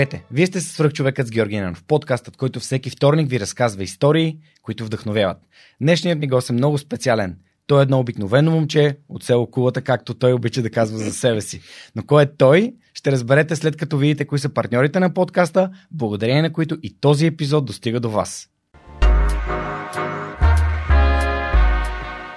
Здравейте! Вие сте с човекът с Георги Ненов, подкастът, който всеки вторник ви разказва истории, които вдъхновяват. Днешният ми гост е много специален. Той е едно обикновено момче от село Кулата, както той обича да казва за себе си. Но кой е той, ще разберете след като видите кои са партньорите на подкаста, благодарение на които и този епизод достига до вас.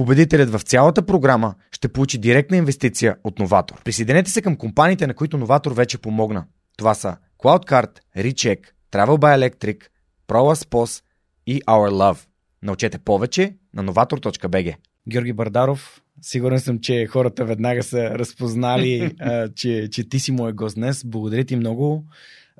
Победителят в цялата програма ще получи директна инвестиция от Новатор. Присъединете се към компаниите, на които Новатор вече помогна. Това са CloudCard, Recheck, Travel by Electric, ProLaspos и Our Love. Научете повече на novator.bg. Георги Бардаров, сигурен съм, че хората веднага са разпознали, че, че ти си мой гост днес. Благодаря ти много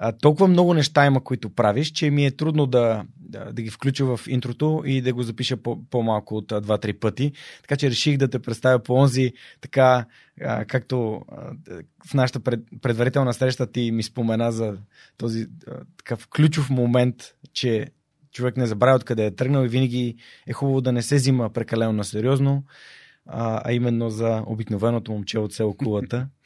а, толкова много неща има, които правиш, че ми е трудно да, да, да ги включа в интрото и да го запиша по, по-малко от 2-3 пъти. Така че реших да те представя по онзи, така а, както а, в нашата пред, предварителна среща ти ми спомена за този а, такъв ключов момент, че човек не забравя откъде е тръгнал и винаги е хубаво да не се взима прекалено на сериозно, а, а именно за обикновеното момче от село Кулата.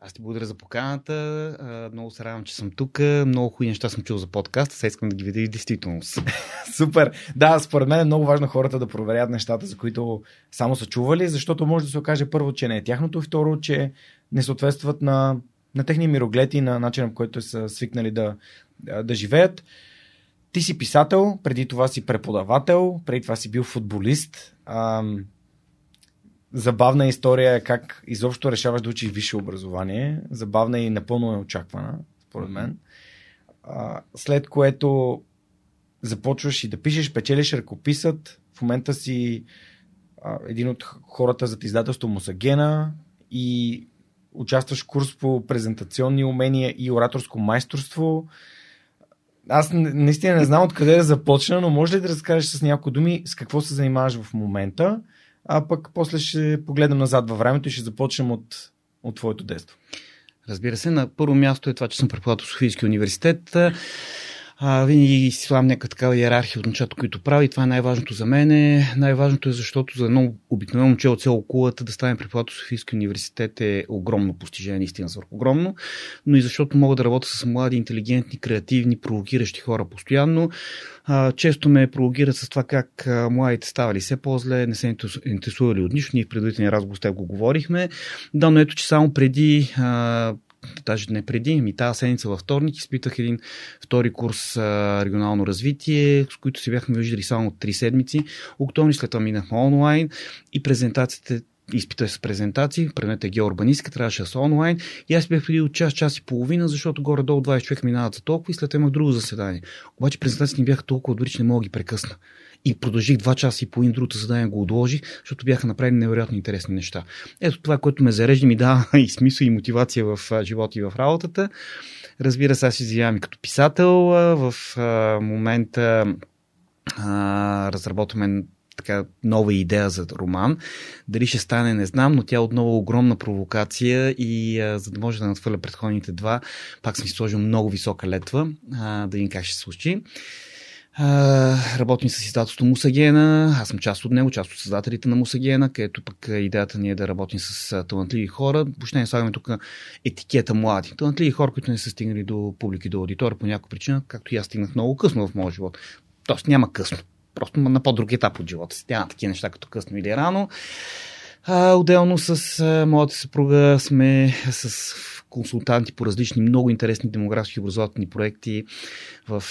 Аз ти благодаря за поканата. Много се радвам, че съм тук. Много хубави неща съм чул за подкаст. Сега искам да ги видя и действителност. Супер. Да, според мен е много важно хората да проверят нещата, за които само са чували, защото може да се окаже първо, че не е тяхното второ, че не съответстват на, на техния мироглед и на начина, по който са свикнали да, да живеят. Ти си писател, преди това си преподавател, преди това си бил футболист. Забавна история е как изобщо решаваш да учиш висше образование. Забавна и напълно неочаквана, според мен. А, след което започваш и да пишеш, печелиш ръкописът. В момента си а, един от хората зад издателство Мусагена и участваш в курс по презентационни умения и ораторско майсторство. Аз наистина не знам откъде да започна, но може ли да разкажеш с някои думи с какво се занимаваш в момента а пък после ще погледнем назад във времето и ще започнем от, от твоето детство. Разбира се, на първо място е това, че съм преподавател в Софийския университет. А, винаги си слагам някаква такава иерархия от началото, които прави. Това е най-важното за мен. Най-важното е, защото за едно обикновено момче от село Кулата да стане преподавател в Софийския университет е огромно постижение, наистина свърх огромно. Но и защото мога да работя с млади, интелигентни, креативни, провокиращи хора постоянно. А, често ме провокират с това как младите ставали все по-зле, не се интересували от нищо. Ние в предварителния разговор с теб го говорихме. Да, но ето, че само преди а, даже не преди, ми тази седмица във вторник изпитах един втори курс а, регионално развитие, с които си бяхме виждали само 3 седмици. Октомври след това минахме онлайн и презентациите изпита с презентации, предмет е геоурбанистика, трябваше да са онлайн и аз бях преди от час, час и половина, защото горе-долу 20 човека минават за толкова и след това имах друго заседание. Обаче презентациите ни бяха толкова добри, че не мога да ги прекъсна. И продължих два часа и половина, другото задание го отложих, защото бяха направени невероятно интересни неща. Ето това, което ме зарежда, ми дава и смисъл и мотивация в живота и в работата. Разбира се, аз изявявам и като писател. В момента разработваме така нова идея за роман. Дали ще стане, не знам, но тя е отново огромна провокация и а, за да може да надхвърля предходните два, пак съм си сложил много висока летва, а, да видим как ще се случи. Работим с издателството Мусагена. Аз съм част от него, част от създателите на Мусагена, където пък идеята ни е да работим с талантливи хора. Въобще не слагаме тук етикета млади. Талантливи хора, които не са стигнали до публики, до аудитория по някаква причина, както и аз стигнах много късно в моя живот. Тоест няма късно. Просто на по-друг етап от живота си. Няма такива неща като късно или рано. А, отделно с моята съпруга сме с консултанти по различни много интересни демографски образователни проекти в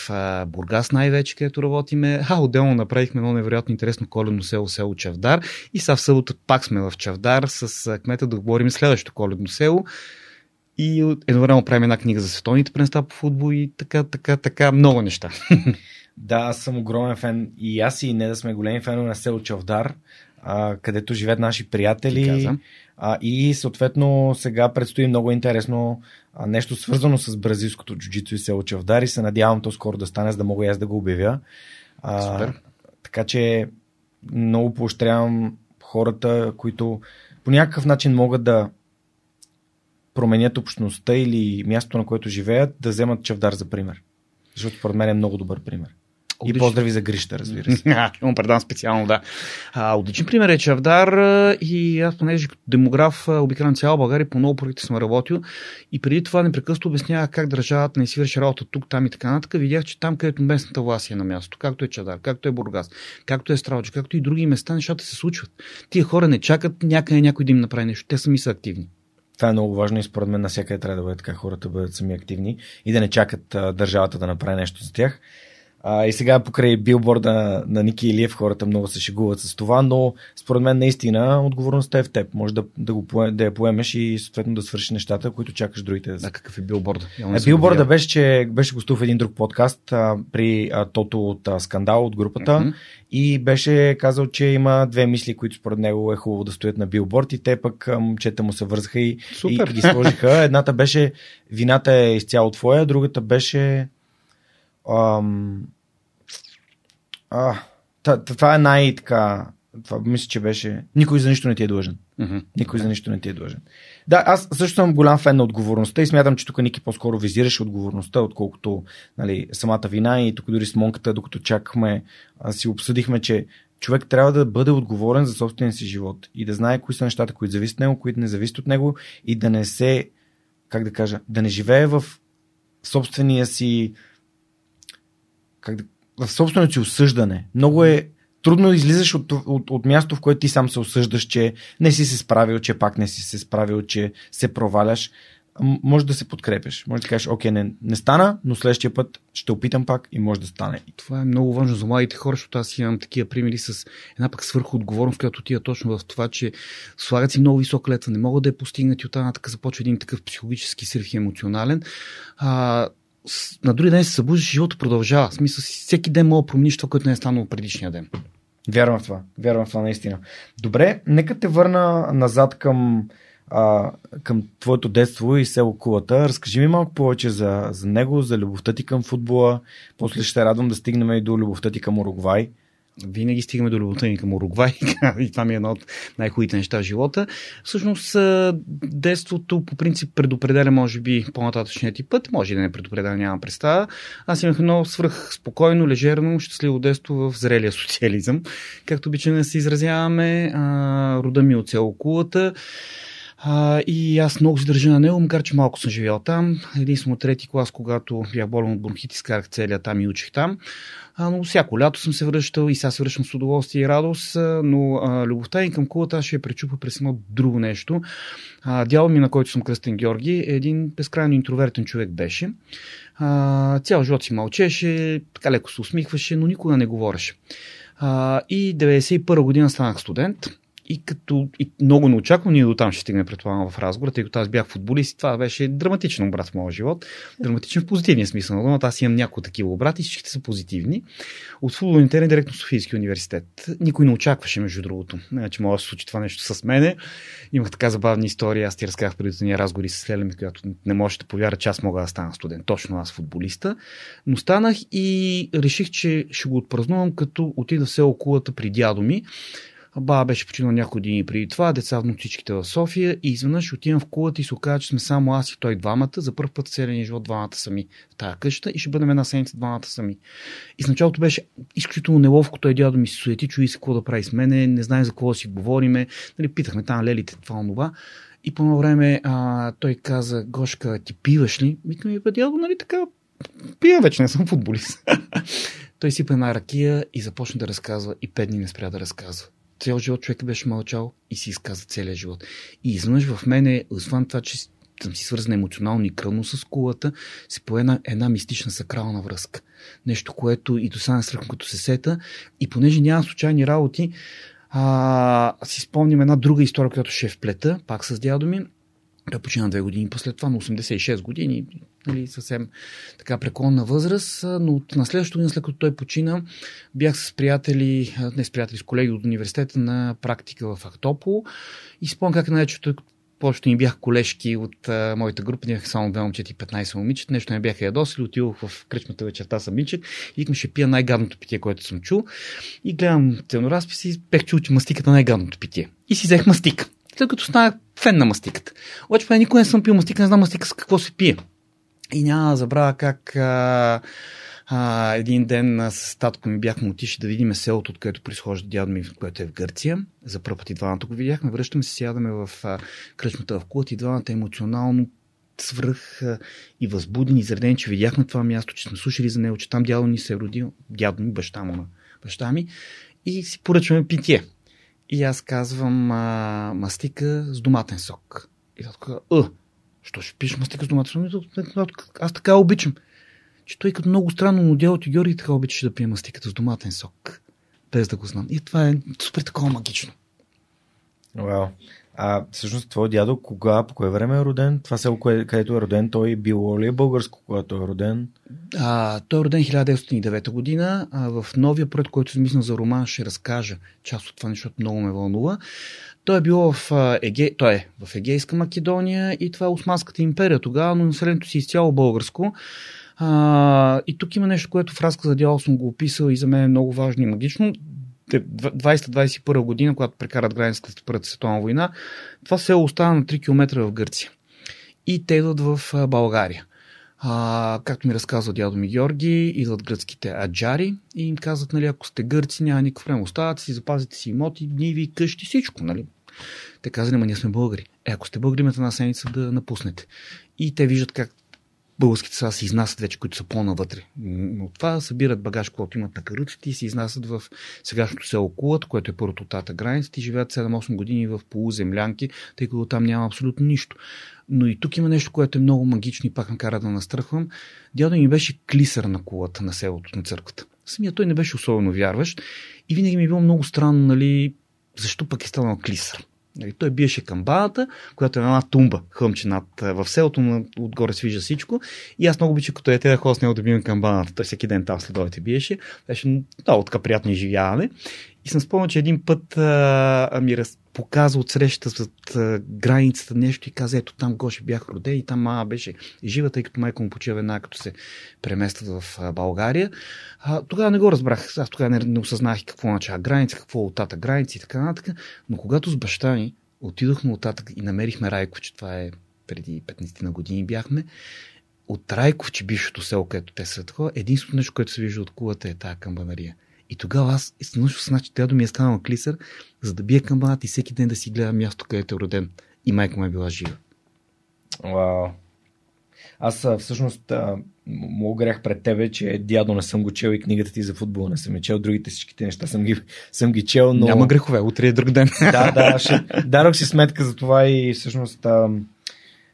Бургас най-вече, където работиме. А, отделно направихме едно невероятно интересно коледно село, село Чавдар. И сега в селото пак сме в Чавдар с кмета да говорим следващото коледно село. И едновременно правим една книга за световните пренеста по футбол и така, така, така, много неща. Да, аз съм огромен фен и аз и не да сме големи фенове на село Чавдар, а, където живеят наши приятели. А, и съответно сега предстои много интересно а, нещо свързано с бразилското джуджицу и село Чавдар и се надявам то скоро да стане, за да мога и аз да го обявя. А, Супер. Така че много поощрявам хората, които по някакъв начин могат да променят общността или мястото, на което живеят, да вземат Чавдар за пример. Защото според мен е много добър пример. Отлично. И поздрави за Грища, разбира се. Имам предам специално, да. А, отличен пример е Чавдар и аз, понеже като демограф обикалям цяла България, по много проекти съм работил и преди това непрекъснато обяснявах как държавата не си върши работа тук, там и така нататък. Видях, че там, където местната власт е на място, както е Чадар, както е Бургас, както е Стралчо, както и други места, нещата се случват. Тия хора не чакат някъде някой да им направи нещо. Те сами са активни. Това е много важно и според мен навсякъде трябва да бъде така, хората бъдат сами активни и да не чакат а, държавата да направи нещо за тях. А, и сега покрай билборда на, на Ники Илиев хората много се шегуват с това, но според мен наистина отговорността е в теб. Може да, да, го, да я поемеш и съответно да свършиш нещата, които чакаш другите. Да, какъв е билборда? Е, билборда беше, че беше гостувал в един друг подкаст а, при а, Тото от а, Скандал от групата mm-hmm. и беше казал, че има две мисли, които според него е хубаво да стоят на билборд и те пък момчета му се вързаха и, и, и ги сложиха. Едната беше вината е изцяло твоя, другата беше ам, а, това е най-така. Това мисля, че беше. Никой за нищо не ти е длъжен. Uh-huh. Никой за нищо не ти е длъжен. Да, аз също съм голям фен на отговорността и смятам, че тук Ники по-скоро визираше отговорността, отколкото нали, самата вина. И тук дори с Монката, докато чакахме, си обсъдихме, че човек трябва да бъде отговорен за собствения си живот и да знае кои са нещата, които зависят от него, които не зависят от него и да не се, как да кажа, да не живее в собствения си, как да, в собственото си осъждане. Много е трудно излизаш от, от, от място, в което ти сам се осъждаш, че не си се справил, че пак не си се справил, че се проваляш. Може да се подкрепиш. Може да кажеш, окей, не, не стана, но следващия път ще опитам пак и може да стане. Това е много важно за младите хора, защото аз имам такива примери с една пък свърху отговорност, която отива точно в това, че слагат си много висока летва, не могат да я постигнат и оттам нататък започва един такъв психологически срив и емоционален. А, на други ден се събуждаш, живота продължава. В смисъл, всеки ден мога да промениш това, което не е станало предишния ден. Вярвам в това. Вярвам в това наистина. Добре, нека те върна назад към, а, към твоето детство и село Кулата. Разкажи ми малко повече за, за него, за любовта ти към футбола. После ще радвам да стигнем и до любовта ти към Уругвай винаги стигаме до любовта ни към Уругвай и това ми е едно от най-хубавите неща в живота. Всъщност, детството по принцип предопределя, може би, по-нататъчният ти път. Може да не предопределя, нямам представа. Аз имах едно свръх спокойно, лежерно, щастливо детство в зрелия социализъм. Както обичаме да се изразяваме, рода ми е от село Кулата. А, и аз много се държа на него, макар че малко съм живял там. Единствено трети клас, когато бях болен от бронхит, изкарах целия там и учих там. А, но всяко лято съм се връщал и сега се връщам с удоволствие и радост, но а, любовта им към кулата ще я пречупа през едно друго нещо. А, дядо ми, на който съм кръстен Георги, е един безкрайно интровертен човек беше. А, цял живот си мълчеше, така леко се усмихваше, но никога не говореше. А, и 91 година станах студент и като и много неочаквано, ние до там ще стигнем предполагам в разговора, тъй като аз бях футболист и това беше драматичен обрат в моя живот. Драматичен в позитивния смисъл на думата. Аз имам някои такива обрати всичките са позитивни. От футболния терен директно в Софийски университет. Никой не очакваше, между другото. Че може да се случи това нещо с мене. Имах така забавни истории. Аз ти разказах преди ние разговори с Лелеми, която не можете да повярвате, че аз мога да стана студент. Точно аз футболиста. Но станах и реших, че ще го отпразнувам, като отида в село Кулата при дядо ми Баба беше починал няколко години преди това, деца внучичките в София и изведнъж отивам в кулата и се оказа, че сме само аз и той двамата. За първ път в целия живот двамата сами в тази къща и ще бъдем една седмица двамата сами. И с началото беше изключително неловко. Той дядо ми се суети, чуи се какво да прави с мене, не знае за какво да си говориме. Нали, питахме там лелите, това, това. И по едно време а, той каза, Гошка, ти пиваш ли? Викам ми, дядо, нали така, пия вече, не съм футболист. той сипа една ракия и започна да разказва и пет дни не спря да разказва цял живот човек беше мълчал и си изказа целия живот. И изведнъж в мене, освен това, че съм си свързан емоционално и кръвно с кулата, се поена една мистична сакрална връзка. Нещо, което и до сега страх, като се сета. И понеже няма случайни работи, а, си спомням една друга история, която ще е вплета, пак с дядо ми. Той почина две години после това, на 86 години, нали, съвсем така преклонна възраст, но на следващото година, след като той почина, бях с приятели, не с приятели, с колеги от университета на практика в Ахтопол и спомням как най-че той повечето ни бяха колежки от а, моята група, бяха само две момчета и 15 момичета, нещо не бяха ядосили, отидох в кръчмата вечерта съм мичък и викам, ще пия най-гадното питие, което съм чул. И гледам ценоразпис и бех чул, че мастиката е най-гадното питие. И си взех мастика. След като станах фен на мастиката. Обаче никога не съм пил мастика, не знам мастика с какво се пие. И няма да забравя как а, а, един ден с татко ми бяхме отишли да видим селото, от което произхожда дядо ми, което е в Гърция. За първ път и двамата го видяхме. Връщаме се, сядаме в а, кръчмата в кулата и двамата емоционално свръх а, и възбудени, изредени, че видяхме това място, че сме слушали за него, че там дядо ни се е родил, дядо ми, баща му баща ми, и си поръчваме питие. И аз казвам а, мастика с доматен сок. И така, а, що ще пиш мастика с доматен сок? Аз така обичам че той като много странно, но дядото Георги така обичаше да пие мастиката с доматен сок. Без да го знам. И това е супер такова магично. Вау. А всъщност твой дядо кога, по кое време е роден? Това село, където е роден, той било ли е българско, когато е роден? А, той е роден 1909 година. А, в новия проект, който съм мисля за роман, ще разкажа част от това, защото много ме вълнува. Той е бил в, Еге... той е в Егейска Македония и това е Османската империя тогава, но населението си е изцяло българско. А, и тук има нещо, което в разказа дяло съм го описал и за мен е много важно и магично. 20-21 година, когато прекарат границата след Първата световна война, това село остана на 3 км в Гърция. И те идват в България. А, както ми разказва дядо ми Георги, идват гръцките аджари и им казват, нали, ако сте гърци, няма никакво време. Оставате си, запазите си имоти, ниви, къщи, всичко. Нали. Те казали, ама ние сме българи. Е, ако сте българи, имате една седмица да напуснете. И те виждат как българските сега се изнасят вече, които са по-навътре. Но това събират багаж, който имат на каруците и се изнасят в сегашното село Кулът, което е първото от тата границата и живеят 7-8 години в полуземлянки, тъй като там няма абсолютно нищо. Но и тук има нещо, което е много магично и пак ме кара да настръхвам. Дядо ми беше клисър на кулата на селото, на църквата. Самия той не беше особено вярващ и винаги ми е било много странно, нали, защо пък е станал клисър. Нали, той биеше камбаната, която е една тумба, хъмче над в селото, отгоре свижа всичко. И аз много обичам, като е да ходя с него да бием камбаната. Той всеки ден там следовете биеше. Беше много така приятно изживяване. И съм спомнил, че един път а, ми раз, показа от среща с границата нещо и каза, ето там Гоши бях роден и там мама беше жива, тъй като майка му почива веднага, като се преместват в България. А, тогава не го разбрах. Аз тогава не, не осъзнах какво означава граница, какво е оттата граници и така нататък. Но когато с баща ми отидохме оттатък и намерихме Райко, че това е преди 15 на години бяхме, от Райков, че бившото село, където те са такова, единственото нещо, което се вижда от кулата е тази камбанария. И тогава аз изтънъчно се значи, трябва да ми е станал клисър, за да бия камбаната и всеки ден да си гледа място, където е роден. И майка му е била жива. Вау. Аз всъщност му грях пред тебе, че дядо не съм го чел и книгата ти за футбол не съм я чел. Другите всичките неща съм ги, съм ги чел, но... Няма грехове, утре е друг ден. да, да, ще... дарох си сметка за това и всъщност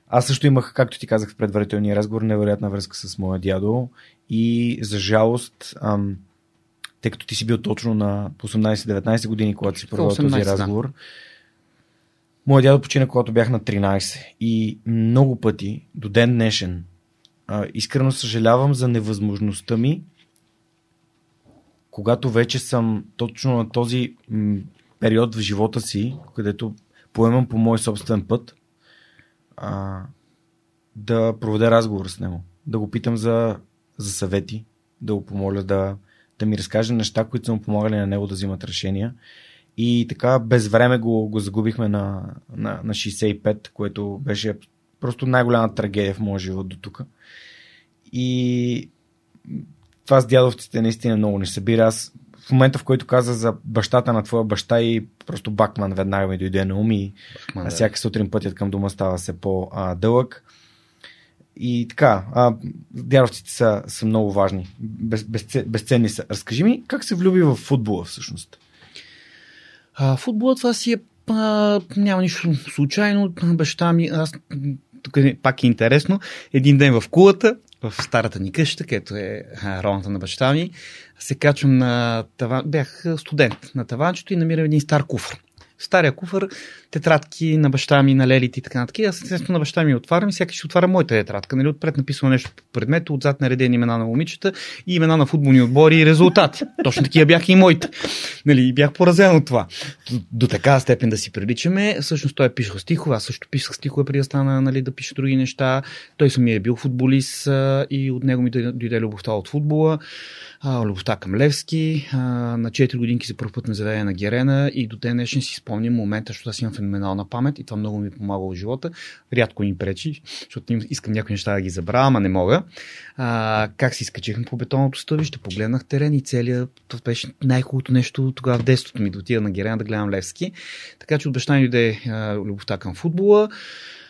аз също имах, както ти казах в предварителния разговор, невероятна връзка с моя дядо и за жалост ам, тъй като ти си бил точно на 18-19 години, когато си провел този разговор. Да. Моят дядо почина, когато бях на 13 и много пъти, до ден днешен, искрено съжалявам за невъзможността ми, когато вече съм точно на този период в живота си, където поемам по мой собствен път, а, да проведа разговор с него. Да го питам за, за съвети, да го помоля да, да ми разкаже неща, които са му помагали на него да взимат решения. И така без време го, го загубихме на, на, на 65, което беше просто най-голяма трагедия в моя живот до тук. И това с дядовците наистина много не събира. Аз в момента, в който каза за бащата на твоя баща и просто Бакман веднага ми дойде на ум и Бакман, да. всяка сутрин пътят към дома става се по-дълъг. И така, а, дяровците са, са много важни. Без, без, безценни са. Разкажи ми как се влюби в футбола всъщност. А, футболът това си е а, няма нищо случайно. Баща ми, аз тук е, пак е интересно, един ден в кулата, в старата ни къща, където е ролната на баща ми, се качвам на таван, бях студент на таванчето и намирам един стар куфър стария куфър, тетрадки на баща ми, на лелите и така нататък. Аз естествено на баща ми отварям и всяка ще отваря моята тетрадка. Нали? Отпред написано нещо по предмета, отзад наредени имена на момичета и имена на футболни отбори и резултати. Точно такива бяха и моите. Нали? Бях поразен от това. До, до така степен да си приличаме. Всъщност той е пишел стихове, аз също писах стихове преди да стана нали, да пиша други неща. Той самия е бил футболист и от него ми дойде любовта от футбола а, любовта към Левски. А, на 4 годинки за първ път ме заведе на Герена и до ден днешен си спомням момента, защото аз имам феноменална памет и това много ми помага в живота. Рядко им пречи, защото искам някои неща да ги забравя, ама не мога. А, как си скачихме по бетонното стъбище, погледнах терен и целият, това беше най-хубавото нещо тогава в детството ми да отида на Герена да гледам Левски. Така че от баща ми дойде любовта към футбола.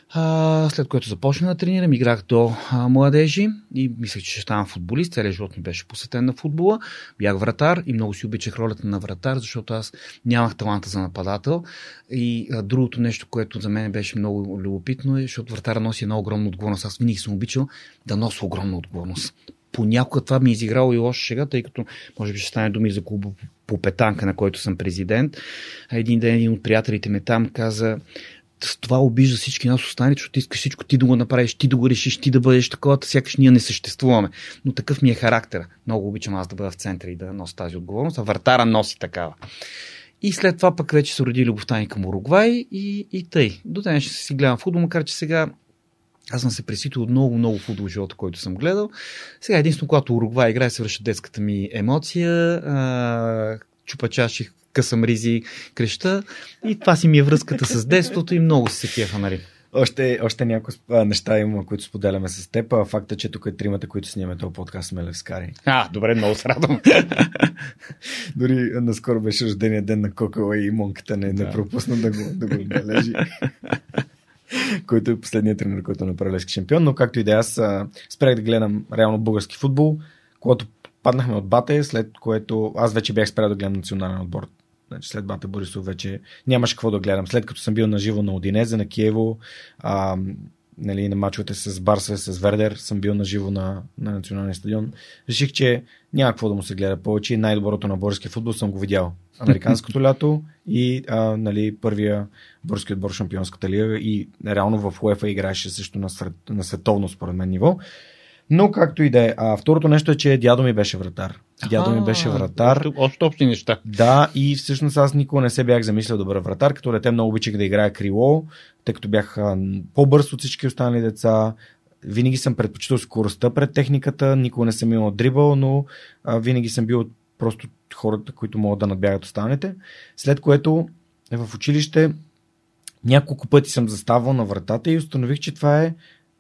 А, след което започнах да тренирам, играх до а, младежи и мислех, че ще ставам футболист. Целият живот ми беше посетен на футбола. Бях вратар и много си обичах ролята на вратар, защото аз нямах таланта за нападател. И а, другото нещо, което за мен беше много любопитно е, защото вратара носи една огромна отговорност. Аз винаги съм обичал да нося огромна отговорност понякога това ми е изиграло и лошо шега, тъй като може би ще стане думи за клуба по петанка, на който съм президент. Един ден един от приятелите ме там каза, това обижда всички нас останали, защото искаш всичко ти да го направиш, ти да го решиш, ти да бъдеш такова, сякаш ние не съществуваме. Но такъв ми е характер. Много обичам аз да бъда в центъра и да нося тази отговорност, а вратара носи такава. И след това пък вече се роди любовта ни към Уругвай и, и тъй. До ден ще си гледам футбол, макар че сега аз съм се преситил от много, много футбол живота, който съм гледал. Сега единствено, когато Уругвай играе, се връща детската ми емоция. А, чупа късам ризи креща. И това си ми е връзката с детството и много се кефа, нали? Още, още някои неща има, които споделяме с теб. А факта, че тук е тримата, които снимаме този подкаст, сме левскари. А, добре, много се радвам. Дори наскоро беше рождения ден на Кокала и Монката не, да. не пропусна да го, да го отбележи. който е последният тренер, който направи левски шампион. Но както и да е, аз спрях да гледам реално български футбол, когато паднахме от Бате, след което аз вече бях спрял да гледам национален отбор Значи след Бата Борисов вече нямаше какво да гледам. След като съм бил на живо на Одинезе, на Киево, а, нали, на мачовете с Барса, с Вердер, съм бил на живо на, на националния стадион. Реших, че няма какво да му се гледа повече. Най-доброто на българския футбол съм го видял. Американското лято и а, нали, първия български отбор шампионската лига и реално в УЕФА играеше също на, на световно според мен ниво. Но както и да е. А второто нещо е, че дядо ми беше вратар. Дядо ми беше вратар. Още общи неща. Да, и всъщност аз никога не се бях замислил да бъда вратар. Като дете много обичах да играя крило, тъй като бях по-бърз от всички останали деца. Винаги съм предпочитал скоростта пред техниката, никога не съм имал дрибъл, но а, винаги съм бил просто хората, които могат да надбягат останалите. След което в училище няколко пъти съм заставал на вратата и установих, че това е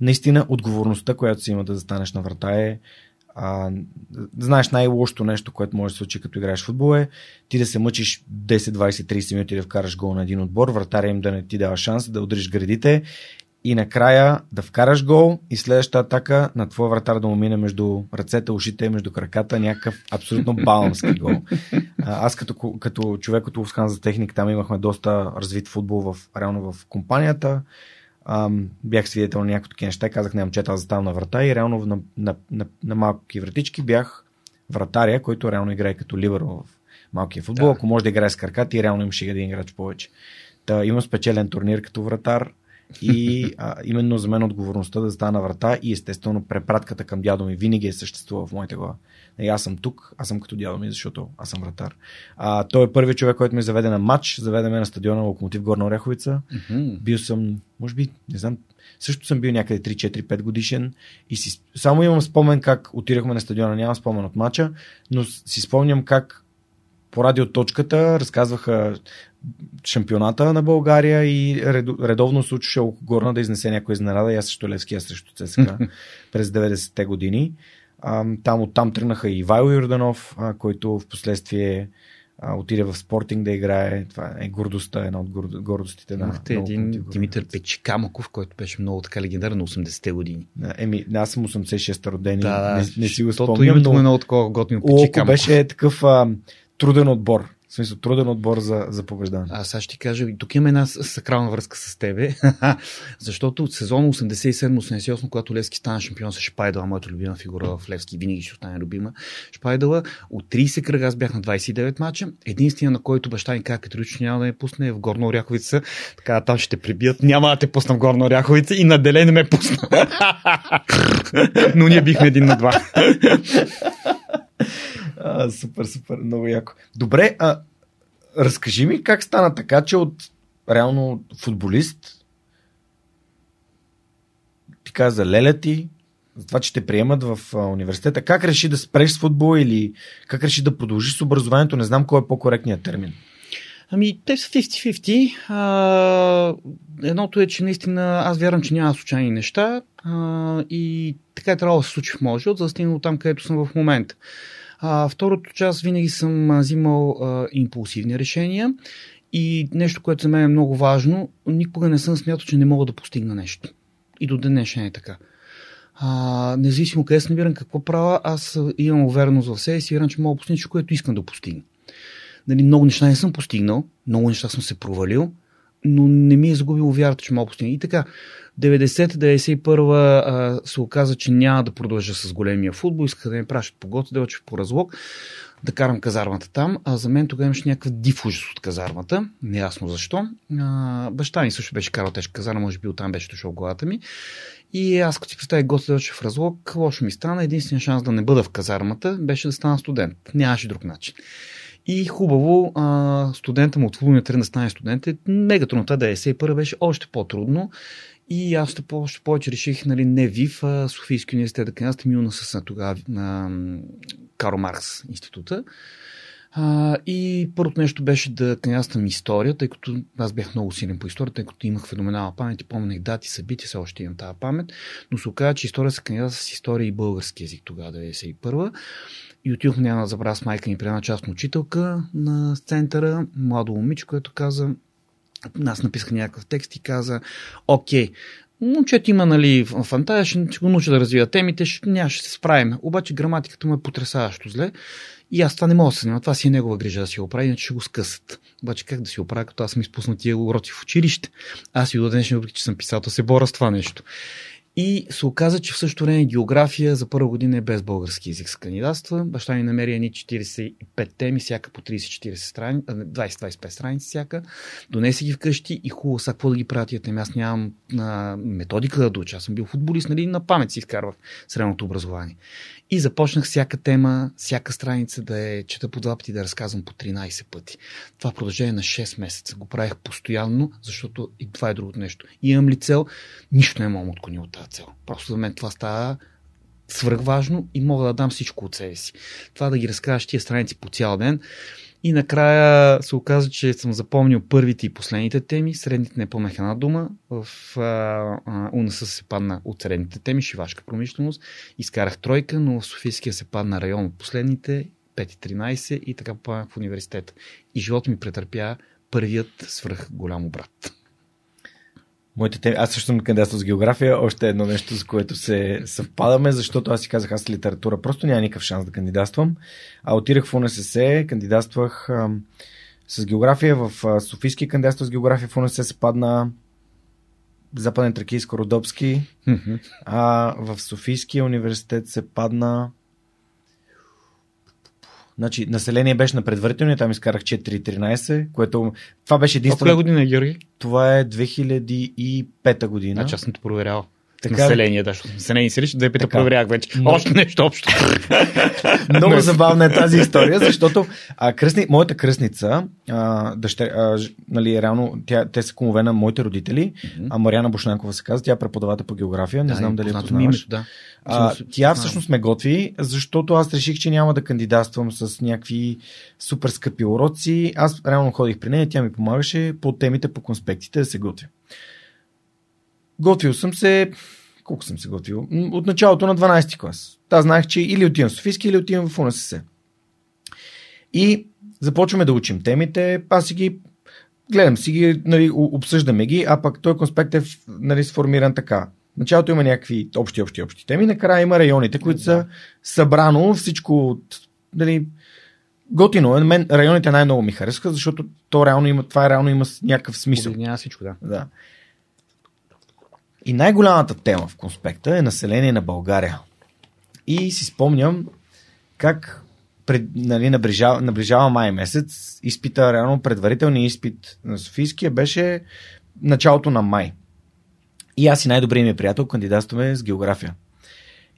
наистина отговорността, която си има да застанеш на врата е а, знаеш най-лошото нещо, което може да се случи като играеш в футбол е ти да се мъчиш 10, 20, 30 минути да вкараш гол на един отбор, вратаря им да не ти дава шанс да удриш градите и накрая да вкараш гол и следващата атака на твоя вратар да му мине между ръцете, ушите, между краката, някакъв абсолютно балански гол. Аз като, като човек от Улфсхан за техник, там имахме доста развит футбол в, реално в компанията ам, бях свидетел на някои такива неща, казах на момчета да заставам на врата и реално на, на, на, на малки вратички бях вратаря, който реално играе като либеро в малкия футбол. Да. Ако може да играе с краката и реално имаше един играч повече. Та, имам спечелен турнир като вратар и а, именно за мен отговорността да застана врата и естествено препратката към дядо ми винаги е съществува в моята глава. И аз съм тук, аз съм като дядо ми, защото аз съм вратар. А, той е първият човек, който ме заведе на матч, заведе ме на стадиона Локомотив Горна Ореховица. Mm-hmm. Бил съм, може би, не знам, също съм бил някъде 3-4-5 годишен и си, само имам спомен как отидахме на стадиона, нямам спомен от матча, но си спомням как по радиоточката разказваха шампионата на България и редовно случваше Горна да изнесе някой изненада аз също Левския срещу ЦСКА през 90-те години. Там оттам тръгнаха и Ивайло Юрданов, който в последствие отиде в спортинг да играе. Това е гордостта, една от гордостите на. Имахте един Димитър Печикамаков, който беше много така легендарен на 80-те години. Еми, аз съм 86-та роден да, не, не си го спомням. Името но... е много такова готино Печикамаков. беше такъв а, труден отбор. В смисъл, труден отбор за, за побеждане. Аз сега ще ти кажа, тук има една сакрална връзка с тебе, защото от сезон 87-88, когато Левски стана шампион с Шпайдала, моята любима фигура в Левски, винаги ще остане любима. Шпайдала, от 30 кръга аз бях на 29 мача. Единствения, на който баща ни каза категорично няма да ме пусне е в Горна Оряховица. Така, там ще те прибият. Няма да те пусна в Горна Оряховица и наделе не ме пусна. Но ние бихме един на два. А, супер, супер, много яко. Добре, а разкажи ми как стана така, че от реално футболист ти каза леля ти, за това, че те приемат в университета. Как реши да спреш с футбол или как реши да продължиш с образованието? Не знам кой е по-коректният термин. Ами, те са 50-50. А, едното е, че наистина аз вярвам, че няма случайни неща а, и така е трябвало да се случи в моят живот, за да стигна там, където съм в момента. А, второто част винаги съм взимал а, импулсивни решения и нещо, което за мен е много важно, никога не съм смятал, че не мога да постигна нещо. И до днешен е така. А, независимо къде се намирам, какво правя, аз имам увереност в себе си, вярвам, че мога да постигна, което искам да постигна. Нали, много неща не съм постигнал, много неща съм се провалил, но не ми е загубил вярата, че мога да постигна. И така, 90-91 се оказа, че няма да продължа с големия футбол, исках да ме пращат по Гоце Делчев по разлог, да карам казармата там, а за мен тогава имаше някакъв див ужас от казармата, неясно защо. А, баща ми също беше карал тежка казарма, може би оттам беше дошъл главата ми. И аз като си представих Гоце Делчев в разлог, лошо ми стана. Единствен шанс да не бъда в казармата беше да стана студент. Нямаше друг начин. И хубаво, а, студента му от футболния трен да стане студент е мега трудно. Та 91 беше още по-трудно. И аз още повече реших, нали, не ВИВ, а Софийски университет. Да кандидатствам и УНСС тогава на Карл Маркс института. А, и първото нещо беше да кандидатствам история, тъй като аз бях много силен по история, тъй като имах феноменална памет и помнех дати, събития, все още имам тази памет, но се оказа, че история се кандидатства с история и български язик тогава, 91 и отидох, няма да забравя с майка ми при една частна учителка на центъра, младо момиче, което каза, аз написах някакъв текст и каза, окей, момчето има нали, фантазия, ще, го науча да развива темите, ще, няма, ще се справим. Обаче граматиката му е потрясаващо зле. И аз това не мога да се занимавам. Това си е негова грижа да си го оправи, иначе ще го скъсат. Обаче как да си оправя, като аз съм изпуснал тия уроци в училище. Аз и до днешния, въпреки че съм писател, се боря с това нещо. И се оказа, че в същото време география за първа година е без български язик с кандидатства. Баща ми намери едни 45 теми, всяка по 30-40 страници, 20-25 страници всяка. Донеси ги вкъщи и хубаво, сега какво да ги правя тия теми. Аз нямам а, методика да уча. Аз съм бил футболист, нали, на памет си изкарвах средното образование. И започнах всяка тема, всяка страница да е чета по два пъти, да разказвам по 13 пъти. Това продължение на 6 месеца. Го правих постоянно, защото и това е другото нещо. И имам ли цел, нищо не мога отклони от тази цел. Просто за мен това става свръхважно и мога да дам всичко от себе си. Това да ги разкажеш тия страници по цял ден. И накрая се оказа, че съм запомнил първите и последните теми. Средните не помнях една дума. В УНС се падна от средните теми, шивашка промишленост. Изкарах тройка, но в Софийския се падна район от последните, 5-13 и така попаднах в университет. И живот ми претърпя първият свръх голям брат. Моите теми, аз също съм кандидатствал с география, още едно нещо, с което се съвпадаме, защото аз си казах, аз литература просто няма никакъв шанс да кандидатствам. А отирах в УНСС, кандидатствах а, с география, в а, Софийски кандидатствах с география, в УНСС се падна Западен Тракийско Родопски, а в Софийския университет се падна Значи, население беше на предварителния, там изкарах 4.13, което това беше единствено. Коя година е, Георги? Това е 2005 година. Значи аз съм те проверял. Така... Население, да, население си лично, да пита проверях вече. Но... Още нещо общо. Много забавна е тази история, защото а, кръсни, моята кръсница, а, дъщер, а, нали, реално, тя, те са кумове на моите родители, mm-hmm. а Мариана Бошнанкова се казва, тя е преподавател по география, не да, знам дали я познаваш. Името, да. А, тя всъщност ме готви, защото аз реших, че няма да кандидатствам с някакви супер скъпи уроци. Аз реално ходих при нея, тя ми помагаше по темите, по конспектите да се готвя. Готвил съм се, колко съм се готвил? От началото на 12 клас. Та знаех, че или отивам в Софийски, или отивам в УНСС. И започваме да учим темите, аз си ги гледам си ги, нали, обсъждаме ги, а пък той конспект е нали, сформиран така. В началото има някакви общи, общи, общи теми, накрая има районите, които са събрано всичко от нали, готино е. Мен районите най-много ми харесаха, защото то реално има, това реално има някакъв смисъл. Обединява всичко, да. Да. И най-голямата тема в конспекта е население на България. И си спомням как пред, нали, наближава, наближава май месец, изпита, реално предварителният изпит на Софийския беше началото на май. И аз и най-добрият ми приятел кандидатстваме с география.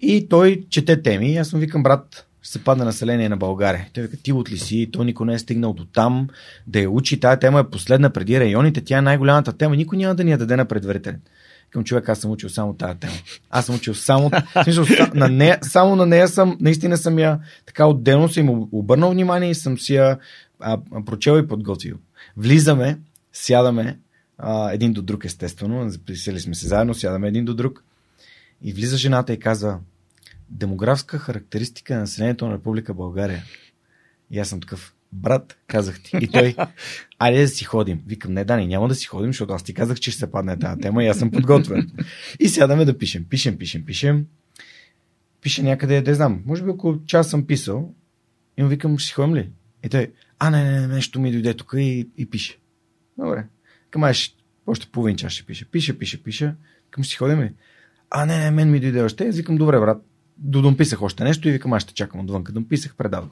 И той чете теми аз му викам, брат, ще се падне население на България. Той вика, ти от ли си? Той никой не е стигнал до там да я учи. Тая тема е последна преди районите. Тя е най-голямата тема. Никой няма да ни я даде на предварителен. Към човек, аз съм учил само тази тема. Аз съм учил само, смисъл, на нея, само на нея съм, наистина съм я така отделно съм обърнал внимание и съм си я а, прочел и подготвил. Влизаме, сядаме а, един до друг, естествено. Записали сме се заедно, сядаме един до друг. И влиза жената и казва, демографска характеристика на населението на Република България. И аз съм такъв, брат, казах ти. И той, айде да си ходим. Викам, не, Дани, няма да си ходим, защото аз ти казах, че ще се падне тази тема и аз съм подготвен. И сядаме да пишем. Пишем, пишем, пишем. Пише някъде, да знам, може би около час съм писал. И му викам, ще си ходим ли? И той, а, не, не, нещо ми дойде тук и, и пише. Добре. Към още половин час ще пише. Пише, пише, пише. Към ще си ходим ли? А, не, не, мен ми дойде още. Аз викам, добре, брат, додомписах още нещо и викам, аз ще чакам отвън. Като писах, предавах.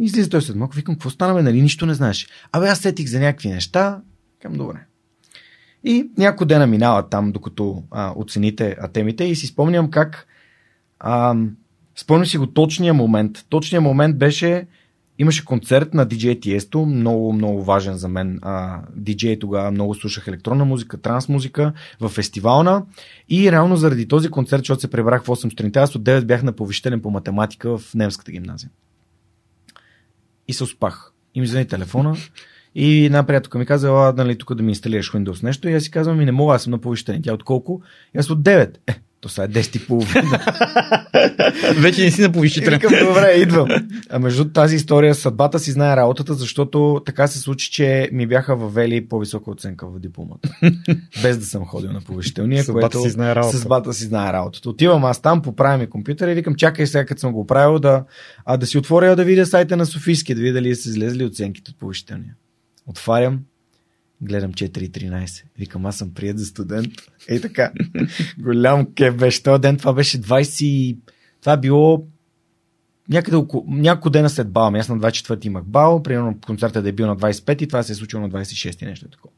И излиза той след малко, викам, какво стана, бе, нали, нищо не знаеш. Абе, аз сетих за някакви неща. Към добре. И няколко дена минава там, докато а, оцените а, темите и си спомням как а, спомням си го точния момент. Точният момент беше Имаше концерт на DJ Tiesto, много, много важен за мен. А, DJ тогава много слушах електронна музика, транс музика в фестивална и реално заради този концерт, защото се пребрах в 8 сутринта, аз от 9 бях на повищелен по математика в немската гимназия. И се успах. И ми звъни телефона и една приятелка ми каза, а, нали, тук да ми инсталираш Windows нещо. И аз си казвам, ми не мога, аз съм на повищение. Тя от колко? И аз от 9. Е, то сега е 10 и половина. Вече не си на повишителя. Викам, добре, идвам. А между тази история, съдбата си знае работата, защото така се случи, че ми бяха въвели по-висока оценка в дипломата. Без да съм ходил на повишителния, съдбата което си знае работата. съдбата си знае работата. Отивам аз там, поправям ми компютъра и викам, чакай сега, като съм го правил, да, а, да си отворя да видя сайта на Софийски, да видя дали са излезли оценките от повишителния. Отварям, Гледам 4.13. Викам, аз съм прият за студент. Ей така. Голям кеф беше. Този ден това беше 20... Това е било някъде около, няколко дена след бал. Аз на 24 имах бал, примерно концертът е бил на 25 и това се е случило на 26 нещо е такова.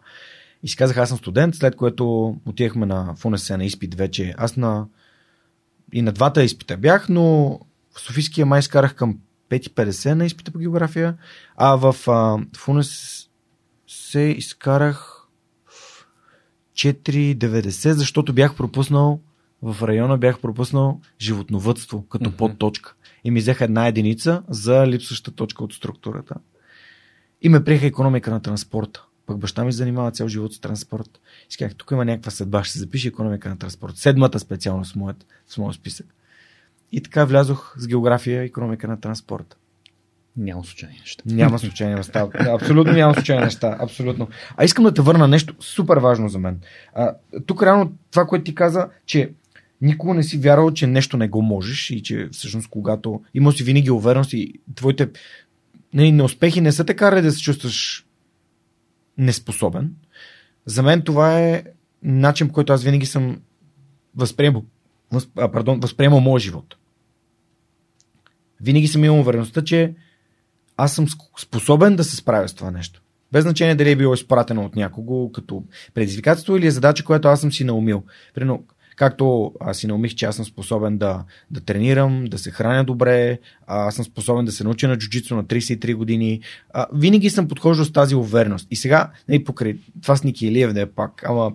И си казах, аз съм студент, след което отивахме на ФУНС на изпит вече. Аз на и на двата изпита бях, но в Софийския май скарах към 5.50 на изпита по география, а в а, ФУНС се изкарах 4,90, защото бях пропуснал в района бях пропуснал животновътство като mm-hmm. подточка. И ми взеха една единица за липсваща точка от структурата. И ме приеха економика на транспорта. Пък баща ми занимава цял живот с транспорт. И казах, тук има някаква съдба, ще се запише економика на транспорт. Седмата специално с моят, с моят списък. И така влязох с география економика на транспорта. Няма случайни неща. Няма случайни неща. Абсолютно няма случайни неща. Абсолютно. А искам да те върна нещо супер важно за мен. А, тук реално това, което ти каза, че никога не си вярвал, че нещо не го можеш и че всъщност когато има си винаги увереност и твоите не, неуспехи не са така да се чувстваш неспособен. За мен това е начин, по който аз винаги съм възприемал, възп, а, пардон, възприемал моят живот. Винаги съм имал увереността, че аз съм способен да се справя с това нещо. Без значение дали е било изпратено от някого като предизвикателство или е задача, която аз съм си наумил. Примерно, както аз си наумих, че аз съм способен да, да тренирам, да се храня добре, аз съм способен да се науча на джуджицу на 33 години. А, винаги съм подхождал с тази увереност. И сега, не нали, покрай това с Ники Илиев да е пак, ама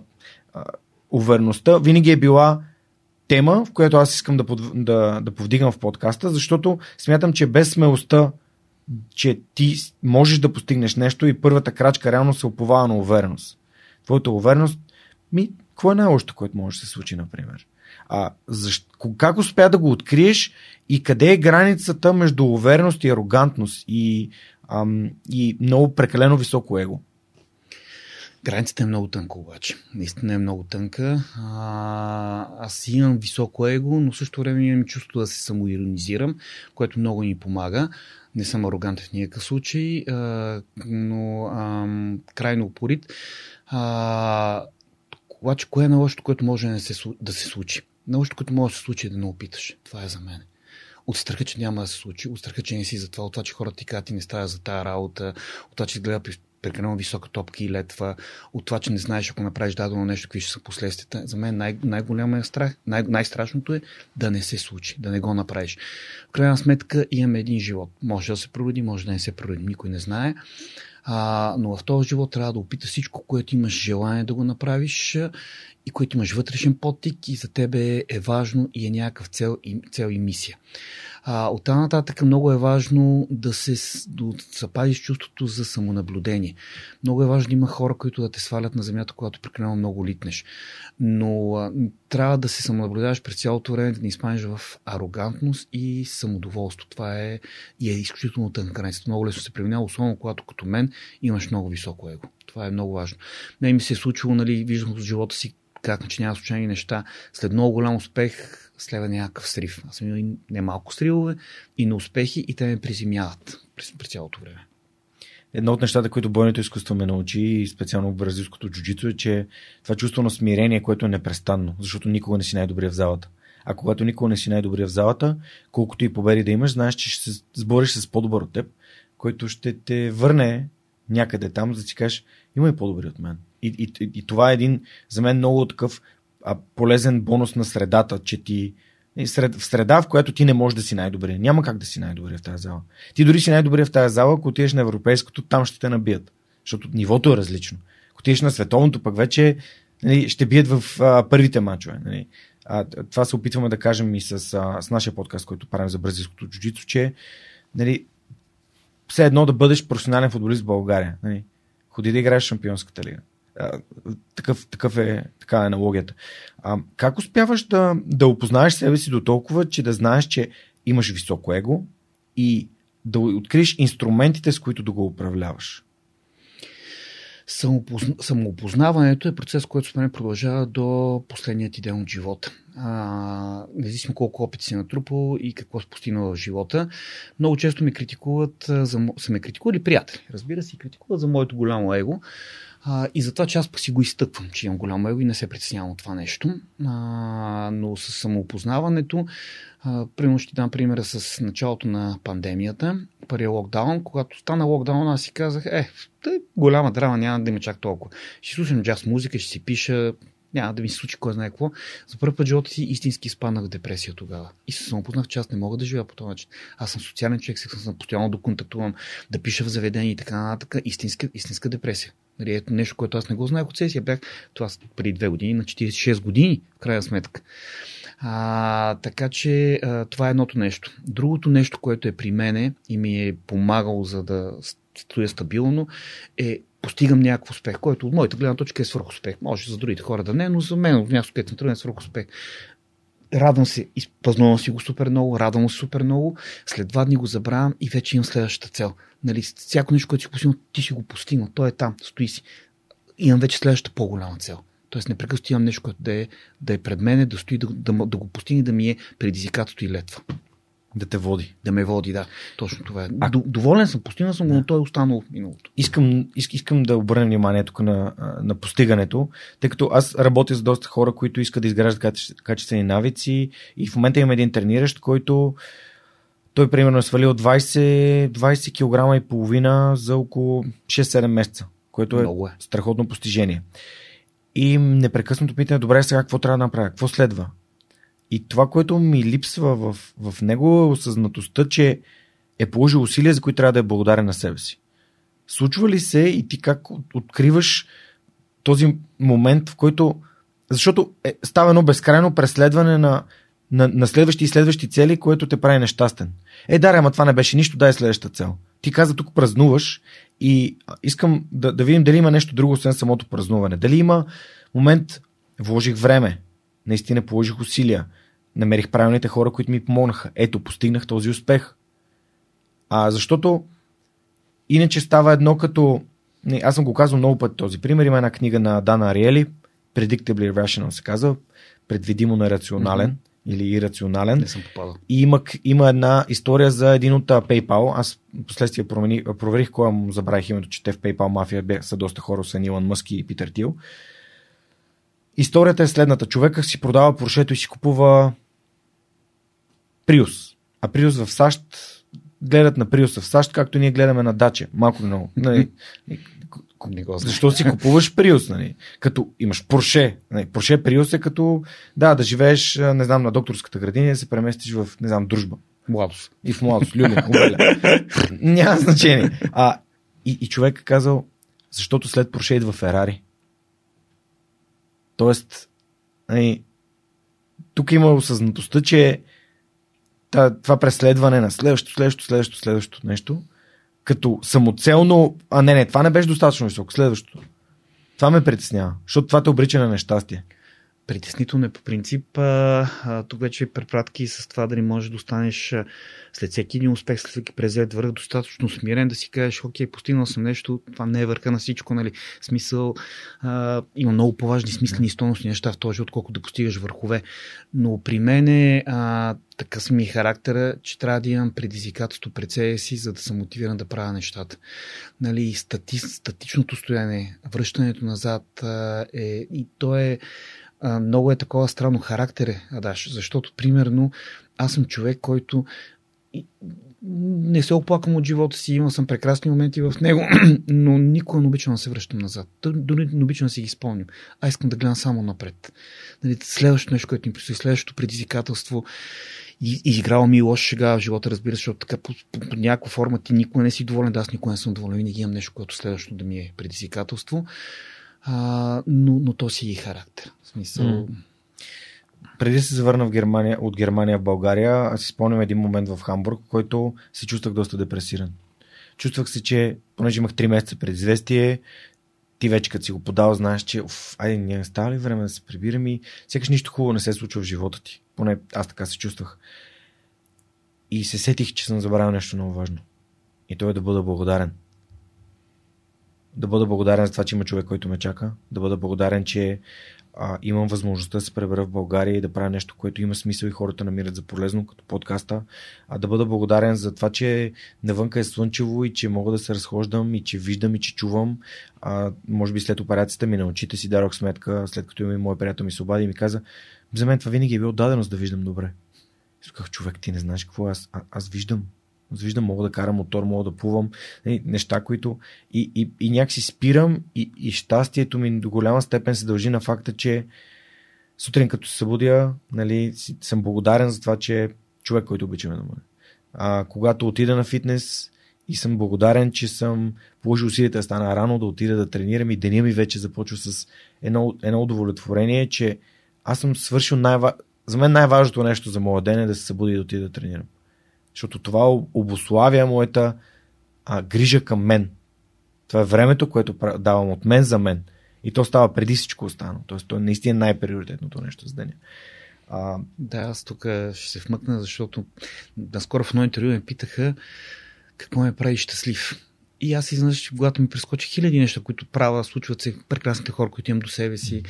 а, увереността винаги е била тема, в която аз искам да, под, да, да повдигам в подкаста, защото смятам, че без смелостта че ти можеш да постигнеш нещо и първата крачка реално се оповава на увереност. Твоята увереност, ми, какво е най-лошото, което може да се случи, например? А, защо, как успя да го откриеш и къде е границата между увереност и арогантност и, ам, и много прекалено високо его? Границата е много тънка обаче. Наистина е много тънка. А, аз имам високо его, но също време имам чувство да се самоиронизирам, което много ми помага. Не съм арогантен в никакъв случай, а, но а, крайно упорит. А, обаче, кое е на лошото, което може да, се, да се случи? На лошото, което може да се случи е да не опиташ. Това е за мен от страха, че няма да се случи, от страха, че не си за това, от това, че хората ти казват, ти не става за тази работа, от това, че гледа прекалено висока топка и летва, от това, че не знаеш, ако направиш дадено нещо, какви ще са последствията. За мен най- най-голямия страх, най- най-страшното е да не се случи, да не го направиш. В крайна сметка имаме един живот. Може да се проведи, може да не се проведи, никой не знае. А, но в този живот трябва да опиташ всичко, което имаш желание да го направиш и което имаш вътрешен подтик и за тебе е важно и е някакъв цел и, цел и мисия. От тази нататък много е важно да се запазиш чувството за самонаблюдение. Много е важно да има хора, които да те свалят на земята, когато прекалено много литнеш. Но а, трябва да се самонаблюдаваш през цялото време, да не изпаднеш в арогантност и самодоволство. Това е и е изключително тънка граница. Много лесно се преминава, особено когато като мен имаш много високо его. Това е много важно. Не ми се е случило, нали, виждам в живота си как че няма случайни неща. След много голям успех следва някакъв срив. Аз съм имал немалко сривове и на успехи и те ме приземяват през, през цялото време. Едно от нещата, които бойното изкуство ме научи, и специално бразилското джуджито, е, че това чувство на смирение, което е непрестанно, защото никога не си най-добрия в залата. А когато никога не си най-добрия в залата, колкото и победи да имаш, знаеш, че ще се сбориш с по-добър от теб, който ще те върне някъде там, за да си кажеш, има и по-добри от мен. И, и, и това е един, за мен, много такъв а, полезен бонус на средата, че ти сред, в среда, в която ти не можеш да си най-добре. Няма как да си най-добре в тази зала. Ти дори си най-добре в тази зала, ако отидеш на европейското, там ще те набият. Защото нивото е различно. Ако отидеш на световното, пък вече нали, ще бият в а, първите мачове. Нали. А, това се опитваме да кажем и с, а, с нашия подкаст, който правим за бразилското джуджито, че нали, все едно да бъдеш професионален футболист в България. Нали. Ходи да играеш в Шампионската лига. Такъв, такъв е, така е аналогията. А, как успяваш да, да опознаеш себе си до толкова, че да знаеш, че имаш високо его и да откриеш инструментите, с които да го управляваш? Самоопознаването е процес, който според продължава до последният ти ден от живота. А, независимо колко опит си натрупал и какво си постигнал в живота. Много често ме критикуват, за, са ме критикували приятели. Разбира се, критикуват за моето голямо его. А, и затова, че аз си го изтъквам, че имам голямо его и не се притеснявам от това нещо. А, но с самоопознаването, а, примерно ще дам примера с началото на пандемията, първият локдаун. Когато стана локдаун, аз си казах, е, тъй, голяма драма, няма да има чак толкова. Ще слушам джаз музика, ще си пиша, няма да ми се случи кой знае какво. За първи път живота си истински спаднах в депресия тогава. И се самопознах, че аз не мога да живея по този начин. Аз съм социален човек, съм постоянно да контактувам, да пиша в заведения и така нататък. Истинска, истинска депресия. Нали, ето нещо, което аз не го знаех от сесия. Бях това преди две години, на 46 години, в крайна сметка. А, така че а, това е едното нещо. Другото нещо, което е при мене и ми е помагало за да стоя стабилно, е постигам някакъв успех, който от моята гледна точка е свърхуспех. Може за другите хора да не, но за мен от място, където съм труден свърхуспех. Радвам се, изпразнувам си го супер много, радвам се супер много. След два дни го забравям и вече имам следващата цел. Нали, всяко нещо, което си постигнал, ти си го постигнал. То е там, стои си. Имам вече следващата по-голяма цел. Тоест, непрекъснато имам нещо, което да е, да е пред мене, да стои, да, да, да го постигне, да ми е предизвикателство и летва. Да те води. Да ме води, да. Точно това е. А... Доволен съм, постигнал съм, но той е останал в миналото. Искам, искам да обърна внимание тук на, на постигането, тъй като аз работя с доста хора, които искат да изграждат качествени навици и в момента имам един трениращ, който той примерно е свалил 20, 20 кг и половина за около 6-7 месеца, което е, е страхотно постижение. И непрекъснато питаме, добре, сега какво трябва да направя? Какво следва? И това, което ми липсва в, в него е осъзнатостта, че е положил усилия, за които трябва да е благодарен на себе си. Случва ли се и ти как откриваш този момент, в който. Защото е, става едно безкрайно преследване на, на, на следващи и следващи цели, което те прави нещастен. Е, да, ама това не беше нищо, дай следващата цел. Ти каза тук празнуваш и искам да, да видим дали има нещо друго, освен самото празнуване. Дали има момент, вложих време, наистина положих усилия, намерих правилните хора, които ми помогнаха. Ето, постигнах този успех. А защото иначе става едно като Не, аз съм го казал много пъти този пример. Има една книга на Дана Ариели, Predictably Irrational се казва, предвидимо нерационален mm-hmm. или ирационален. Не съм попадал. И има, има една история за един от PayPal. Аз последствие промени, проверих кой му забравих името, че те в PayPal мафия са доста хора, са Нилан Мъски и Питър Тил. Историята е следната. Човека си продава Поршето и си купува Приус. А Приус в САЩ гледат на Приуса в САЩ, както ние гледаме на Дача. Малко много. Нали? Не го Защо си купуваш Приус, нали? Като имаш Порше. Нали? Порше Приус е като, да, да живееш, не знам, на докторската градина и да се преместиш в, не знам, дружба. Младост. И в младост. Люля, Няма значение. А, и, и човек е казал, защото след Порше идва Ферари. Тоест, нали, тук има осъзнатостта, че това преследване на следващо, следващо, следващо, следващо нещо, като самоцелно, а не, не, това не беше достатъчно високо, следващото. Това ме притеснява, защото това те обрича на нещастие. Притеснително е по принцип. А, тук вече препратки с това дали можеш да останеш след всеки един успех, след всеки презет върх, достатъчно смирен да си кажеш, окей, постигнал съм нещо, това не е върха на всичко, нали? Смисъл, а, има много по-важни смислени стойностни неща в този, отколкото да постигаш върхове. Но при мен е така ми е характера, че трябва да имам предизвикателство пред себе си, за да съм мотивиран да правя нещата. Нали, стати, статичното стояние, връщането назад е, и то е много е такова странно характер е, Адаш, защото примерно аз съм човек, който не се оплаквам от живота си, имал съм прекрасни моменти в него, но никога не обичам да се връщам назад. Дори не обичам да си ги спомням. А искам да гледам само напред. Нали, следващото нещо, което ми предстои, следващото предизвикателство. И, изиграва ми лоша шега в живота, разбира се, защото така по, по, по, някаква форма ти никога не си доволен, да аз никога не съм доволен, винаги имам нещо, което следващото да ми е предизвикателство. А, но, но то си е и характер. В смисъл. Mm. Преди да се завърна в Германия, от Германия в България, аз си спомням един момент в Хамбург, в който се чувствах доста депресиран. Чувствах се, че понеже имах 3 месеца предизвестие, ти вече като си го подал, знаеш, че оф, айде, не става ли време да се прибирам и сякаш нищо хубаво не се случва в живота ти. Поне аз така се чувствах. И се сетих, че съм забравил нещо много важно. И то е да бъда благодарен да бъда благодарен за това, че има човек, който ме чака, да бъда благодарен, че а, имам възможността да се пребера в България и да правя нещо, което има смисъл и хората намират за полезно, като подкаста, а да бъда благодарен за това, че навънка е слънчево и че мога да се разхождам и че виждам и че чувам. А, може би след операцията ми на очите си дарох сметка, след като и мой приятел ми се обади и ми каза, за мен това винаги е било даденост да виждам добре. И човек, ти не знаеш какво е, аз, а, аз виждам. Виждам, мога да карам мотор, мога да плувам. Нали, неща, които. И, и, и някакси спирам, и, и щастието ми до голяма степен се дължи на факта, че сутрин като се събудя, нали, съм благодарен за това, че е човек, който обичаме да бъде. А когато отида на фитнес и съм благодарен, че съм положил усилията да стана рано, да отида да тренирам и деня ми вече започва с едно, едно удовлетворение, че аз съм свършил най За мен най-важното нещо за моя ден е да се събуди и да отида да тренирам. Защото това обославя моята а, грижа към мен. Това е времето, което давам от мен за мен. И то става преди всичко останало. Тоест, то е наистина най-приоритетното нещо за деня. А... Да, аз тук ще се вмъкна, защото наскоро в едно интервю ме питаха какво ме прави щастлив. И аз изнъж, когато ми прескочи хиляди неща, които правя, случват се прекрасните хора, които имам до себе си,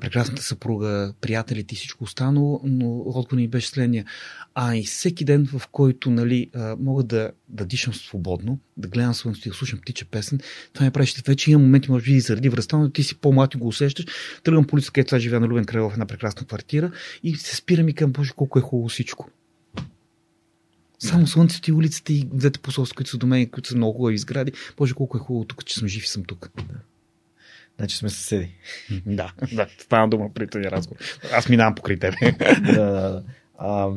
прекрасната съпруга, приятелите и всичко останало, но отговор ни беше следния. А и всеки ден, в който нали, мога да, да дишам свободно, да гледам слънцето и да слушам птича песен, това ми прави Вече има моменти, може би, и заради връзта, но ти си по-млад и го усещаш. Тръгвам по улица, където сега живея на Любен край една прекрасна квартира и се спирам и към Боже, колко е хубаво всичко. Само слънцето и улицата и двете посолства, които са до мен, които са много хубави сгради. Боже, колко е хубаво тук, че съм жив и съм тук. Да. Значи сме съседи. да, да, стана дума при този разговор. Аз минавам покрай тебе. да, да, да. А,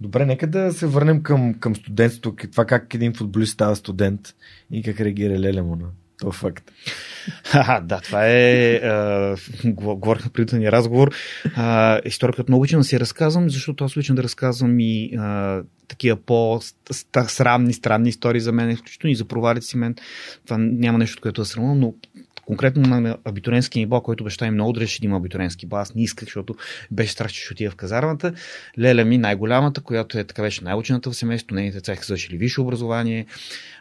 добре, нека да се върнем към, към студентството. Това как един футболист става студент и как реагира Леля му на това факт. Да, това е. А, говорихме преди ни разговор. А, история, която много обичам да си разказвам, защото аз обичам да разказвам и а, такива по-срамни, странни истории за мен, изключително и за провалите си мен. Това няма нещо, което да срамувам, но конкретно на абитуренски ниво, който баща ми много дреше да има абитуренски бал. Аз не исках, защото беше страх, че ще отида в казармата. Леля ми, най-голямата, която е така беше най-учената в семейството, нейните деца са завършили висше образование.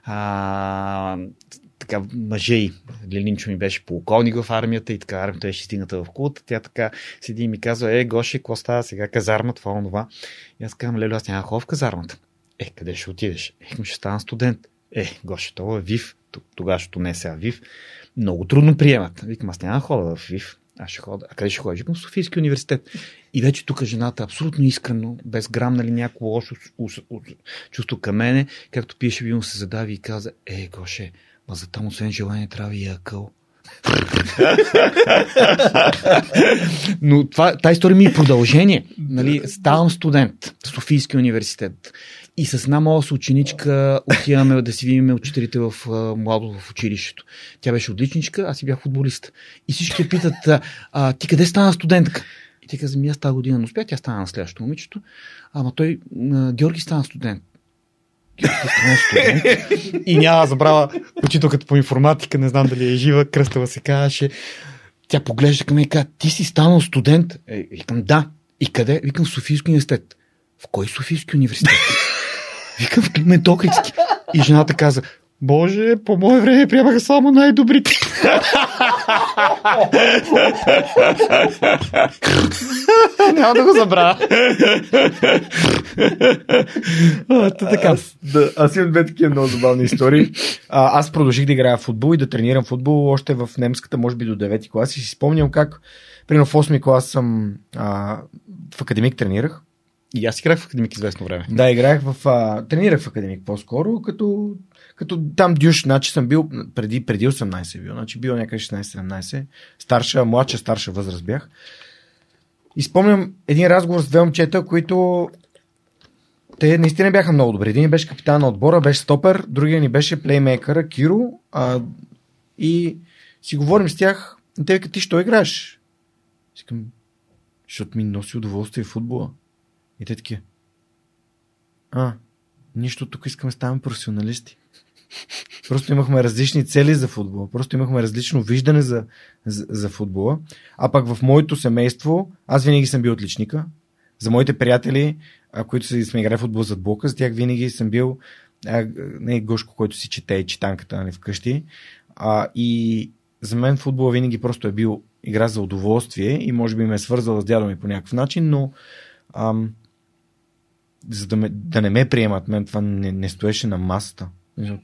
А, така мъже и Лилинчо ми беше полковник в армията и така армията беше стигната в култа. Тя така седи и ми казва, е, Гоше, какво става сега, казарма, това, онова. И аз казвам, Лело, аз няма хов в казармата. Е, къде ще отидеш? Е, ще стана студент. Е, Гоше, това е ВИВ. Ще не сега ВИВ. Много трудно приемат. Викам, аз няма хода в ВИВ. Аз ще хода. А къде ще ходиш? Към Софийски университет. И вече тук жената абсолютно искрено, без грам, нали, някакво лошо чувство към мене, както пиеше вино се задави и каза, е, Гоше, ма за там освен желание трябва и акъл. Но това, тази история ми е продължение. Нали, ставам студент в Софийски университет. И с една моя ученичка отиваме да си видим учителите в младо в училището. Тя беше отличничка, аз си бях футболист. И всички питат, а, ти къде стана студентка? И тя каза, ми аз тази година не успя, тя стана на следващото момичето. Ама той, Георги стана студент. И няма забрава учителката по информатика, не знам дали е жива, кръстава се казваше. Тя поглежда към мен и казва, ти си станал студент? Е, викам, да. И къде? Викам, в Софийски университет. В кой Софийски университет? Викам, в Климент Охридски. И жената каза, Боже, по мое време приемаха само най-добрите. Няма да го забравя. така. Аз, да, аз имам две такива много забавни истории. А, аз продължих да играя в футбол и да тренирам футбол още в немската, може би до 9 клас. И си спомням как, примерно в 8 клас съм а, в академик тренирах. И аз играх в академик известно време. Да, играх в... А, тренирах в академик по-скоро, като, като там дюш, значи съм бил преди, преди 18 бил, значи бил някъде 16-17, старша, младша, старша възраст бях. И спомням един разговор с две момчета, които те наистина бяха много добри. Един беше капитан на отбора, беше стопер, другия ни беше плеймейкъра, Киро. А, и си говорим с тях. И те викат, ти що играеш? Искам, защото ми носи удоволствие футбола. И те такива. А, нищо, тук искаме да ставаме професионалисти. Просто имахме различни цели за футбола. Просто имахме различно виждане за, за, за футбола. А пък в моето семейство, аз винаги съм бил отличника. За моите приятели, а, които са, сме играли футбол зад блока, за тях винаги съм бил а, не Гошко, който си чете и читанката нали, вкъщи. А, и за мен футбол винаги просто е бил игра за удоволствие и може би ме е свързала с дядо ми по някакъв начин, но ам, за да, ме, да не ме приемат, мен това не, не стоеше на масата.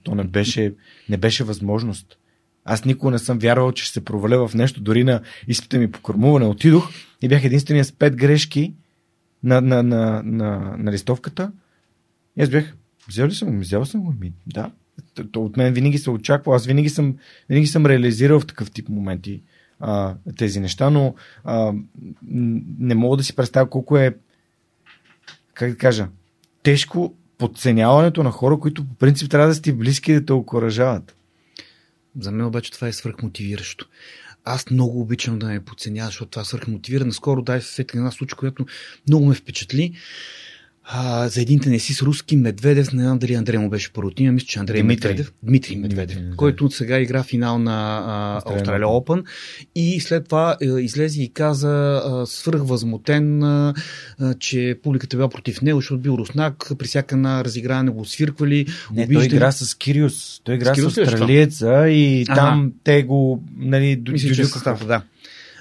То не беше, не беше възможност. Аз никога не съм вярвал, че ще се проваля в нещо. Дори на изпита ми по кормуване отидох и бях единствения с пет грешки на, на, на, на, на листовката. И аз бях, взел ли съм го? Взел съм го. Ми, да. То от мен винаги се очаква. Аз винаги съм, винаги съм реализирал в такъв тип моменти а, тези неща, но а, не мога да си представя колко е как да кажа, тежко подценяването на хора, които по принцип трябва да сте близки да те окоръжават. За мен обаче това е свърхмотивиращо. Аз много обичам да ме подценяваш, защото това свърхмотивира. Наскоро дай се сетих една случка, която много ме впечатли а, за един тенесист руски Медведев, не знам дали Андрей му беше първото име, мисля, че Андрей Дмитрий. Медведев, Дмитрий Медведев, Дмитрий, който сега игра финал на Австралия Open и след това е, излезе и каза свръхвъзмутен, че публиката била против него, защото бил руснак, при всяка на разиграване го свирквали. Не, обиждали... той игра с Кириус, той игра с, с австралиеца и ага. там те го, нали, Мисля, че да.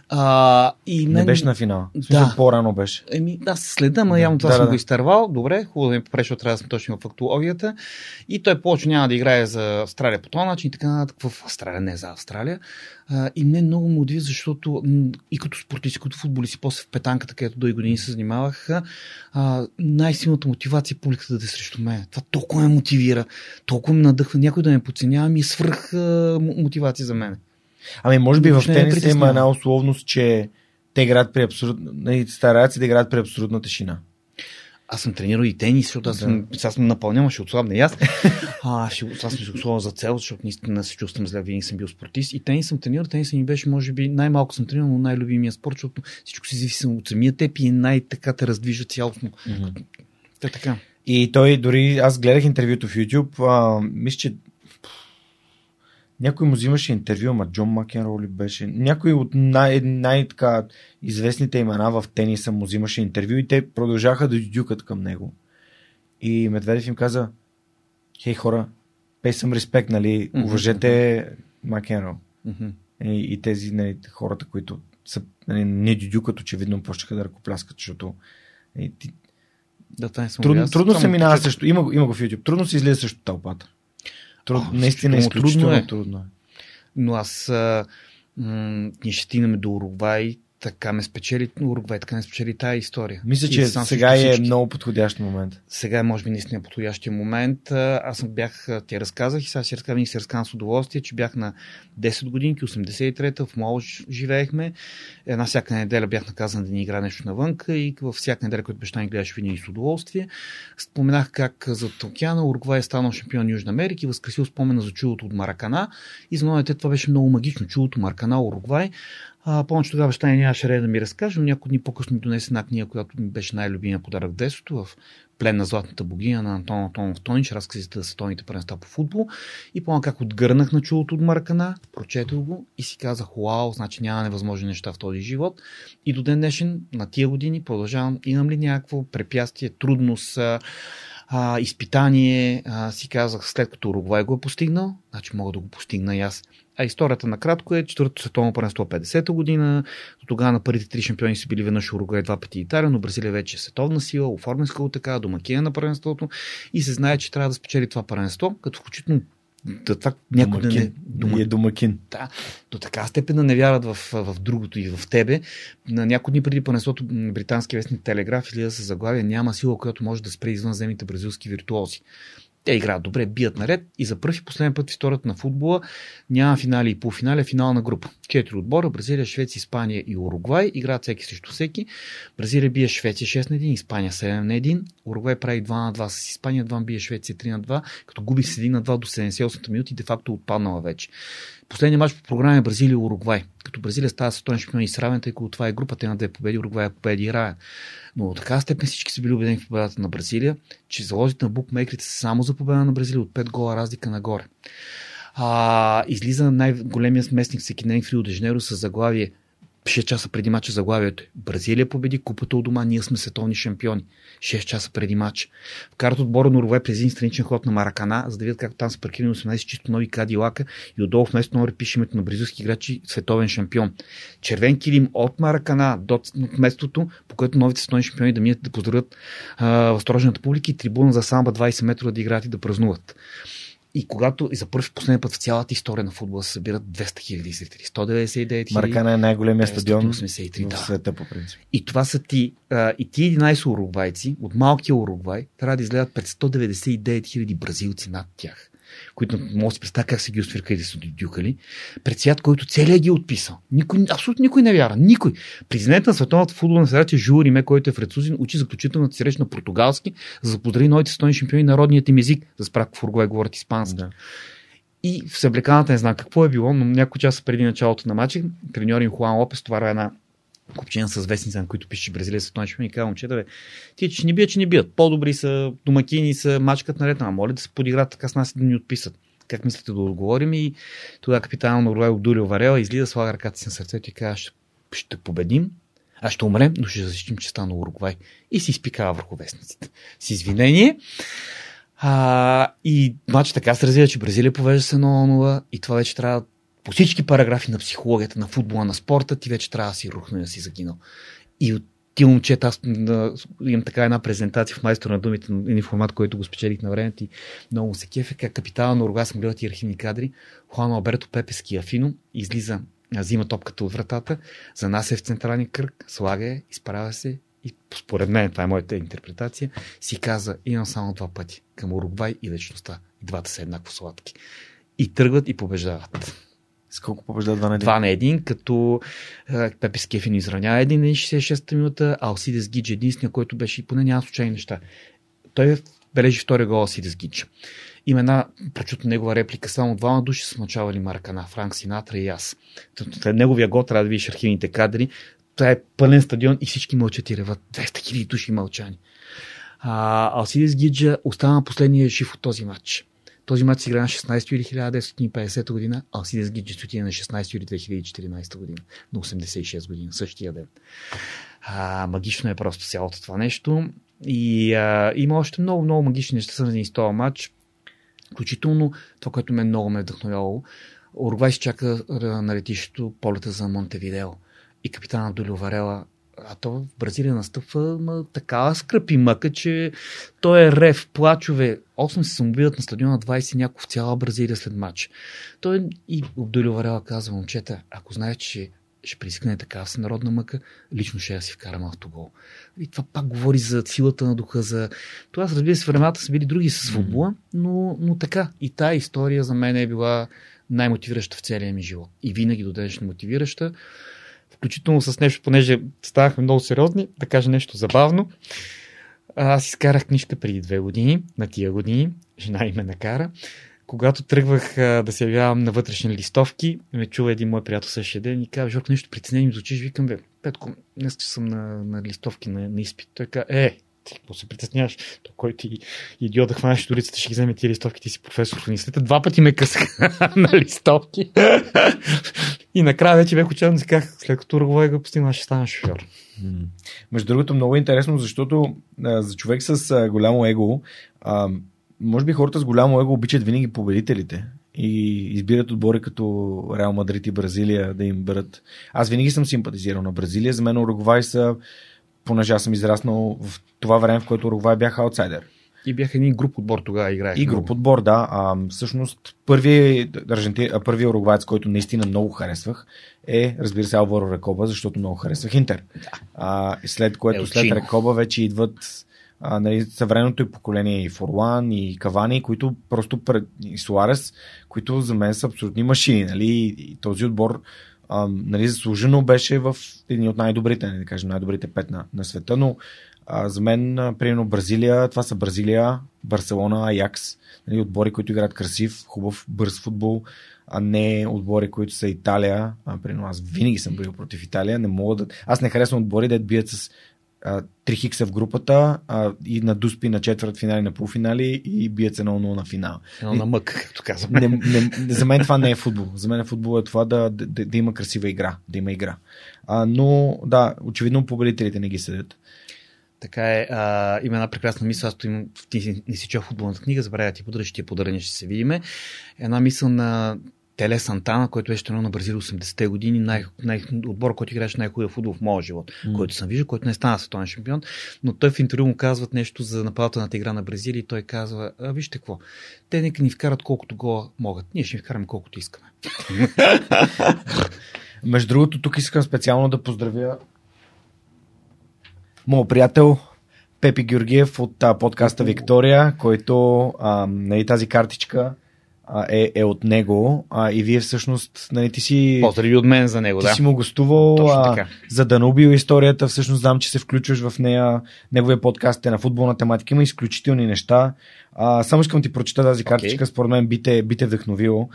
А, и мен... Не беше на финал. Да. по-рано беше. Еми, аз следа, ма явно това да, съм да. го изтървал. Добре, хубаво да ми попреш, защото трябва да сме точно в фактологията. И той повече няма да играе за Австралия по този начин и така нататък. В Австралия, не за Австралия. А, и мен много му удиви, защото и като спортист, като футболист, и после в петанката, където до и години се занимаваха, а, най-силната мотивация е публиката да е срещу мен. Това толкова ме мотивира, толкова ме надъхва. Някой да ме подценява ми е свръх а, мотивация за мен. Ами, може би в тениса има една условност, че те играят при абсолютно. Нали, стараят се да играят при абсолютна тишина. Аз съм тренирал и тенис, защото аз съм, сега съм напълнявам, ще отслабна и аз. А, ще, аз съм се за цел, защото наистина се чувствам зле, винаги съм бил спортист. И тенис съм тренирал, тенис ми беше, може би, най-малко съм тренирал, но най-любимия спорт, защото всичко си зависи от самия теб и най-така те раздвижва цялостно. Mm-hmm. Та, така. И той дори, аз гледах интервюто в YouTube, а, мисля, че някой му взимаше интервю, ама Джон Макенрол ли беше? Някой от най- най-така известните имена в тениса му взимаше интервю и те продължаха да дюкат към него. И Медведев им каза, хей хора, pay some respect, нали, уважете Макенро. И, и тези нали, хората, които са нали, не дюдюкат, очевидно почнаха да ръкопляскат, защото нали, ти, Да, съм трудно, се минава също. Има, има го в YouTube. Трудно се излезе също тълпата. Труд, А, наистина изключително трудно е. трудно е. Но аз а, м- ние ще стигнем до Уругвай, така ме спечели Уругвай, така не спечели тая история. Мисля, че сега срещу е много подходящ момент. Сега е, може би, наистина подходящия момент. Аз съм бях, ти разказах и сега си разказвам и си разказвам с удоволствие, че бях на 10 годинки, 83-та, в Мол живеехме. Една всяка неделя бях наказан да ни игра нещо навънка и във всяка неделя, която баща ни гледаше винаги с удоволствие. Споменах как зад океана Уругвай е станал шампион на Южна Америка и възкресил спомена за чудото от Маракана. И за мен това беше много магично. Чудото Маракана, Уругвай. А, помня, че тогава баща ми нямаше ред да ми разкаже, но няколко дни по-късно ми донесе една книга, която ми беше най-любимия подарък в детството, в Плен на златната богиня на Антон Антонов Тонич, разказите за световните първенства по футбол. И помня как отгърнах на чулото от Маракана, прочетох го и си казах, вау, значи няма невъзможни неща в този живот. И до ден днешен, на тия години, продължавам, имам ли някакво препятствие, трудност, а, изпитание, а, си казах, след като Уругвай го е постигнал, значи мога да го постигна и аз. А историята накратко е четвъртото световно първенство 50-та година. До тогава на първите три шампиони са били веднъж Уругвай, два пъти Италия, но Бразилия вече е световна сила, оформен скал така, домакина на първенството и се знае, че трябва да спечели това първенство, като включително да, това някой да не... Домакин. Е домакин. Да, до така степен да не вярват в, в другото и в тебе. На някои дни преди м, британски вестник Телеграф излиза с заглавие Няма сила, която може да спре извънземните бразилски виртуози. Те играят добре, бият наред и за първи и последен път в историята на футбола няма финали и полуфинали, а финална група. Четири отбора Бразилия, Швеция, Испания и Уругвай играят всеки срещу всеки. Бразилия бие Швеция 6 на 1, Испания 7 на 1. Уругвай прави 2 на 2 с Испания, 2 бие Швеция 3 на 2, като губи с 1 на 2 до 78 минути, де факто е отпаднала вече. Последният матч по програма е Бразилия Уругвай. Като Бразилия става световен шампион и с равен, тъй като това е групата на две победи, Уругвай победи и равен. Но до така степен всички са били убедени в победата на Бразилия, че залозите на букмейкерите са само за победа на Бразилия от 5 гола разлика нагоре. А, излиза най-големият местник всеки в Рио де Жанейро с заглавие 6 часа преди мача заглавието е Бразилия победи купата от дома, ние сме световни шампиони. 6 часа преди матч. Вкарат отбора Уругвай през един страничен ход на Маракана, за да видят как там са паркирани 18 чисто нови кадилака и отдолу вместо номер пише името на бразилски играчи световен шампион. Червен килим от Маракана до местото, по което новите световни шампиони да минат да поздравят а, публика и трибуна за самба 20 метра да играят и да празнуват. И когато и за първи последен път в цялата история на футбола се събират 200 хиляди зрители. 199 хиляди. Маракана е най-големия стадион 983, в да. света по принцип. И това са ти, а, и ти 11 уругвайци от малкия Уругвай трябва да изгледат пред 199 хиляди бразилци над тях които може да си представя как са ги освиркали да са дюкали, пред свят, който целият ги е отписал. Никой, абсолютно никой не вяра. Никой. Президент на Световната футболна федерация Жул Риме, който е французин, учи заключителната си реч на португалски, за да поздрави новите стойни шампиони народният им език, за справка в Уругвай говорят испански. Да. И в съблеканата не знам какво е било, но няколко часа преди началото на матча, треньор им Хуан Лопес товарва една купчина с вестница, на които пише Бразилия световен шампион и казва, момчета, бе, тия, че не бият, че не бият. По-добри са, домакини са, мачкат наред, ама моля да се подиграт така с нас и да ни отписат. Как мислите да отговорим? И тогава капитана на Уругвай Обдулио Варела излиза, слага ръката си на сърцето и казва, ще, ще победим, а ще умрем, но ще защитим честа на Уругвай. И си изпикава върху вестниците. С извинение. А, и матч така се развива, че Бразилия повежда се 0-0 и това вече трябва по всички параграфи на психологията, на футбола, на спорта, ти вече трябва да си рухне да си загинал. И от ти момчета, аз да, имам така една презентация в майстор на думите, един формат, който го спечелих на времето и много се кефе, как капитала на Орга съм гледал ти архивни кадри, Хуан Алберто Пепески Афино излиза, взима топката от вратата, за нас е в централния кръг, слага я, изправя се и според мен, това е моята интерпретация, си каза, имам само два пъти към Уругвай и вечността. И двата са еднакво сладки. И тръгват и побеждават. С колко побежда 2 на 1? 2 на 1, като е, Пепе Скефин изравнява един на 66-та минута, а Алсидес Гидж е единствения, който беше и поне няма случайни неща. Той бележи втория гол Алсидес Гидж. Има една прочута негова реплика, само двама души са начавали Маракана, Франк Синатра и аз. Неговия гол трябва да видиш архивните кадри. Това е пълен стадион и всички мълчат и реват. 200 хиляди души мълчани. А, Алсидес Гиджа остана последния жив от този матч. Този матч се игра на 16 юли 1950 година, а Алсидес Гиджи отиде на 16 юли 2014 година, на 86 година, същия ден. А, магично е просто цялото това нещо. И а, има още много, много магични неща, свързани с този матч. Включително това, което ме много ме е вдъхновявало. Уругвай си чака на летището полета за Монтевидео. И капитана Долио Варела а то в Бразилия настъпва ма, такава скръпи мъка, че той е рев, плачове. 8 се самоубиват на стадиона 20 някой в цяла Бразилия след матч. Той и Обдолио Варела казва, момчета, ако знаете, че ще прискане такава всенародна мъка, лично ще я си вкарам автогол. И това пак говори за силата на духа, за... Това, разбира се, времената са били други с футбола, но, но така. И тая история за мен е била най-мотивираща в целия ми живот. И винаги до днешна мотивираща включително с нещо, понеже станахме много сериозни, да кажа нещо забавно. Аз изкарах книжка преди две години, на тия години, жена и ме накара. Когато тръгвах а, да се явявам на вътрешни листовки, ме чува един мой приятел същия ден и казва, Жорко, нещо притеснение ми звучиш, викам, бе, Петко, днес съм на, на листовки на, на изпит. Той казва, е, ти какво се притесняваш? То, кой ти идиот да хванеш турицата, ще ги вземе тия листовки, ти си професор университета. Два пъти ме късах на листовки. и накрая вече бях учен си казах, след като ръговой го постигна, ще стана шофьор. Между другото, много интересно, защото а, за човек с а, голямо его, а, може би хората с голямо его обичат винаги победителите и избират отбори като Реал Мадрид и Бразилия да им бъдат. Аз винаги съм симпатизирал на Бразилия. За мен Уругвай са понеже аз съм израснал в това време, в което Уругвай бяха аутсайдер. И бяха един груп отбор тогава играе. И груп отбор, да. А, всъщност, първият първи уругваец, който наистина много харесвах, е, разбира се, Алваро Рекоба, защото много харесвах Интер. Да. А, след което, Елчино. след Рекоба вече идват а, нали, съвременното и поколение и Форлан, и Кавани, които просто и Суарес, които за мен са абсолютни машини. Нали, и този отбор а, нали, заслужено беше в един от най-добрите, не нали, да кажем най-добрите пет на, на света, но а, за мен, а, примерно Бразилия, това са Бразилия, Барселона, Аякс, нали, отбори, които играят красив, хубав, бърз футбол, а не отбори, които са Италия. А, примерно аз винаги съм бил против Италия, не мога да... Аз не харесвам отбори да бият с 3 хикса в групата а, и на дуспи на четвърт финали, на полуфинали и бият се на 0 на финал. Едно на мък, както казвам. Не, не, за мен това не е футбол. За мен футбол е това да, да, да има красива игра. Да има игра. А, но да, очевидно победителите не ги съдят. Така е. А, има една прекрасна мисъл. Аз имам, ти не си чел футболната книга, забравя ти подаря, ще ти я подаря, ще се видиме. Една мисъл на Теле Сантана, който беше тренер на Бразилия 80-те години, най- най- отбор, който играеше най-хубавия футбол в моя живот, mm. който съм виждал, който не стана световен шампион, но той в интервю му казват нещо за нападателната игра на Бразилия и той казва, а, вижте какво, те нека ни вкарат колкото го могат, ние ще ни вкараме колкото искаме. Между другото, тук искам специално да поздравя моят приятел Пепи Георгиев от а, подкаста Виктория, който а, нали, тази картичка е, е от него а, и вие всъщност нали, ти си... Поздрави от мен за него, ти да. си му гостувал а, за да убил историята, всъщност знам, че се включваш в нея, неговия подкаст е на футболна тематика, има изключителни неща. А, само искам ти прочета тази картичка, okay. според мен би те, би те вдъхновило.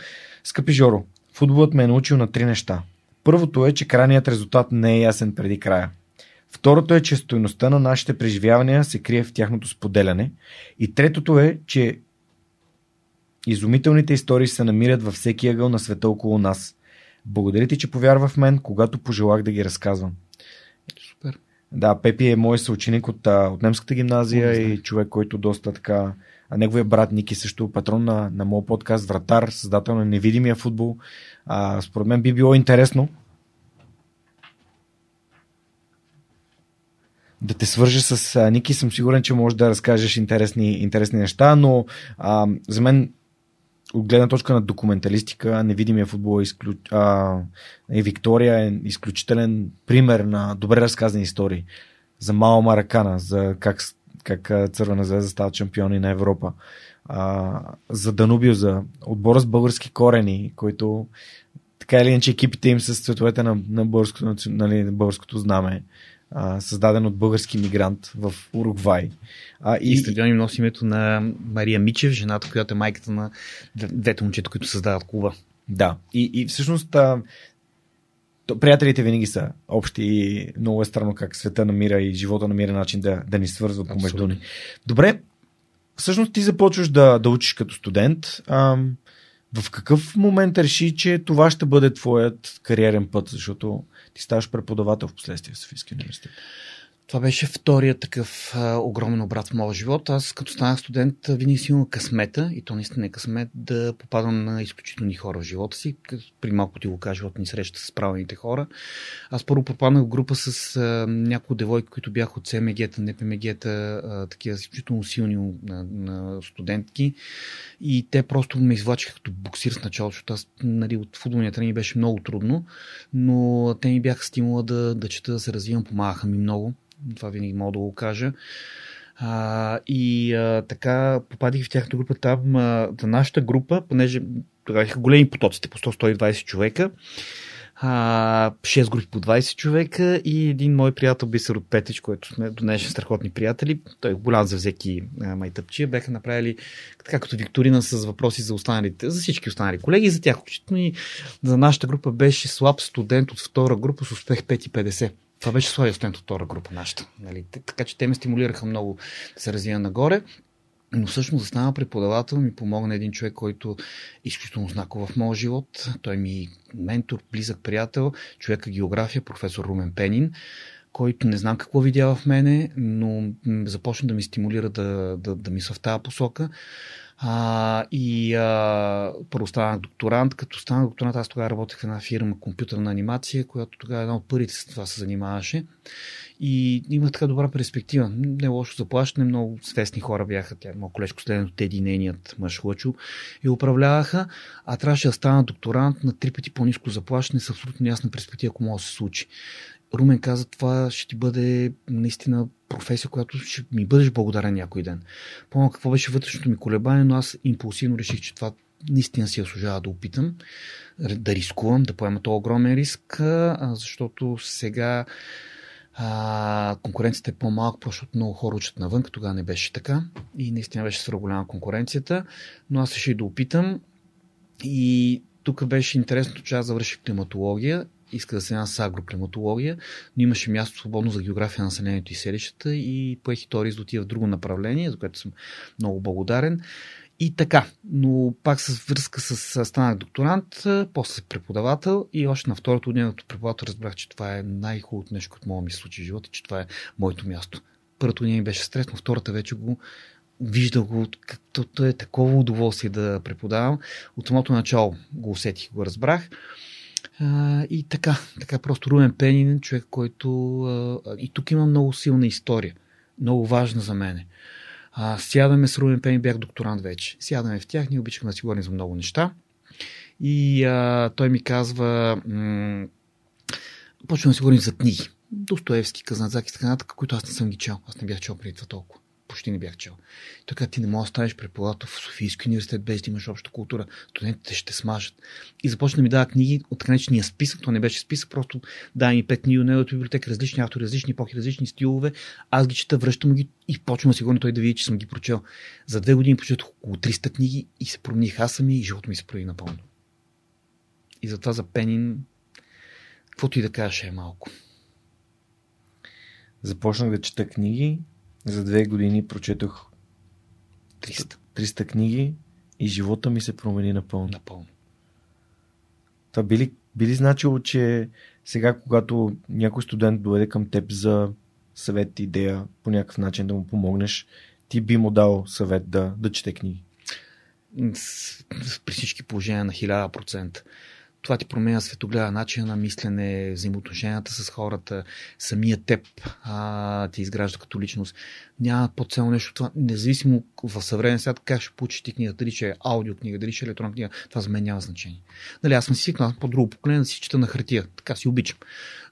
Скъпи Жоро, футболът ме е научил на три неща. Първото е, че крайният резултат не е ясен преди края. Второто е, че стоеността на нашите преживявания се крие в тяхното споделяне. И третото е, че Изумителните истории се намират във всеки ъгъл на света около нас. Благодаря ти, че повярва в мен, когато пожелах да ги разказвам. Супер. Да, Пепи е мой съученик от, от немската гимназия и човек, който доста така. А неговия брат Ники също патрон на, на моят подкаст Вратар, създател на невидимия футбол. А, според мен би било интересно да те свържа с а, Ники. Съм сигурен, че можеш да разкажеш интересни, интересни неща, но а, за мен от гледна точка на документалистика, невидимия футбол е изключ... а, и Виктория е изключителен пример на добре разказани истории. За Мао Маракана, за как, как Цървена звезда стават шампиони на Европа. А, за Данубио, за отбора с български корени, който така или иначе екипите им с цветовете на, на, българското, нали, на българското знаме а, създаден от български мигрант в Уругвай. А, и, и стадион им носи името на Мария Мичев, жената, която е майката на двете момчета, които създават клуба. Да, и, и всъщност а, то, приятелите винаги са общи и много е странно как света намира и живота намира начин да, да ни свързва помежду ни. Добре, всъщност ти започваш да, да учиш като студент. А, в какъв момент реши, че това ще бъде твоят кариерен път? Защото ти ставаш преподавател в последствие в Софийския университет. Това беше втория такъв а, огромен обрат в моя живот. Аз като станах студент винаги си имам късмета, и то наистина е късмет, да попадам на изключителни хора в живота си. При малко ти го кажа, от ни среща с правилните хора. Аз първо попаднах в група с а, няколко девойки, които бяха от СМГ-та, НПМГ-та, такива изключително силни на, на студентки. И те просто ме извлачиха като боксир с началото, защото аз нали, от футболния тренинг беше много трудно, но те ми бяха стимула да, да чета, да се развивам, помагаха ми много. Това винаги мога да го кажа. А, и а, така попадих в тяхната група там. А, за нашата група, понеже тогава бяха големи потоците, по 100-120 човека, а, 6 групи по 20 човека и един мой приятел Бисер от Петич, който сме до днешни страхотни приятели. Той е голям за всеки майтъпчия. Бяха направили така като викторина с въпроси за останалите, за всички останали колеги за тях. И за нашата група беше слаб студент от втора група с успех 5,50. Това беше своя студент от втора група нашата. Нали? Така че те ме стимулираха много да се развия нагоре. Но всъщност да преподавател ми помогна един човек, който е изключително знаков в моя живот. Той ми е ментор, близък приятел, човека география, професор Румен Пенин, който не знам какво видя в мене, но започна да ми стимулира да, да, да мисля в тази посока. А, и а, първо станах докторант. Като станах докторант, аз тогава работех в една фирма компютърна анимация, която тогава една от първите с това се занимаваше. И има така добра перспектива. Не е лошо заплащане, много свестни хора бяха. Тя, моят колежко следното Теди, нейният мъж Лъчо, и управляваха, а трябваше да стана докторант на три пъти по-низко заплащане с абсолютно ясна перспектива, ако може да се случи. Румен каза, това ще ти бъде наистина професия, която ще ми бъдеш благодарен някой ден. Помня какво беше вътрешното ми колебание, но аз импулсивно реших, че това наистина си заслужава да опитам, да рискувам, да поема този огромен риск, защото сега а, конкуренцията е по-малка, защото много хора учат навън, тогава не беше така. И наистина беше свърх голяма конкуренцията, но аз реших да опитам. И тук беше интересното, че аз завърших климатология иска да се занимава с агроклиматология, но имаше място свободно за география на населението и селищата и поех този да отива в друго направление, за което съм много благодарен. И така, но пак с връзка с станах докторант, после преподавател и още на второто ден като преподавател разбрах, че това е най-хубавото нещо, което мога ми случи в живота, че това е моето място. Първото ден ми беше стрес, но втората вече го виждах го, като е такова удоволствие да преподавам. От самото начало го усетих, го разбрах. И така, така просто Руен Пенин, човек, който... А, и тук има много силна история, много важна за мене. А, сядаме с Руен Пенин, бях докторант вече. Сядаме в тях, ние обичахме да си говорим за много неща. И а, той ми казва, м- почваме да си говорим за книги. Достоевски, Казанзак и така нататък, които аз не съм ги чел. Аз не бях чел преди това толкова почти не бях чел. Така ти не можеш да станеш преподавател в Софийски университет без да имаш обща култура. Студентите ще смажат. И започна да ми дава книги от крайничния списък. То не беше списък, просто дай ми пет книги от библиотека, различни автори, различни епохи, различни стилове. Аз ги чета, връщам ги и почвам да си гоня той да види, че съм ги прочел. За две години прочетох около 300 книги и се промених аз сами и живота ми се промени напълно. И затова за Пенин, каквото и да кажеш е малко. Започнах да чета книги, за две години прочетох 300, 300 книги и живота ми се промени напълно. Напълно. Това би ли, би ли значило, че сега, когато някой студент доведе към теб за съвет, идея, по някакъв начин да му помогнеш, ти би му дал съвет да, да чете книги? При всички положения на 1000% това ти променя светогледа, начин на мислене, взаимоотношенията с хората, самия теб а, ти изгражда като личност. Няма по-ценно нещо това. Независимо в съвременен свят как ще получиш ти книга, дали ще е аудиокнига, дали ще е електронна книга, това за мен няма значение. Нали, аз съм свикнал по-друго поколение да си чета на хартия. Така си обичам.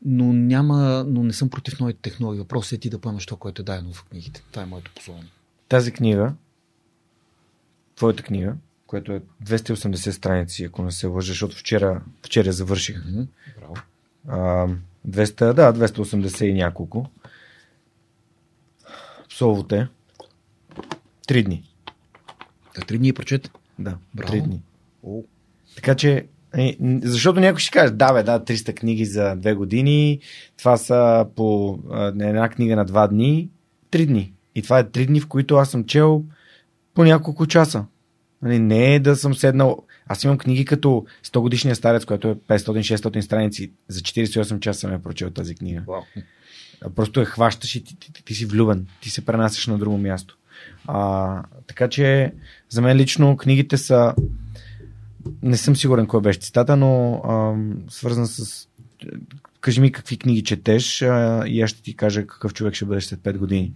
Но, няма, но не съм против новите технологии. Въпросът е ти да поемаш това, което е дадено в книгите. Това е моето послание. Тази книга, твоята книга, което е 280 страници, ако не се лъжа, защото вчера, вчера завърших. Mm-hmm. Браво. А, 200, да, 280 и няколко. Псовоте. Три дни. Да, три дни прочет? Да, Браво. три дни. О. Така че, е, защото някой ще каже, да, бе, да, 300 книги за две години, това са по една книга на два дни, три дни. И това е три дни, в които аз съм чел по няколко часа. Нали, не е да съм седнал. Аз имам книги като 100 годишния старец, който е 500-600 страници. За 48 часа съм я прочел тази книга. Wow. Просто я хващаш и ти, ти, ти, ти си влюбен. Ти се пренасяш на друго място. А, така че за мен лично книгите са не съм сигурен кой беше цитата, но а, свързан с кажи ми какви книги четеш а, и аз ще ти кажа какъв човек ще бъдеш след 5 години.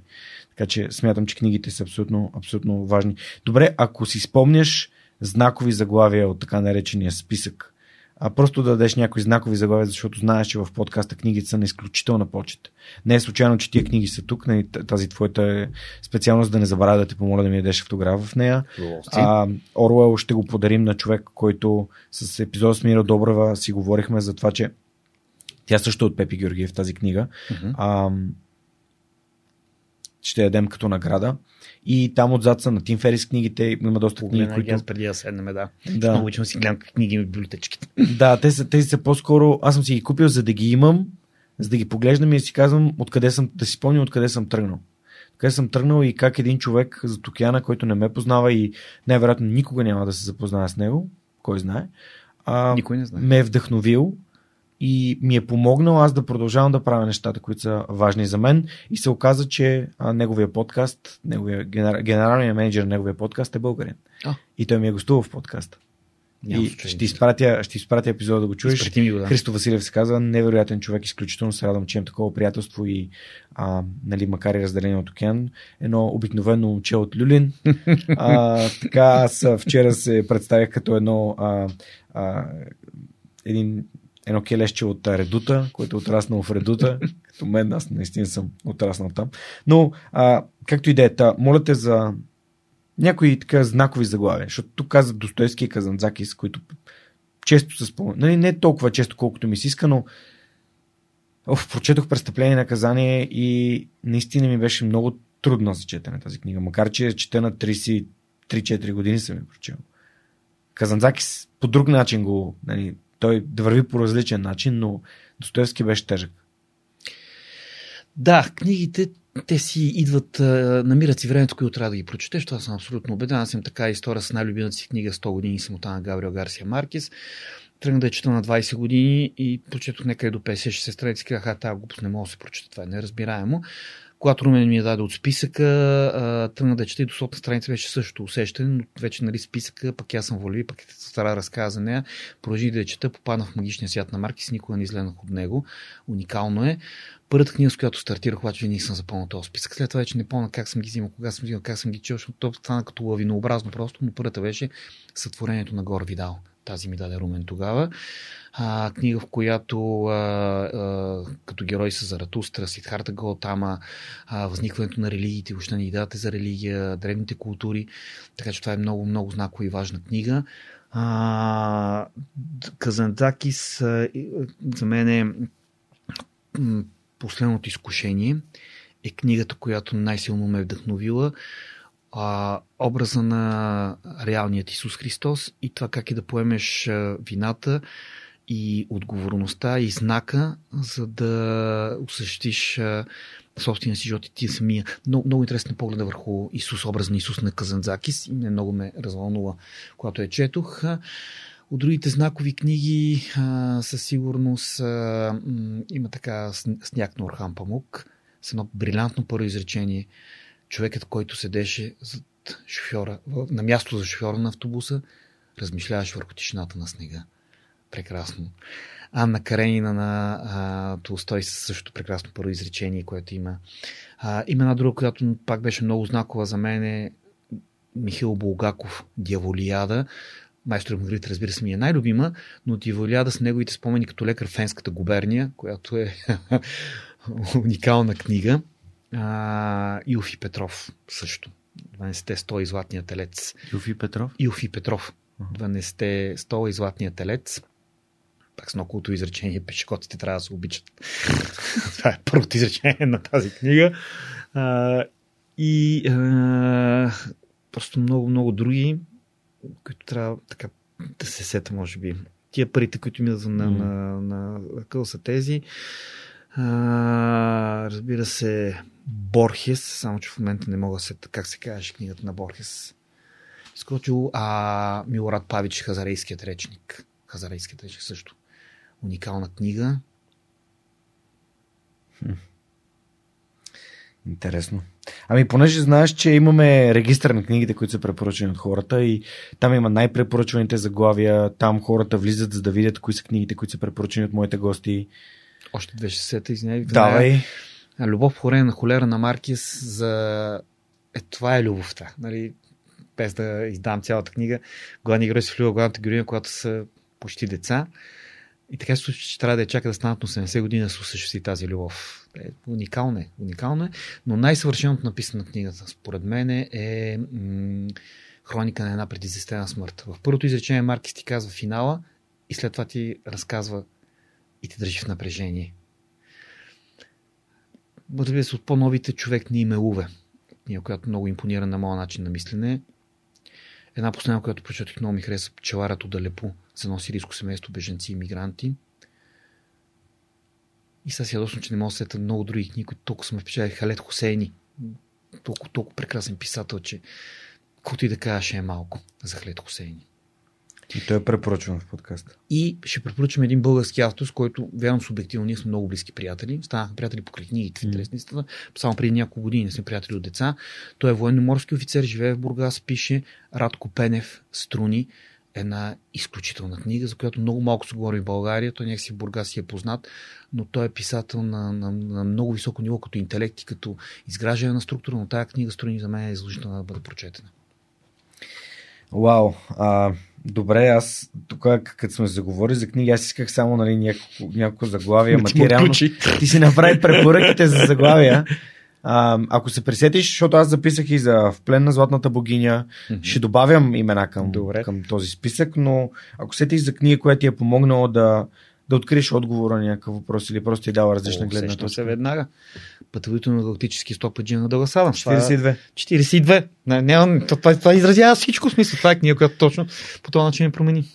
Така че смятам, че книгите са абсолютно, абсолютно важни. Добре, ако си спомняш знакови заглавия от така наречения списък, а просто да дадеш някои знакови заглавия, защото знаеш, че в подкаста книгите са на изключителна почет. Не е случайно, че тия книги са тук, нали, тази твоята е специалност да не забравя да те помоля да ми дадеш автограф в нея. А, Оруел ще го подарим на човек, който с епизод с Мира Добрева си говорихме за това, че тя също е от Пепи Георгиев тази книга. Мгм. А, ще я дадем като награда. И там отзад са на Тим Ферис книгите. Има доста книги, ги които... аз преди да седнем, да. Да. Много обичам си гледам книги в библиотечките. Да, те са, тези са по-скоро. Аз съм си ги купил, за да ги имам, за да ги поглеждам и да си казвам откъде съм, да си спомням откъде съм тръгнал. Откъде съм тръгнал и как един човек за океана, който не ме познава и най-вероятно никога няма да се запознае с него, кой знае, а, Никой не знае. ме е вдъхновил и ми е помогнал аз да продължавам да правя нещата, които са важни за мен. И се оказа, че а, неговия подкаст, неговия, генер, генералният менеджер на неговия подкаст е българин. А. И той ми е гостувал в подкаста. Няма и ще изпратя, ще изпратя епизода да го чуеш. Го, да. Христо Василев се казва, невероятен човек, изключително се радвам, че имам такова приятелство и а, нали, макар и разделение от океан, едно обикновено момче от Люлин. А, така аз вчера се представях като едно а, а, един, едно келещче от Редута, което е отраснало в Редута. Като мен, аз наистина съм отраснал там. Но, а, както и да е, моля те за някои така знакови заглавия, защото тук казват Достоевски и Казанзакис, които често се спомнят. Нали, не толкова често, колкото ми се иска, но Оф, прочетох престъпление и наказание и наистина ми беше много трудно за четене тази книга, макар че чета на 33-4 години съм я прочел. Казанзакис по друг начин го, нали, той да върви по различен начин, но Достоевски беше тежък. Да, книгите, те си идват, намират си времето, което трябва да ги прочетеш. Това съм абсолютно убеден. Аз съм така история с най-любимата си книга 100 години самота на Габриел Гарсия Маркес. Тръгнах да я чета на 20 години и прочетох някъде до 50-60 страници. Казах, а тази глупост не мога да се прочета. Това е неразбираемо. Когато Румен ми я даде от списъка, а, тръгнах да чета и до страница беше също усещане, но вече нали, списъка, пък аз съм волеви, пък е стара разказа за нея. Продължих да я чета, попаднах в магичния свят на Маркис, никога не изгледнах от него. Уникално е. Първата книга, с която стартирах, обаче винаги съм запълнил този списък. След това вече не помня как съм ги взимал, кога съм взимал, как съм ги чел, защото то стана като лавинообразно просто, но първата беше Сътворението на Гор Видал. Тази ми даде Румен тогава. А, книга, в която а, а, като герой са Заратустра, Сидхарта Гаутама, а, възникването на религиите, въобще на идеята за религия, древните култури. Така че това е много, много знакова и важна книга. А, Казандакис а, за мен е Последното изкушение е книгата, която най-силно ме е вдъхновила. А, образа на реалният Исус Христос и това как е да поемеш вината и отговорността и знака, за да осъществиш а, собствения си живот и ти самия. Много, много интересен поглед върху Исус, образ на Исус на Казанзакис и не много ме развълнува, когато я четох. От другите знакови книги със сигурност има така Сн- Сняг на Орхан Памук с едно брилянтно първо изречение. Човекът, който седеше зад шофьора, на място за шофьора на автобуса, размишляваше върху тишината на снега. Прекрасно. Анна Каренина на а, Толстой също прекрасно първо изречение, което има. А, има една друга, която пак беше много знакова за мен е Михаил Булгаков, Дяволияда. Майстор Маргарита, разбира се, ми е най-любима, но Дяволияда с неговите спомени като лекар в Фенската губерния, която е уникална книга. А, Илфи Петров също. 12-те 100 и златния телец. Юфи Петров? Илфи Петров. Аха. 12-те 100 и златния телец. Пак с много култо изречение, пешеходците трябва да се обичат. Това е първото изречение на тази книга. А, и а, просто много, много други, които трябва така да се сета, може би. Тия парите, които ми на, на, на, на къл са тези. А, разбира се, Борхес, само че в момента не мога да се, как се казваше книгата на Борхес. Изкочил, а Милорад Павич, Хазарейският речник. Хазарейският речник също. Уникална книга. Хм. Интересно. Ами, понеже знаеш, че имаме регистър на книгите, които са препоръчени от хората и там има най-препоръчваните заглавия, там хората влизат за да видят кои са книгите, които са препоръчени от моите гости. Още 260 извинявай. Давай. Любов хорене на холера на Маркис за... Е, това е любовта. Нали? Без да издам цялата книга. Главни герой се влюбва главната героиня, когато са почти деца. И така се случва, че трябва да я чака да станат на 80 години да се осъществи тази любов. Е, уникално е, уникално е, но най-съвършеното написана книгата, според мен, е м- Хроника на една предизвестена смърт. В първото изречение Маркис ти казва финала и след това ти разказва и те държи в напрежение. Разбира се, от по-новите човек ни име Уве, която много импонира на моя начин на мислене. Една последна, която прочетох много ми хареса, Пчеларът от Алепо за едно сирийско семейство, беженци и мигранти. И сега си ядосно, че не мога да сета много други книги, които толкова сме впечатали. Халет Хусейни. Толкова, толкова прекрасен писател, че каквото и да кажа, е малко за Халет Хусейни. И той е препоръчван в подкаста. И ще препоръчам един български автор, с който, вярвам субективно, ние сме много близки приятели. Станахме приятели покрай книгите, mm. Само преди няколко години не сме приятели от деца. Той е военноморски офицер, живее в Бургас, пише Радко Пенев, Струни една изключителна книга, за която много малко се говори в България. Той някакси в Бургас си е познат, но той е писател на, на, на много високо ниво като интелект и като изграждане на структура, но тази книга струни за мен е изложителна да бъде прочетена. Вау, а, добре, аз тук, като сме заговори за книги, аз исках само нали, няколко, няколко заглавия, материално. Ти си направи препоръките за заглавия. А, ако се присетиш, защото аз записах и за В плен на Златната богиня, mm-hmm. ще добавям имена към, към този списък, но ако сетиш за книга, която ти е помогнала да, да откриеш отговора на някакъв въпрос или просто ти дала различна О, гледна точка. се веднага. Пътуването на галактически стопаджи на Дългасада. 42. 42. Не, не, това, това изразява всичко смисъл. Това е книга, която точно по този начин промени.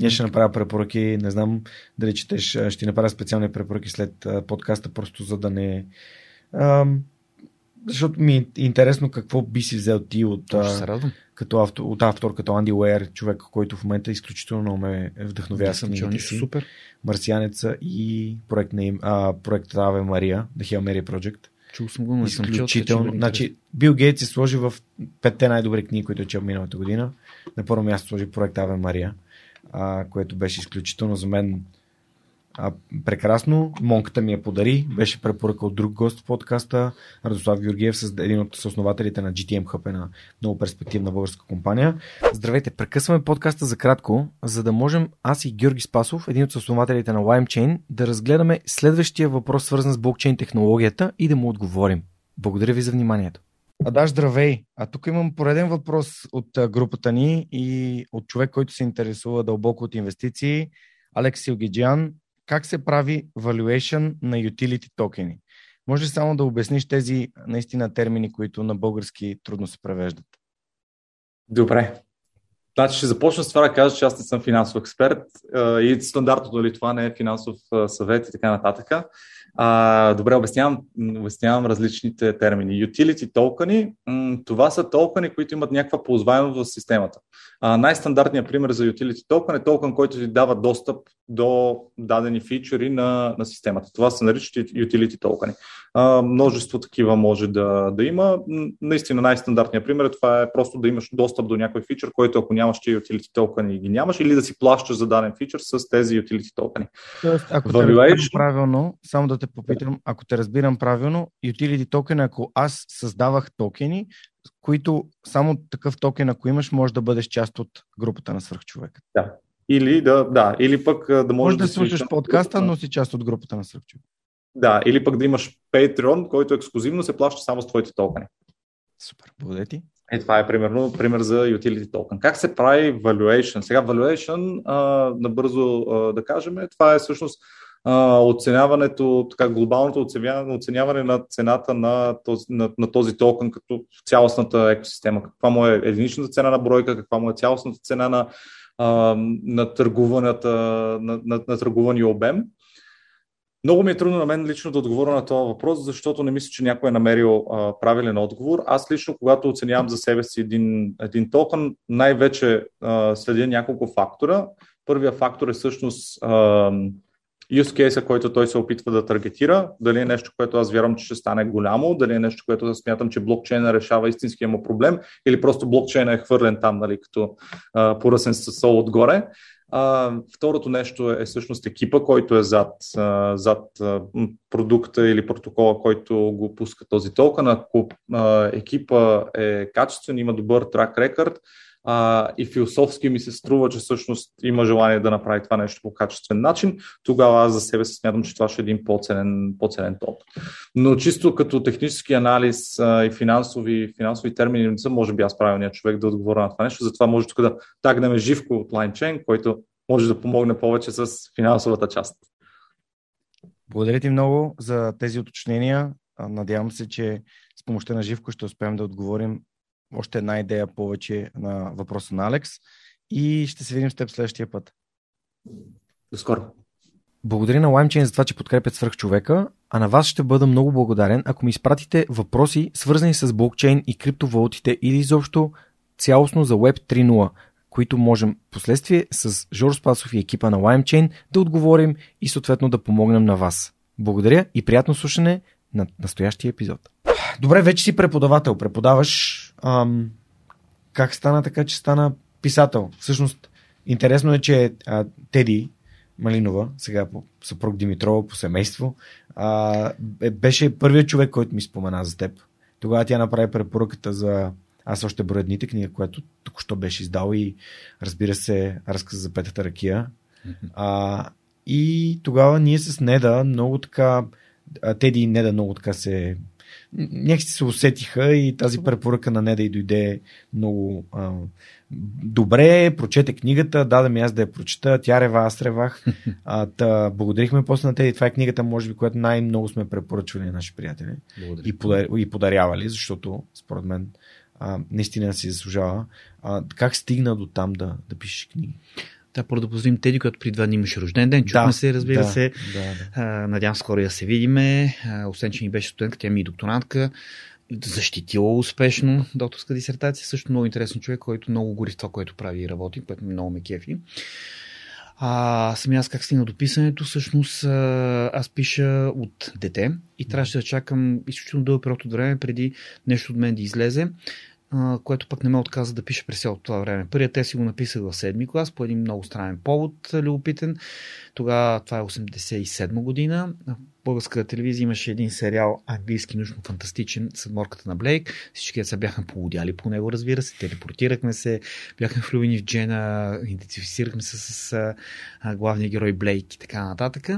Ние ще направя препоръки, не знам дали четеш, ще направя специални препоръки след подкаста, просто за да не защото ми е интересно какво би си взел ти от, като автор, от автор като Анди Уейер, човек, който в момента изключително ме вдъхновява с книгите си. Супер. Марсианеца и проект, на а, проект Аве Мария, The Hail Mary Project. Чул съм го, но Изключително. Чул, значи, Бил Гейтс се сложи в петте най-добри книги, които е чел миналата година. На първо място сложи проект Аве Мария, а, което беше изключително за мен а, прекрасно. Монката ми я подари. Беше препоръка от друг гост в подкаста. Радослав Георгиев, един от съоснователите на GTM Hub, една много перспективна българска компания. Здравейте, прекъсваме подкаста за кратко, за да можем аз и Георги Спасов, един от съоснователите на LimeChain, да разгледаме следващия въпрос, свързан с блокчейн технологията и да му отговорим. Благодаря ви за вниманието. А да, здравей! А тук имам пореден въпрос от групата ни и от човек, който се интересува дълбоко от инвестиции. Алекс Силгиджан, как се прави valuation на utility токени? Може ли само да обясниш тези наистина термини, които на български трудно се превеждат? Добре. Значи ще започна с това да кажа, че аз не съм финансов експерт и стандартното ли това не е финансов съвет и така нататък. Добре, обяснявам, обяснявам различните термини. Utility токени, това са токени, които имат някаква ползваемост в системата. Най-стандартният пример за utility токен е токен, който ти дава достъп до дадени фичери на, на системата. Това се наричат utility токени. А, множество такива може да, да има. Наистина най-стандартният пример е това е просто да имаш достъп до някой фичър, който ако нямаш ти utility токени ги нямаш, или да си плащаш за даден фичър с тези utility токени. Тоест, ако те разбирам правилно, само да те попитам, ако те разбирам правилно, utility токен, ако аз създавах токени, които само такъв токен, ако имаш, може да бъдеш част от групата на свръхчовека. Да. Или да, да, или пък да можеш може да, да слушаш подкаста, но си част от групата на свръхчовека. Да, или пък да имаш Patreon, който ексклюзивно се плаща само с твоите токени. Супер, благодаря ти. Е, това е примерно пример за utility token. Как се прави valuation? Сега valuation, а, набързо а, да кажем, това е всъщност оценяването, така глобалното оценяване, на цената на този, на, на този токен като цялостната екосистема. Каква му е единичната цена на бройка, каква му е цялостната цена на, на, на, на, на търгувания обем. Много ми е трудно на мен лично да отговоря на този въпрос, защото не мисля, че някой е намерил а, правилен отговор. Аз лично, когато оценявам за себе си един, един токен, най-вече а, следя няколко фактора. Първия фактор е всъщност а, use case, който той се опитва да таргетира, дали е нещо, което аз вярвам, че ще стане голямо, дали е нещо, което смятам, че блокчейна решава истинския му проблем, или просто блокчейна е хвърлен там, нали, като а, поръсен с сол отгоре. А, второто нещо е всъщност екипа, който е зад, а, зад а, продукта или протокола, който го пуска този токен. Ако екипа е качествен, има добър трак рекорд, а, и философски ми се струва, че всъщност има желание да направи това нещо по качествен начин, тогава аз за себе се смятам, че това ще е един по-ценен, по-ценен топ. Но чисто като технически анализ а, и финансови, финансови термини не съм, може би аз правилният човек да отговоря на това нещо, затова може тук да тагнем Живко от LineChain, който може да помогне повече с финансовата част. Благодаря ти много за тези уточнения. Надявам се, че с помощта на Живко ще успеем да отговорим още една идея повече на въпроса на Алекс и ще се видим с теб следващия път. До скоро. Благодаря на LimeChain за това, че подкрепят свърх човека, а на вас ще бъда много благодарен, ако ми изпратите въпроси, свързани с блокчейн и криптовалутите или изобщо цялостно за Web 3.0, които можем последствие с Жор Спасов и екипа на LimeChain да отговорим и съответно да помогнем на вас. Благодаря и приятно слушане на настоящия епизод. Добре, вече си преподавател. Преподаваш. Ам, как стана така, че стана писател? Всъщност, интересно е, че а, Теди Малинова, сега по съпруг Димитрова, по семейство, а, беше първият човек, който ми спомена за теб. Тогава тя направи препоръката за аз още броя дните, книга, която току-що беше издал и разбира се, разказ за петата ракия. А, и тогава ние с Неда много така, Теди и Неда много така се някакси се усетиха и тази препоръка на Неда и дойде много а, добре, прочете книгата, даде ми аз да я прочета, тя рева, аз ревах. А, та, благодарихме после на Теди, това е книгата, може би, която най-много сме препоръчвали на наши приятели. И, подар, и подарявали, защото според мен а, наистина си заслужава. А, как стигна до там да, да пишеш книги? Да, първо да поздравим Теди, който при два дни имаше рожден ден. Чухме да, се, разбира да, се. Да, да. А, надявам скоро да се видиме. А, освен, че ми беше студентка, тя ми е докторантка. Защитила успешно докторска дисертация. Също много интересен човек, който много гори в това, което прави и работи, което много ме кефи. А самия аз как стигна до писането, всъщност аз пиша от дете и трябваше да чакам изключително дълъг период от време преди нещо от мен да излезе което пък не ме отказа да пише през цялото това време. Първият те си го написах в седми клас по един много странен повод, любопитен. Тогава, това е 87 година, българската телевизия имаше един сериал английски научно-фантастичен Съдморката на Блейк. Всички деца бяха полудяли по него, разбира се. Телепортирахме се, бяхме влюбени в Джена, идентифицирахме се с а, главния герой Блейк и така нататък.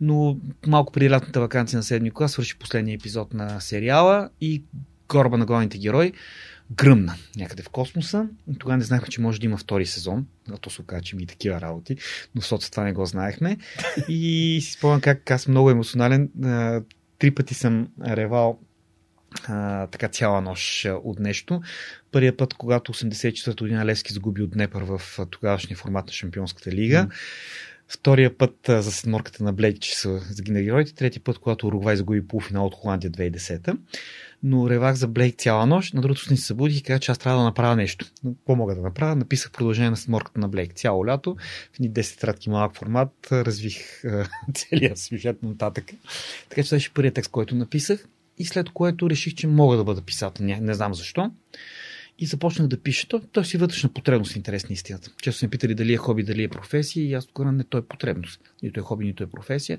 Но малко преди лятната вакансия на седми клас свърши последния епизод на сериала и кораба на главните герои гръмна някъде в космоса. Тогава не знаехме, че може да има втори сезон. А то се оказа, че има и такива работи. Но в това не го знаехме. И си спомням как аз много емоционален. Три пъти съм ревал а, така цяла нощ от нещо. Първият път, когато 84-та година Левски загуби от Днепър в тогавашния формат на Шампионската лига. Mm. Втория път за седморката на Блейк, че са загинали героите. Трети път, когато Уругвай загуби полуфинал от Холандия 2010 но ревах за Блейк цяла нощ. На другото се събудих и казах, че аз трябва да направя нещо. Какво мога да направя? Написах продължение на сморката на Блейк цяло лято. В ни 10 тратки малък формат развих целият сюжет нататък. Така че това беше първият текст, който написах. И след което реших, че мога да бъда писател. Не, не знам защо и започнах да пиша. Той, той си вътрешна потребност, интересна истината. Често се питали дали е хоби, дали е професия и аз тогава не той е потребност. Нито е хоби, нито е професия.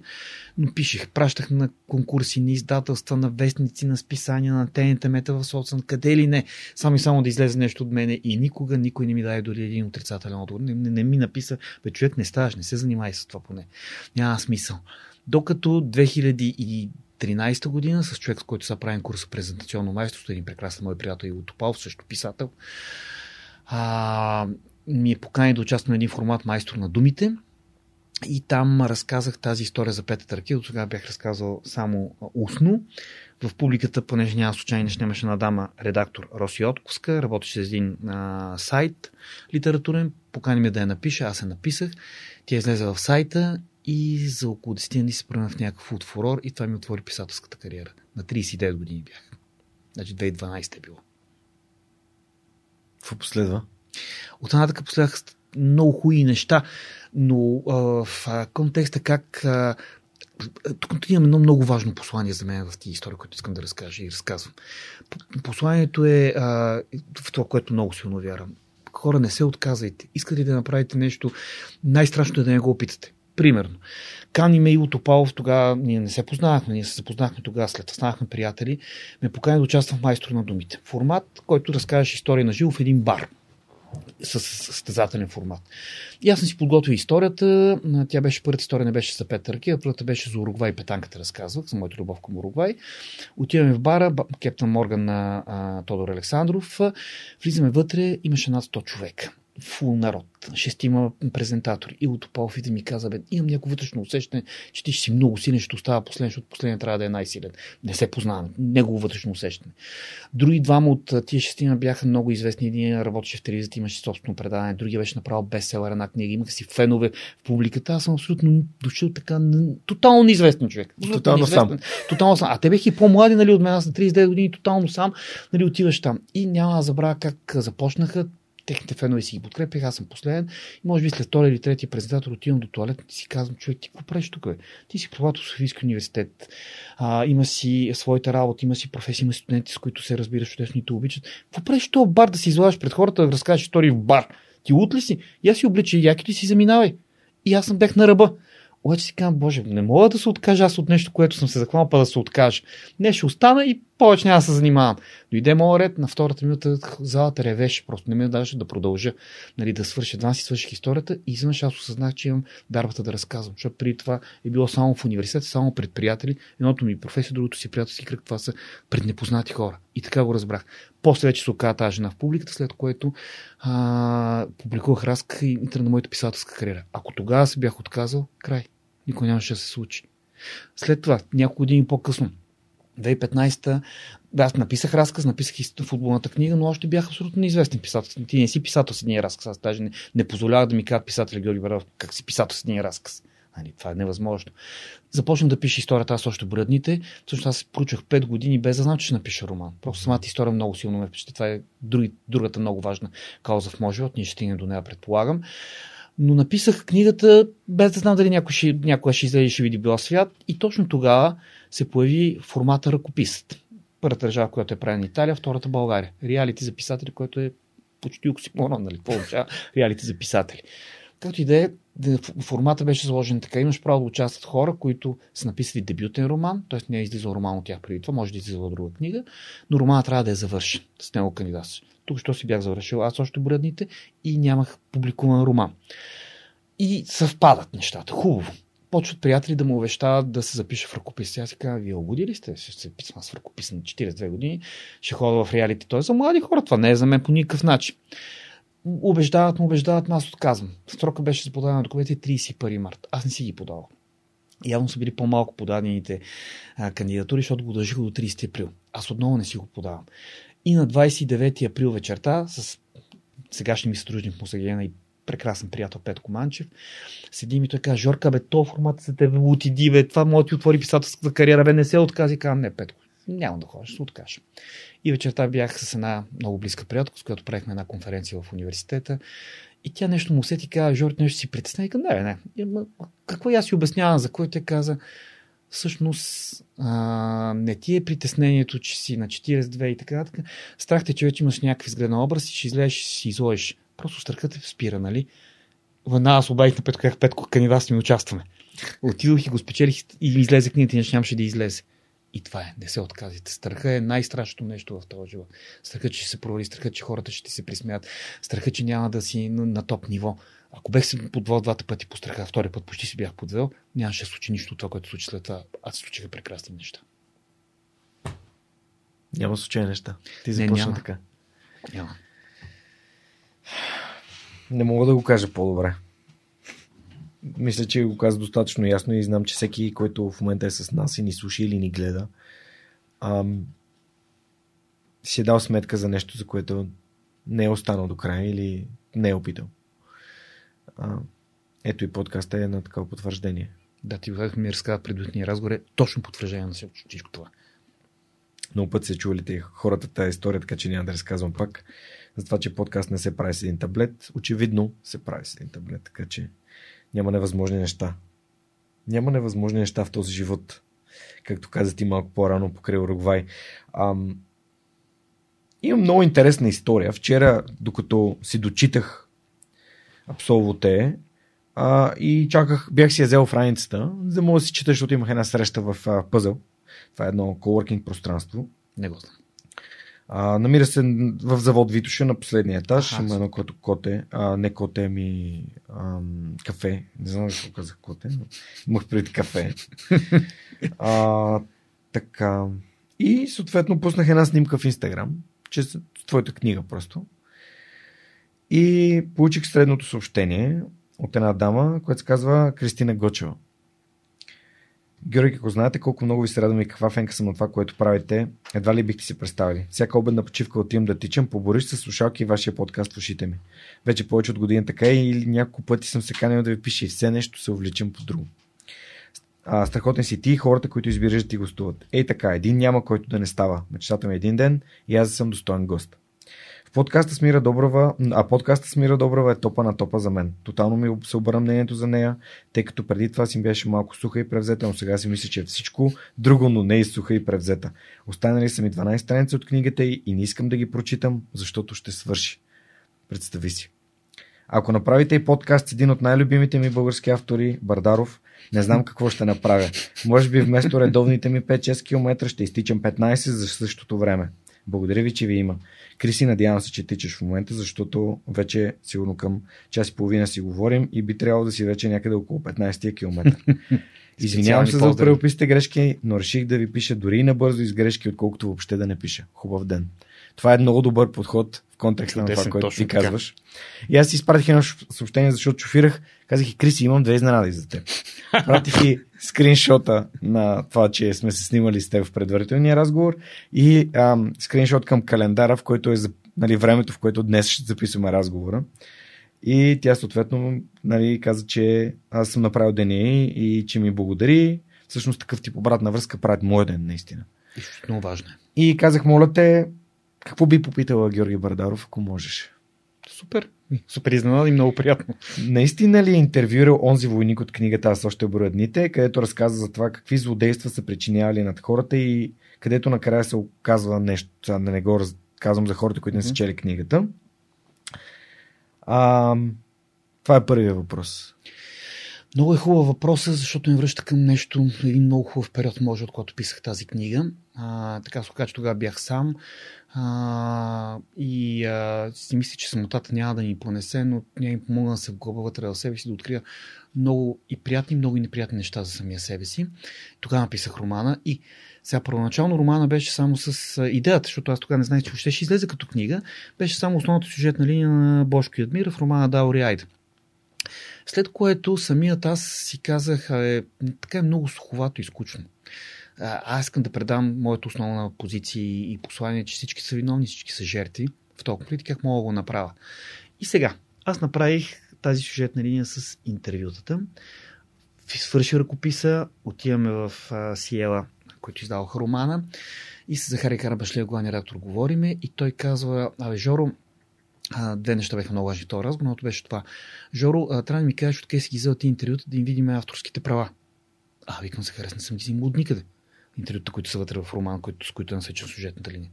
Но пишех, пращах на конкурси, на издателства, на вестници, на списания, на тените мета в соцън, къде ли не. Само и само да излезе нещо от мене и никога никой не ми даде дори един отрицателен отговор. Не, не, не ми написа, бе човек не ставаш, не се занимай с това поне. Няма смисъл. Докато 2000 2013 година с човек, с който са правим курса презентационно майсторство, един прекрасен мой приятел Иво Топалов, също писател. А, ми е покани да участвам на един формат майстор на думите. И там разказах тази история за петата ръки. До тогава бях разказал само устно. В публиката, понеже няма случайно, ще нямаше на дама редактор Роси Откуска, работеше с един а, сайт литературен, покани ме да я напиша, аз се написах. Тя излезе в сайта и за около 10 дни се превърна в някакъв фурор и това ми отвори писателската кариера. На 39 години бях. Значи 2012 е било. Какво последва? От нататък последвах много хубави неща, но а, в а, контекста как а, тук имам едно много важно послание за мен в тези истории, които искам да разкажа и разказвам. Посланието е а, в това, което много силно вярвам. Хора, не се отказвайте. Искате да направите нещо, най-страшното е да не го опитате. Примерно, кани ме Иво Топалов, тогава ние не се познавахме, ние се запознахме тогава, след станахме приятели, ме покани да участвам в майстор на думите. Формат, който разказваш история на живо в един бар с състезателен формат. И аз съм си подготвил историята. Тя беше първата история, не беше за Петър Ръки, а първата беше за Уругвай. Петанката разказвах, за моята любов към Уругвай. Отиваме в бара, кептан Морган на Тодор Александров. Влизаме вътре, имаше над 100 човека фул народ, шестима презентатори. И от и ми каза, бе, имам някакво вътрешно усещане, че ти ще си много силен, ще остава последен, защото последния трябва да е най-силен. Не се познаваме. Негово вътрешно усещане. Други двама от тия шестима бяха много известни. Един работеше в телевизията, имаше собствено предаване, другия беше направил бестселър една книга, имаха си фенове в публиката. Аз съм абсолютно дошъл така, тотално неизвестен човек. Тотално сам. Тотално сам. А те бяха и по-млади, нали, от мен, аз на 39 години, тотално сам, нали, отиваш там. И няма да забравя как започнаха техните фенове си ги подкрепях, аз съм последен. И може би след втори или трети презентатор отивам до туалет и си казвам, човек, ти какво правиш тук? Ти си преподавател в Софийски университет, а, има си своите работи, има си професии, има студенти, с които се разбираш чудесно и те обичат. Какво правиш този бар да си излагаш пред хората, да разкажеш истории в бар? Ти ут ли си? И аз си облича якито и си заминавай. И аз съм бех на ръба. Обаче си казвам, Боже, не мога да се откажа аз от нещо, което съм се заклал, па да се откажа. Не, ще остана и повече няма да се занимавам. Дойде моят ред, на втората минута залата ревеше, просто не ми даже да продължа, нали, да свърша. Едва си свърших историята и изведнъж аз осъзнах, че имам дарбата да разказвам, защото преди това е било само в университет, само пред приятели. Едното ми професия, другото си приятелски кръг, това са пред непознати хора. И така го разбрах. После вече се оказа тази жена в публиката, след което а, публикувах разка и тръгна моята писателска кариера. Ако тогава се бях отказал, край. Никой нямаше да се случи. След това, няколко години по-късно, 2015-та, аз написах разказ, написах и футболната книга, но още бях абсолютно неизвестен писател. Ти не си писател с един разказ. Аз даже не, не позволявах да ми кажат писател Георги Баров, как си писател с един разказ. Нали, това е невъзможно. Започнах да пиша историята, аз още броя Всъщност аз проучах 5 години без да знам, че ще напиша роман. Просто самата история много силно ме впечатли. Това е други, другата много важна кауза в моя живот. Ние ще стигнем до нея, предполагам. Но написах книгата без да знам дали някой ще, някой ще излезе и ще види била свят. И точно тогава се появи формата ръкописът. Първата държава, която е правена Италия, втората България. Реалити за писатели, което е почти оксиморон, нали? Какво реалити за писатели. Както и да е, формата беше заложен така. Имаш право да участват хора, които са написали дебютен роман, т.е. не е излизал роман от тях преди това, може да излиза друга книга, но романа трябва да е завършен. С него кандидат. Тук що си бях завършил аз още броядните и нямах публикуван роман. И съвпадат нещата. Хубаво. Почват приятели да му обещават да се запише в ръкопис. Аз си казвам, вие обудили сте? Ще се писам с ръкопис на 42 години. Ще ходя в реалити. Той е за млади хора. Това не е за мен по никакъв начин. Убеждават му, убеждават, аз отказвам. Срока беше за подаване на документи 31 март. Аз не си ги подавал. Явно са били по-малко подадените а, кандидатури, защото го дължиха до 30 април. Аз отново не си го подавам. И на 29 април вечерта с сегашни ми сътрудник в Мусагена и прекрасен приятел Петко Манчев. Седим и той каза, Жорка, бе, то формат за тебе отиди, бе, това може да ти отвори писателската кариера, бе, не се откази. Казвам, не, Петко, няма да ходиш, ще откажа. И вечерта бях с една много близка приятелка, с която правихме една конференция в университета. И тя нещо му усети, каза, Жорк, нещо си притесня. И каза, не, не, какво аз си обяснявам, за кой те каза, всъщност а, не ти е притеснението, че си на 42 и така нататък. Страх те, че вече имаш някакъв изгледен образ и ще излезеш и си изложиш. Просто страхът те спира, нали? Веднага аз обадих на Петко, казах, Петко, кандидат ми участваме. Отидох и го спечелих и излезе книгата, иначе нямаше да излезе. И това е, не се отказите. Страха е най-страшното нещо в този живот. Страхът, че ще се провали, страхът, че хората ще ти се присмеят, страхът, че няма да си на, на топ ниво. Ако бех се подвел двата пъти по страха, втори път почти си бях подвел, нямаше да случи нищо от това, което случи след това. А се случиха прекрасни неща. Няма случайни неща. Ти започна няма. така. Няма. Не мога да го кажа по-добре. Мисля, че го каза достатъчно ясно и знам, че всеки, който в момента е с нас и ни слуша или ни гледа, ам, си е дал сметка за нещо, за което не е останал до края или не е опитал. А, ето и подкаста е на такова потвърждение. Да, ти ми разказа предварителния разговор е точно потвърждение на всичко това. Много път се чували те хората тази история, така че няма да разказвам пак. За това, че подкаст не се прави с един таблет. Очевидно се прави с един таблет, така че няма невъзможни неща. Няма невъзможни неща в този живот. Както каза ти малко по-рано покрай Уругвай. Ам... Имам много интересна история. Вчера, докато си дочитах Абсолвоте, а, и чаках, бях си я взел в раницата, за да мога да си чета, защото имах една среща в а, Пъзъл. Това е едно коворкинг пространство. Не го знам. А, намира се в завод Витоша на последния етаж. Аха, Има едно като коте. А, не коте, ми ам, кафе. Не знам какво казах коте, но имах преди кафе. а, така. И съответно пуснах една снимка в Инстаграм, че с твоята книга просто. И получих средното съобщение от една дама, която се казва Кристина Гочева. Георги, ако знаете колко много ви се радвам и каква фенка съм на това, което правите, едва ли бихте си представили. Всяка обедна почивка отивам да тичам по Бориш с слушалки и вашия подкаст в ушите ми. Вече повече от година така и няколко пъти съм се канил да ви пише и все нещо се увличам по друго. А, страхотен си ти и хората, които избираш да ти гостуват. Ей така, един няма, който да не става. Мечтата ми е един ден и аз съм достоен гост. Подкаста с Мира Доброва, а подкаста с Мира Доброва е топа на топа за мен. Тотално ми се обърна мнението за нея, тъй като преди това си беше малко суха и превзета, но сега си мисля, че е всичко друго, но не и суха и превзета. Останали са ми 12 страници от книгата й и не искам да ги прочитам, защото ще свърши. Представи си. Ако направите и подкаст с един от най-любимите ми български автори, Бардаров, не знам какво ще направя. Може би вместо редовните ми 5-6 км ще изтичам 15 за същото време. Благодаря ви, че ви има. Криси, надявам се, че тичаш в момента, защото вече сигурно към час и половина си говорим и би трябвало да си вече някъде около 15 км. Извинявам се за правописите грешки, но реших да ви пиша дори и набързо из грешки, отколкото въобще да не пиша. Хубав ден. Това е много добър подход в контекста на това, което ти казваш. И аз си изпратих едно съобщение, защото шофирах. Казах и Криси, имам две изненади за теб. Пратих и скриншота на това, че сме се снимали с теб в предварителния разговор и ам, скриншот към календара, в който е нали, времето, в което днес ще записваме разговора. И тя съответно нали, каза, че аз съм направил деня и че ми благодари. Всъщност такъв тип обратна връзка правят моя ден, наистина. Много важно е. И казах, моля те, какво би попитала Георги Бардаров, ако можеш? Супер. Супер изненада и много приятно. Наистина ли е интервюирал онзи войник от книгата Аз още броя дните, където разказва за това какви злодейства са причинявали над хората и където накрая се оказва нещо, да не го казвам за хората, които не са чели книгата. А, това е първият въпрос. Много е хубав въпрос, защото ми връща към нещо, един много хубав период, може, от когато писах тази книга. А, така се че тогава бях сам а, и а, си мисля, че самотата няма да ми понесе, но няма ми помогна да се вглъба вътре в себе си, да открия много и приятни, много и неприятни неща за самия себе си. Тогава написах романа и сега първоначално романа беше само с идеята, защото аз тогава не знаех, че въобще ще излезе като книга. Беше само основната сюжетна линия на Бошко Ядмир в романа Даури Айда. След което самият аз си казах, е, така е много суховато и скучно. Аз искам да предам моята основна позиция и послание, че всички са виновни, всички са жертви в този конфликт как мога да го направя. И сега, аз направих тази сюжетна линия с интервютата. Свърши ръкописа, отиваме в Сиела, който издаваха романа и с Захари Карабашлия, главния редактор, говориме и той казва, абе Жоро, две неща бяха много важни в този разговор, но беше това. Жоро, трябва да ми кажеш откъде си ги взел ти интервюта, да им видим авторските права. А, викам се харесна, съм ги взимал от никъде. Интервюта, които са вътре в роман, който, с които е насечен сюжетната линия.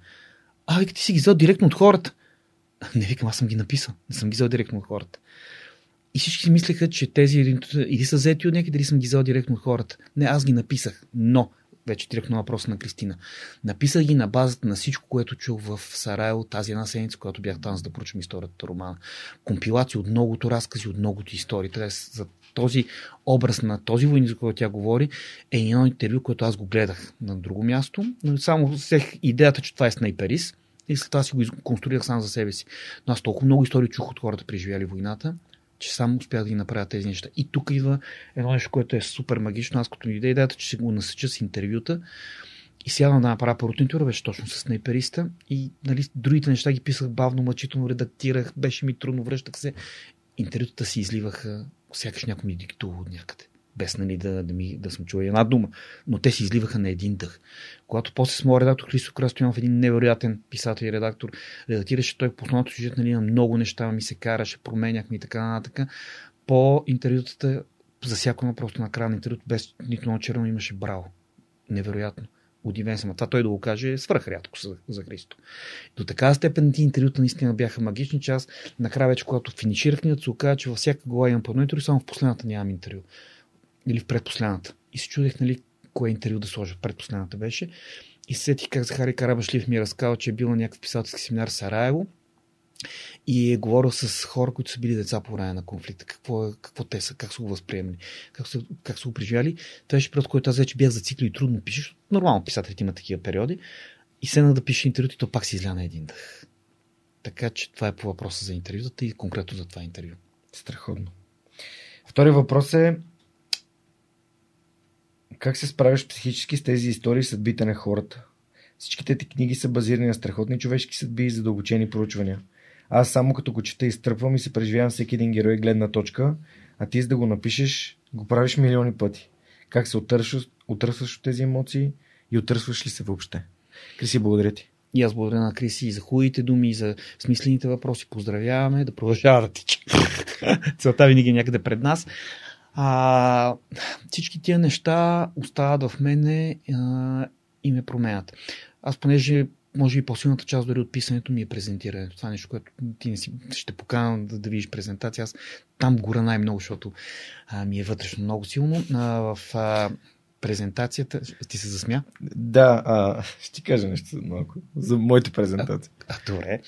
А, вика, ти си ги взел директно от хората. Не викам, аз съм ги написал. Не съм ги взел директно от хората. И всички си мислеха, че тези или са взети от някъде, или съм ги взел директно от хората. Не, аз ги написах. Но вече директно въпроса на Кристина. Написах ги на базата на всичко, което чух в Сараево тази една седмица, когато бях там, за да проучим историята романа. Компилации от многото разкази, от многото истории. Тоест, за този образ на този войник, за който тя говори, е едно интервю, което аз го гледах на друго място. Но само взех идеята, че това е снайперист и след това си го конструирах сам за себе си. Но аз толкова много истории чух от хората, преживяли войната, че само успях да ги направя тези неща. И тук идва едно нещо, което е супер магично. Аз като ми иде идеята, че ще го насъча с интервюта и сядам да направя първото интервю, беше точно с снайпериста и нали, другите неща ги писах бавно, мъчително, редактирах, беше ми трудно, връщах се. Интервютата си изливаха, сякаш някой ми диктува от някъде. без нали, да, да, ми, да съм чул една дума. Но те се изливаха на един дъх. Когато после с моят редактор Христо Крастоянов, един невероятен писател и редактор, редактираше той по основната сюжетна линия много неща, ми се караше, променяхме и така нататък. По интервютата, за всяко едно просто на края на интервюто, без нито едно черно имаше браво. Невероятно. Удивен съм. А това той да го каже е свръхрядко за, за Христо. До така степен ти интервюта наистина бяха магични, че аз накрая вече, когато финиширах книгата, се оказа, че във всяка глава имам по едно интервю, само в последната нямам интервю. Или в предпоследната. И се чудех, нали, кое интервю да сложа. Предпоследната беше. И сетих как Захари Карабашлив ми е разказал, че е бил на някакъв писателски семинар в Сараево и е говорил с хора, които са били деца по време на конфликта. Какво, какво те са, как са го възприемали, как са, как са го преживяли. Това беше период, който аз вече бях зациклил и трудно пишеш. Нормално писателите имат такива периоди. И седна да пише интервю и то пак си изля на един дъх. Така че това е по въпроса за интервютата и конкретно за това интервю. Страхотно. Втори въпрос е как се справяш психически с тези истории и съдбите на хората? Всичките ти книги са базирани на страхотни човешки съдби и задълбочени проучвания. Аз само като го чета изтръпвам и се преживявам всеки един герой гледна точка, а ти за да го напишеш, го правиш милиони пъти. Как се отърсваш, от тези емоции и отърсваш ли се въобще? Криси, благодаря ти. И аз благодаря на Криси и за хубавите думи, и за смислените въпроси. Поздравяваме, да продължава да тича. Целта винаги е някъде пред нас. А, всички тия неща остават в мене а, и ме променят. Аз понеже може би по-силната част дори от писането ми е презентирането. Това е нещо, което ти не си, ще поканам да, да видиш презентация. Аз там гора най-много, защото а, ми е вътрешно много силно. А, в а, презентацията. Ти се засмя? Да, а, ще ти кажа нещо малко. За моите презентации. А, а добре.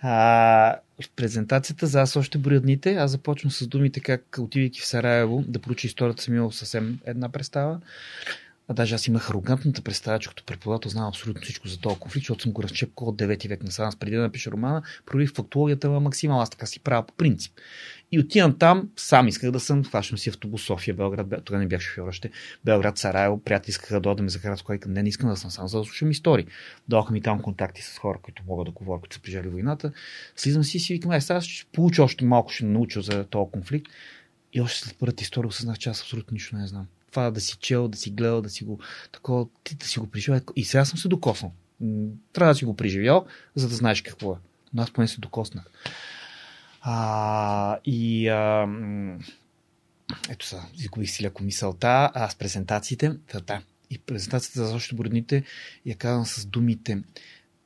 А, в презентацията за аз още броя дните. Аз започвам с думите как отивайки в Сараево да проучи историята съм имал съвсем една представа. А даже аз имах арогантната представа, че като преподавател знам абсолютно всичко за този конфликт, защото съм го разчепкал от 9 век на Аз преди да напиша романа, проверих фактологията на максимал. Аз така си правя по принцип. И отивам там, сам исках да съм, хващам си автобус София, Белград, тогава не бях шофьор още, Белград, Сараево, приятели искаха да дойдем за Харат, който не, не искам да съм сам, за да слушам истории. Дойдоха ми там контакти с хора, които могат да говорят, които са прежали войната. Слизам си и си викам, е, сега ще получа още малко, ще науча за този конфликт. И още след първата история осъзнах, че аз абсолютно нищо не знам това да си чел, да си гледал, да си го, такова, ти да си го преживял. И сега съм се докоснал. Трябва да си го преживял, за да знаеш какво е. Но аз поне се докоснах. А, и а, ето са, изгубих си леко мисълта, а с презентациите, да, и презентацията за още бородните я казвам с думите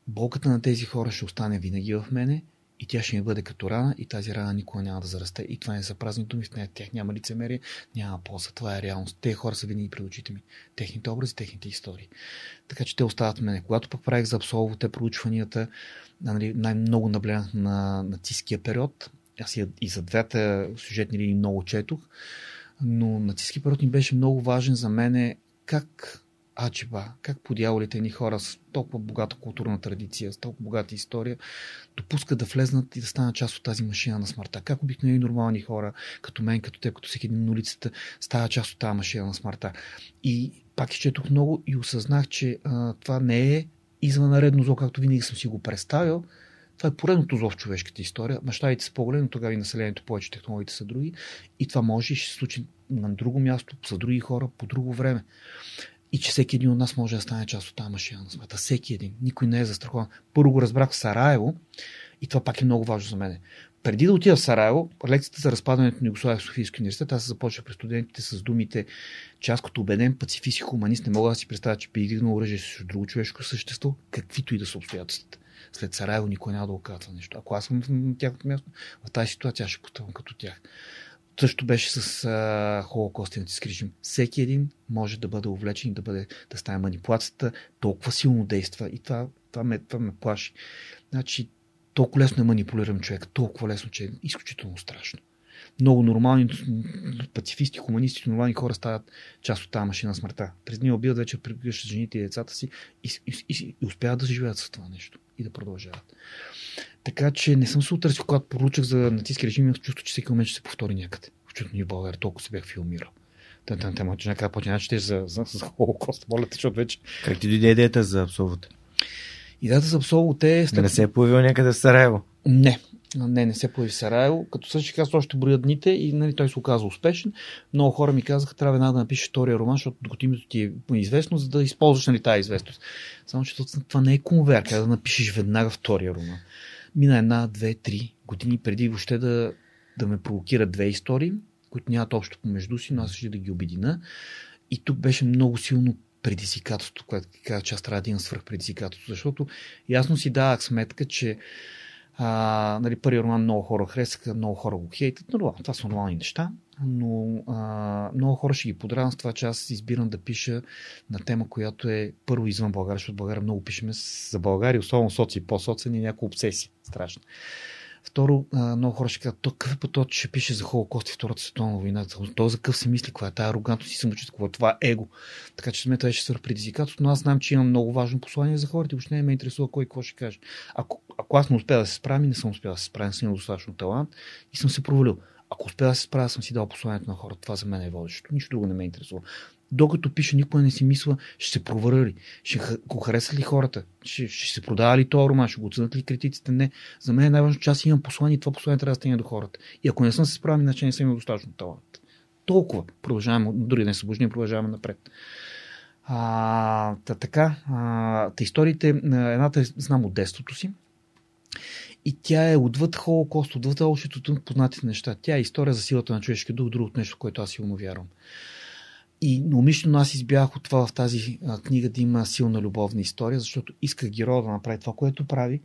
болката на тези хора ще остане винаги в мене и тя ще ми бъде като рана и тази рана никога няма да зарасте. И това не са празни думи, в нея тях няма лицемерие, няма полза. Това е реалност. Те хора са винаги пред очите ми. Техните образи, техните истории. Така че те остават мене. Когато пък правих за Абсолво те проучванията, нали, най-много наблягах на нацистския период. Аз и за двете сюжетни линии много четох. Но нацистски период ни беше много важен за мене как Ачеба, как подявалите ни хора с толкова богата културна традиция, с толкова богата история, допускат да влезнат и да станат част от тази машина на смъртта. Как обикновени нормални хора, като мен, като те, като всеки един на улицата, става част от тази машина на смъртта. И пак изчетох много и осъзнах, че а, това не е извънредно зло, както винаги съм си го представил. Това е поредното зло в човешката история. Мащабите са по-големи, тогава и населението повече, технологиите са други. И това може и ще се случи на друго място, за други хора, по друго време и че всеки един от нас може да стане част от тази машина на смъртта. Всеки един. Никой не е застрахован. Първо го разбрах в Сараево и това пак е много важно за мен. Преди да отида в Сараево, лекцията за разпадането на Югославия в Софийския университет, аз започнах през студентите с думите, че аз като убеден пацифист и хуманист не мога да си представя, че би издигнал оръжие срещу друго човешко същество, каквито и да са обстоятелствата. След Сараево никой няма да оказва нещо. Ако аз съм в тяхното място, в тази ситуация ще поставям като тях. Също беше с а, Холокост и нацистски режим. Всеки един може да бъде увлечен и да, бъде, да стане манипулацията. Толкова силно действа и това, това, ме, това ме плаши. Значи, толкова лесно е манипулирам човек, толкова лесно, че е изключително страшно. Много нормални пацифисти, хуманисти, нормални хора стават част от тази машина смъртта. През дни убиват вече прегръщат жените и децата си и, и, и, и успяват да живеят с това нещо и да продължават. Така че не съм се отърсил, когато поручах за нацистски режим, имах чувство, че всеки момент ще се повтори някъде. Включително и в България, толкова се бях филмирал. Та, та, та, че някакъв почина, че за, за, за Холокост, моля те, защото вече. Как ти дойде идеята за Абсолвата? Идеята за Абсолво те... Да не се е появил някъде в Сараево. Не. Не, не се появи Сараево. Като също казах, още броят дните и нали, той се оказа успешен. Много хора ми казаха, трябва една да напишеш втория роман, защото докато името ти е известно, за да използваш нали, тази известност. Само, че това не е конвейер, да напишеш веднага втория роман. Мина една, две, три години преди въобще да, да ме провокира две истории, които нямат общо помежду си, но аз ще да ги обедина. И тук беше много силно предизвикателство, което каза, че аз трябва да имам свръхпредизвикателство, защото ясно си давах сметка, че а, нали, първият роман много хора харесаха, много хора го хейтят. Нормално, това са нормални неща, но а, много хора ще ги подравам с това, че аз избирам да пиша на тема, която е първо извън България, защото България много пишеме за България, особено соци и по-соци, и някои обсесии. Страшно. Второ, много хора ще кажат, то какъв е път, че пише за Холокост и Втората световна война. То за какъв се мисли, каква е тази арогантност и самочувство, е това его. Така че сме това ще свърх предизвикателство, но аз знам, че имам много важно послание за хората и въобще не ме интересува кой какво ще каже. Ако, ако аз не успея да се справя, не съм успял да се справя, не съм имал достатъчно талант и съм се провалил. Ако успея да се справя, съм си дал посланието на хората. Това за мен е водещо. Нищо друго не ме интересува докато пише, никога не си мисля, ще се провърли ли, ще го харесат ли хората, ще, ще се продава ли този роман, ще го оценят ли критиците. Не. За мен е най-важно, че аз имам послание и това послание трябва да стигне до хората. И ако не съм се справил, иначе не съм имал достатъчно талант. Толкова. Продължаваме, дори не събуждаме, продължаваме напред. А, та, така, а, та историите, едната е, знам от детството си, и тя е отвъд Холокост, отвъд общото познатите неща. Тя е история за силата на човешкия дух, другото нещо, което аз силно вярвам. И умишлено аз избягах от това в тази книга да има силна любовна история, защото исках героя да направи това, което прави,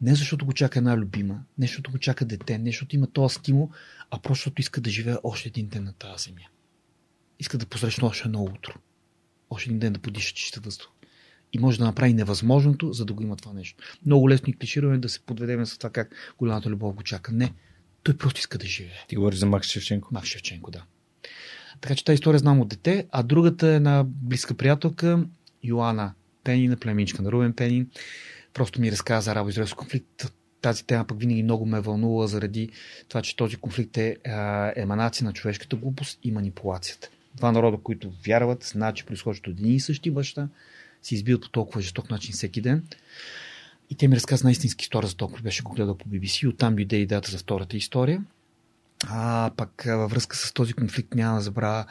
не защото го чака една любима, не защото го чака дете, не защото има този стимул, а просто защото иска да живее още един ден на тази земя. Иска да посрещне още едно утро. Още един ден да подиша чиста въздух. И може да направи невъзможното, за да го има това нещо. Много лесно и клишираме да се подведеме с това как голямата любов го чака. Не. Той просто иска да живее. Ти говориш за Макс Шевченко. Макс Шевченко, да. Така че тази история знам от дете, а другата е една близка приятелка, Йоана Пенин, племеничка на Рубен Пенин. Просто ми разказа за арабо-израелски конфликт. Тази тема пък винаги много ме е вълнува заради това, че този конфликт е еманация на човешката глупост и манипулацията. Два народа, които вярват, знаят, че произхождат от един и същи баща, се избиват по толкова жесток начин всеки ден. И те ми разказа на истински история за толкова беше го гледал по BBC. Оттам дойде идеята за втората история. А пък във връзка с този конфликт няма да забравя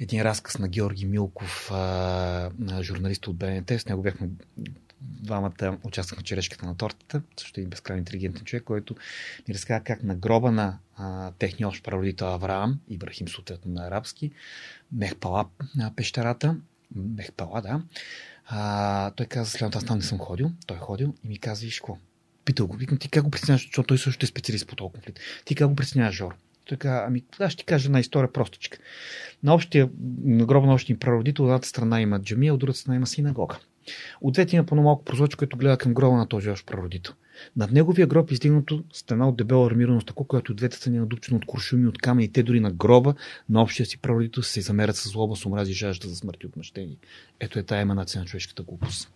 един разказ на Георги Милков, а, журналист от БНТ. С него бяхме двамата участвахме в черешката на тортата, също един безкрайно интелигентен човек, който ни разказа как на гроба на а, техния общ прародител Авраам, Ибрахим съответно на арабски, Мехпала на пещерата, Мехпала, да, а, той каза следното, аз там не съм ходил, той е ходил и ми каза, виж какво, питал го, викам ти как го преценяваш, защото той също е специалист по този конфликт. Ти как го преценяваш, Жор? Той каза, ами аз ще ти кажа една история простичка. На общия, на гроба на общия прародител, от едната страна има джамия, от другата страна има синагога. От двете има по-малко прозорче, което гледа към гроба на този общ прародител. Над неговия гроб е издигнато стена от дебела армирано стъкло, което двете страни е надупчено от куршуми, от камъни те дори на гроба на общия си прародител се замерят с злоба, с омрази, жажда за смърт и отмъщение. Ето е тая еманация на човешката глупост.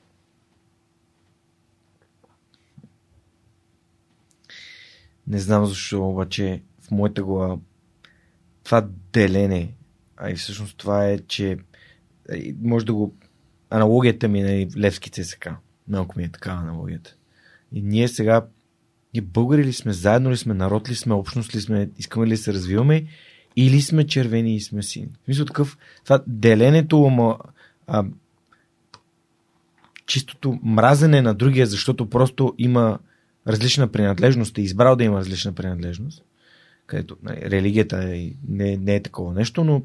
Не знам защо, обаче в моята глава това делене, а и всъщност това е, че може да го... Аналогията ми е нали, Левски ЦСК. Малко ми е така аналогията. И ние сега ние българи ли сме, заедно ли сме, народ ли сме, общност ли сме, искаме ли да се развиваме, или сме червени и сме сини. В смисъл такъв, това деленето, ама, а, чистото мразене на другия, защото просто има различна принадлежност, е избрал да има различна принадлежност, където нали, религията е, не, не е такова нещо, но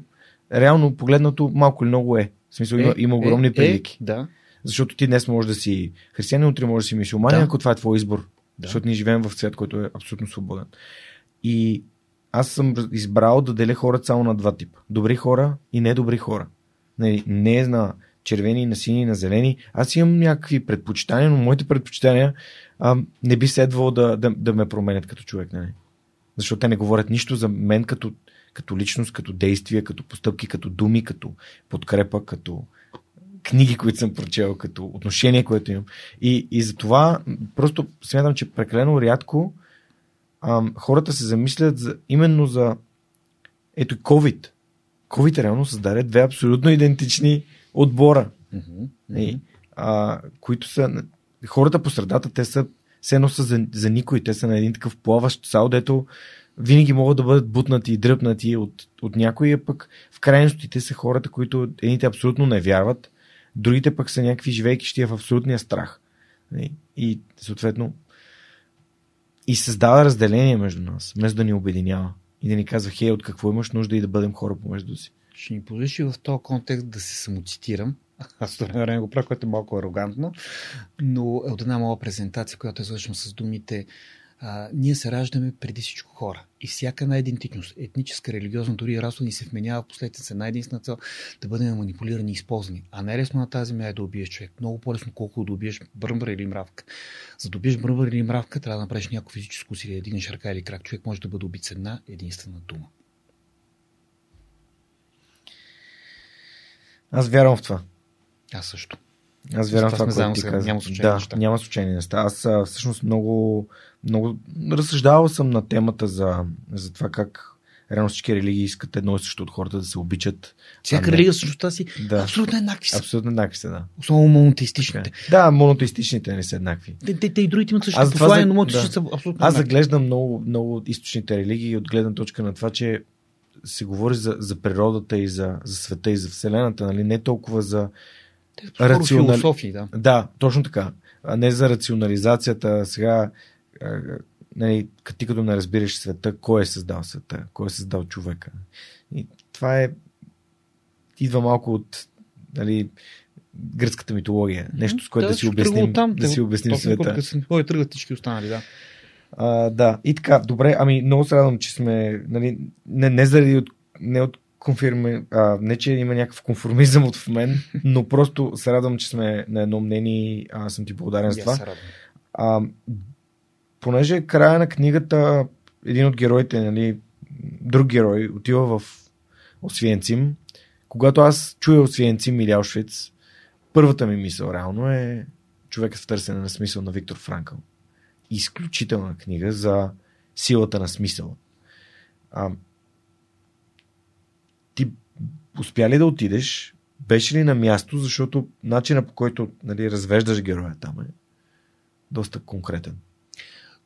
реално погледнато малко или много е. В смисъл, е, има, има огромни е, прилики. Е, да. Защото ти днес можеш да си християнин, утре можеш да си мисюлманин, да. ако това е твой избор. Да. Защото ние живеем в свят, който е абсолютно свободен. И аз съм избрал да деля хората само на два типа. Добри хора и недобри хора. Не, не е на червени, на сини, на зелени. Аз имам някакви предпочитания, но моите предпочитания а, не би следвало да, да, да ме променят като човек. Нали? Защото те не говорят нищо за мен като, като личност, като действие, като постъпки, като думи, като подкрепа, като книги, които съм прочел, като отношение, което имам. И, и за това просто смятам, че прекалено рядко а, хората се замислят за, именно за ето COVID. COVID реално създаде две абсолютно идентични отбора, mm-hmm. и, а, които са хората по средата, те са все едно са за, за никой. Те са на един такъв плаващ сал, дето винаги могат да бъдат бутнати и дръпнати от, от някой, а пък в крайностите са хората, които едните абсолютно не вярват, другите пък са някакви живейки в абсолютния страх. Нали? И съответно и създава разделение между нас, вместо да ни обединява и да ни казва, хей, от какво имаш нужда и да бъдем хора помежду си. Ще ни позволиш в този контекст да се самоцитирам. Аз това време го правя, което е малко арогантно, но е от една мала презентация, която е завършвам с думите а, ние се раждаме преди всичко хора. И всяка една идентичност, етническа, религиозна, дори расова, ни се вменява в последствие с една единствена цел да бъдем манипулирани и използвани. А не лесно на тази земя е да убиеш човек. Много по-лесно, колко да убиеш бръмбър или мравка. За да убиеш бръмбър или мравка, трябва да направиш някакво физическо усилие, да дигнеш ръка или крак. Човек може да бъде убит с една единствена дума. Аз вярвам в това. Аз също. Аз вярвам в това, което ти каза. Няма случайни да, неща. няма случайни неща. Аз всъщност много, много разсъждавал съм на темата за, за това как реално всички религии искат едно и също от хората да се обичат. Всяка религия същността си да. абсолютно еднакви са. Абсолютно еднакви са, да. Особено монотеистичните. Okay. Да, монотеистичните не са еднакви. Те, те, те и другите имат същото послание, но монотеистичните да. са абсолютно Аз заглеждам много, много източните религии от гледна точка на това, че се говори за, за природата и за, за света и за Вселената, нали? не толкова за Рационали... философии, да. Да, точно така. А не за рационализацията. Сега, нали, ти като не разбираш света, кой е създал света, кой е създал човека. И това е. идва малко от нали, гръцката митология. Нещо, с което да, да си обясним, там, да си обясним света. Кой тръгват всички останали, да. А, да, и така, добре, ами много се радвам, че сме, нали, не, не заради от, не от конфирми, а, не че има някакъв конформизъм от мен, но просто се радвам, че сме на едно мнение и а, съм ти благодарен за това. А, понеже края на книгата един от героите, нали, друг герой, отива в Освенцим. Когато аз чуя Освенцим или Аушвиц, първата ми мисъл реално е човекът в търсене на смисъл на Виктор Франкъл. Изключителна книга за силата на смисъл. А, успя ли да отидеш? Беше ли на място, защото начина по който нали, развеждаш героя там е доста конкретен.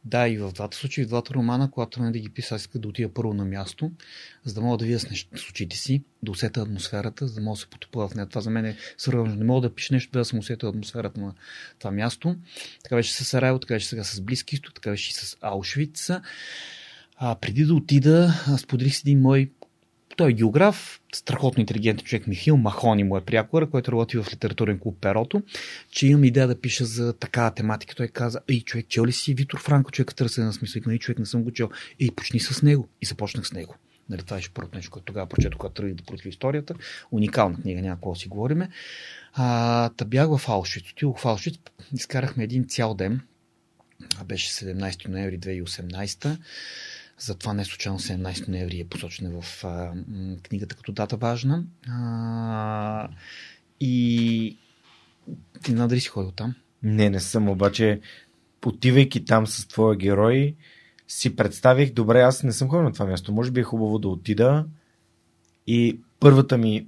Да, и в двата случаи, в двата романа, когато не да ги писа, аз исках да отида първо на място, за да мога да видя с очите си, да усета атмосферата, за да мога да се потопля в нея. Това за мен е свързано. Не мога да пиша нещо, без да съм усетил атмосферата на това място. Така беше с Сараево, така беше сега с Близки изток, така беше и с Аушвица. А, преди да отида, споделих с един мой той е географ, страхотно интелигентен човек Михил Махони му е прякора, който работи в литературен клуб Перото, че имам идея да пиша за такава тематика. Той каза, ей, човек, чел ли си Витор Франко, човек търсе на смисъл? И човек не съм го чел. Ей, почни с него. И започнах с него. Нали, това беше първото нещо, което тогава прочетох, когато тръгнах да прочета историята. Уникална книга, няма какво си говориме. А, та бях в Аушвиц. Отидох в Аушвиц, изкарахме един цял ден. Беше 17 ноември 2018 затова не случайно 17 ноември е посочена в а, книгата като дата важна. А, и ти надали си ходил там? Не, не съм, обаче отивайки там с твоя герой, си представих, добре, аз не съм ходил на това място, може би е хубаво да отида и първата ми,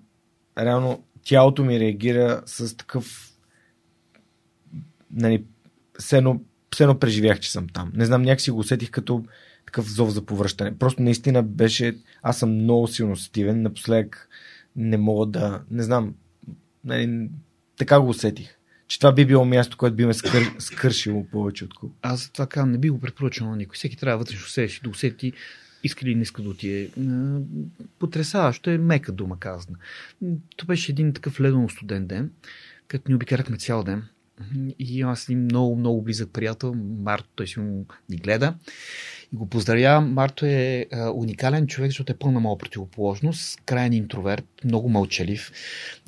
реално тялото ми реагира с такъв нали, все едно, преживях, че съм там. Не знам, някак си го усетих като такъв зов за повръщане. Просто наистина беше, аз съм много силно сетивен, напоследък не мога да, не знам, нали, така го усетих. Че това би било място, което би ме скър, скършило повече от куп. Аз това казвам, не би го препоръчал на никой. Всеки трябва вътрешно усетиш да усети иска ли не иска да отиде. Потресаващо е мека дума казана. То беше един такъв ледено студент ден, като ни обикарахме цял ден. И аз един много, много близък приятел, Марто, той си му ни гледа. И го поздравявам. Марто е уникален човек, защото е пълна моя противоположност. Крайен интроверт, много мълчалив,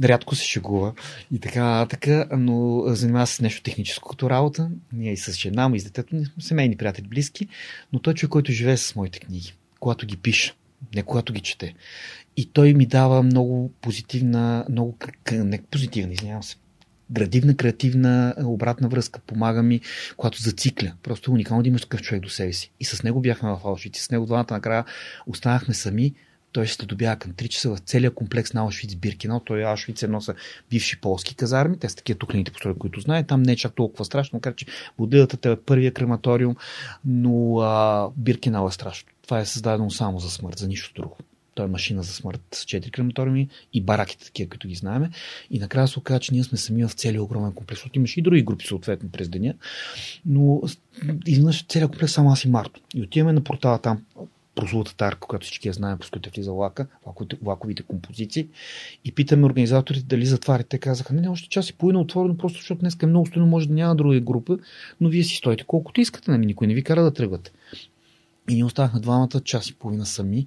рядко се шегува и така, така, но занимава се с нещо техническо като работа. Ние и с жена му, и с детето, ние сме семейни приятели, близки, но той е човек, който живее с моите книги, когато ги пиша, не когато ги чете. И той ми дава много позитивна, много, не позитивна, извинявам се, градивна, креативна обратна връзка. Помага ми, когато зацикля. Просто е уникално да имаш такъв човек до себе си. И с него бяхме в Алшвиц. С него двамата накрая останахме сами. той се добява към 3 часа в целия комплекс на Аушвиц Биркинал. Той е Аушвиц едно са бивши полски казарми, те са такива тухлените постройки, които знаят. Там не е чак толкова страшно, макар че Будилата е първия крематориум, но а, Биркинал е страшно. Това е създадено само за смърт, за нищо друго. Той е машина за смърт с 4 крематориуми и бараките, такива, които ги знаеме. И накрая се оказа, че ние сме сами в целия огромен комплекс. Защото имаше и други групи, съответно, през деня. Но изведнъж целият комплекс само аз и Марто. И отиваме на портала там, прословутата арка, която всички я знаем, по която влиза влака, влаковите, влаковите композиции. И питаме организаторите дали затварят. Те казаха, не, не, още час и половина отворено, просто защото днес е много студено, може да няма друга група, но вие си стоите колкото искате, нали? никой не ви кара да тръгвате. И ние останахме двамата час и половина сами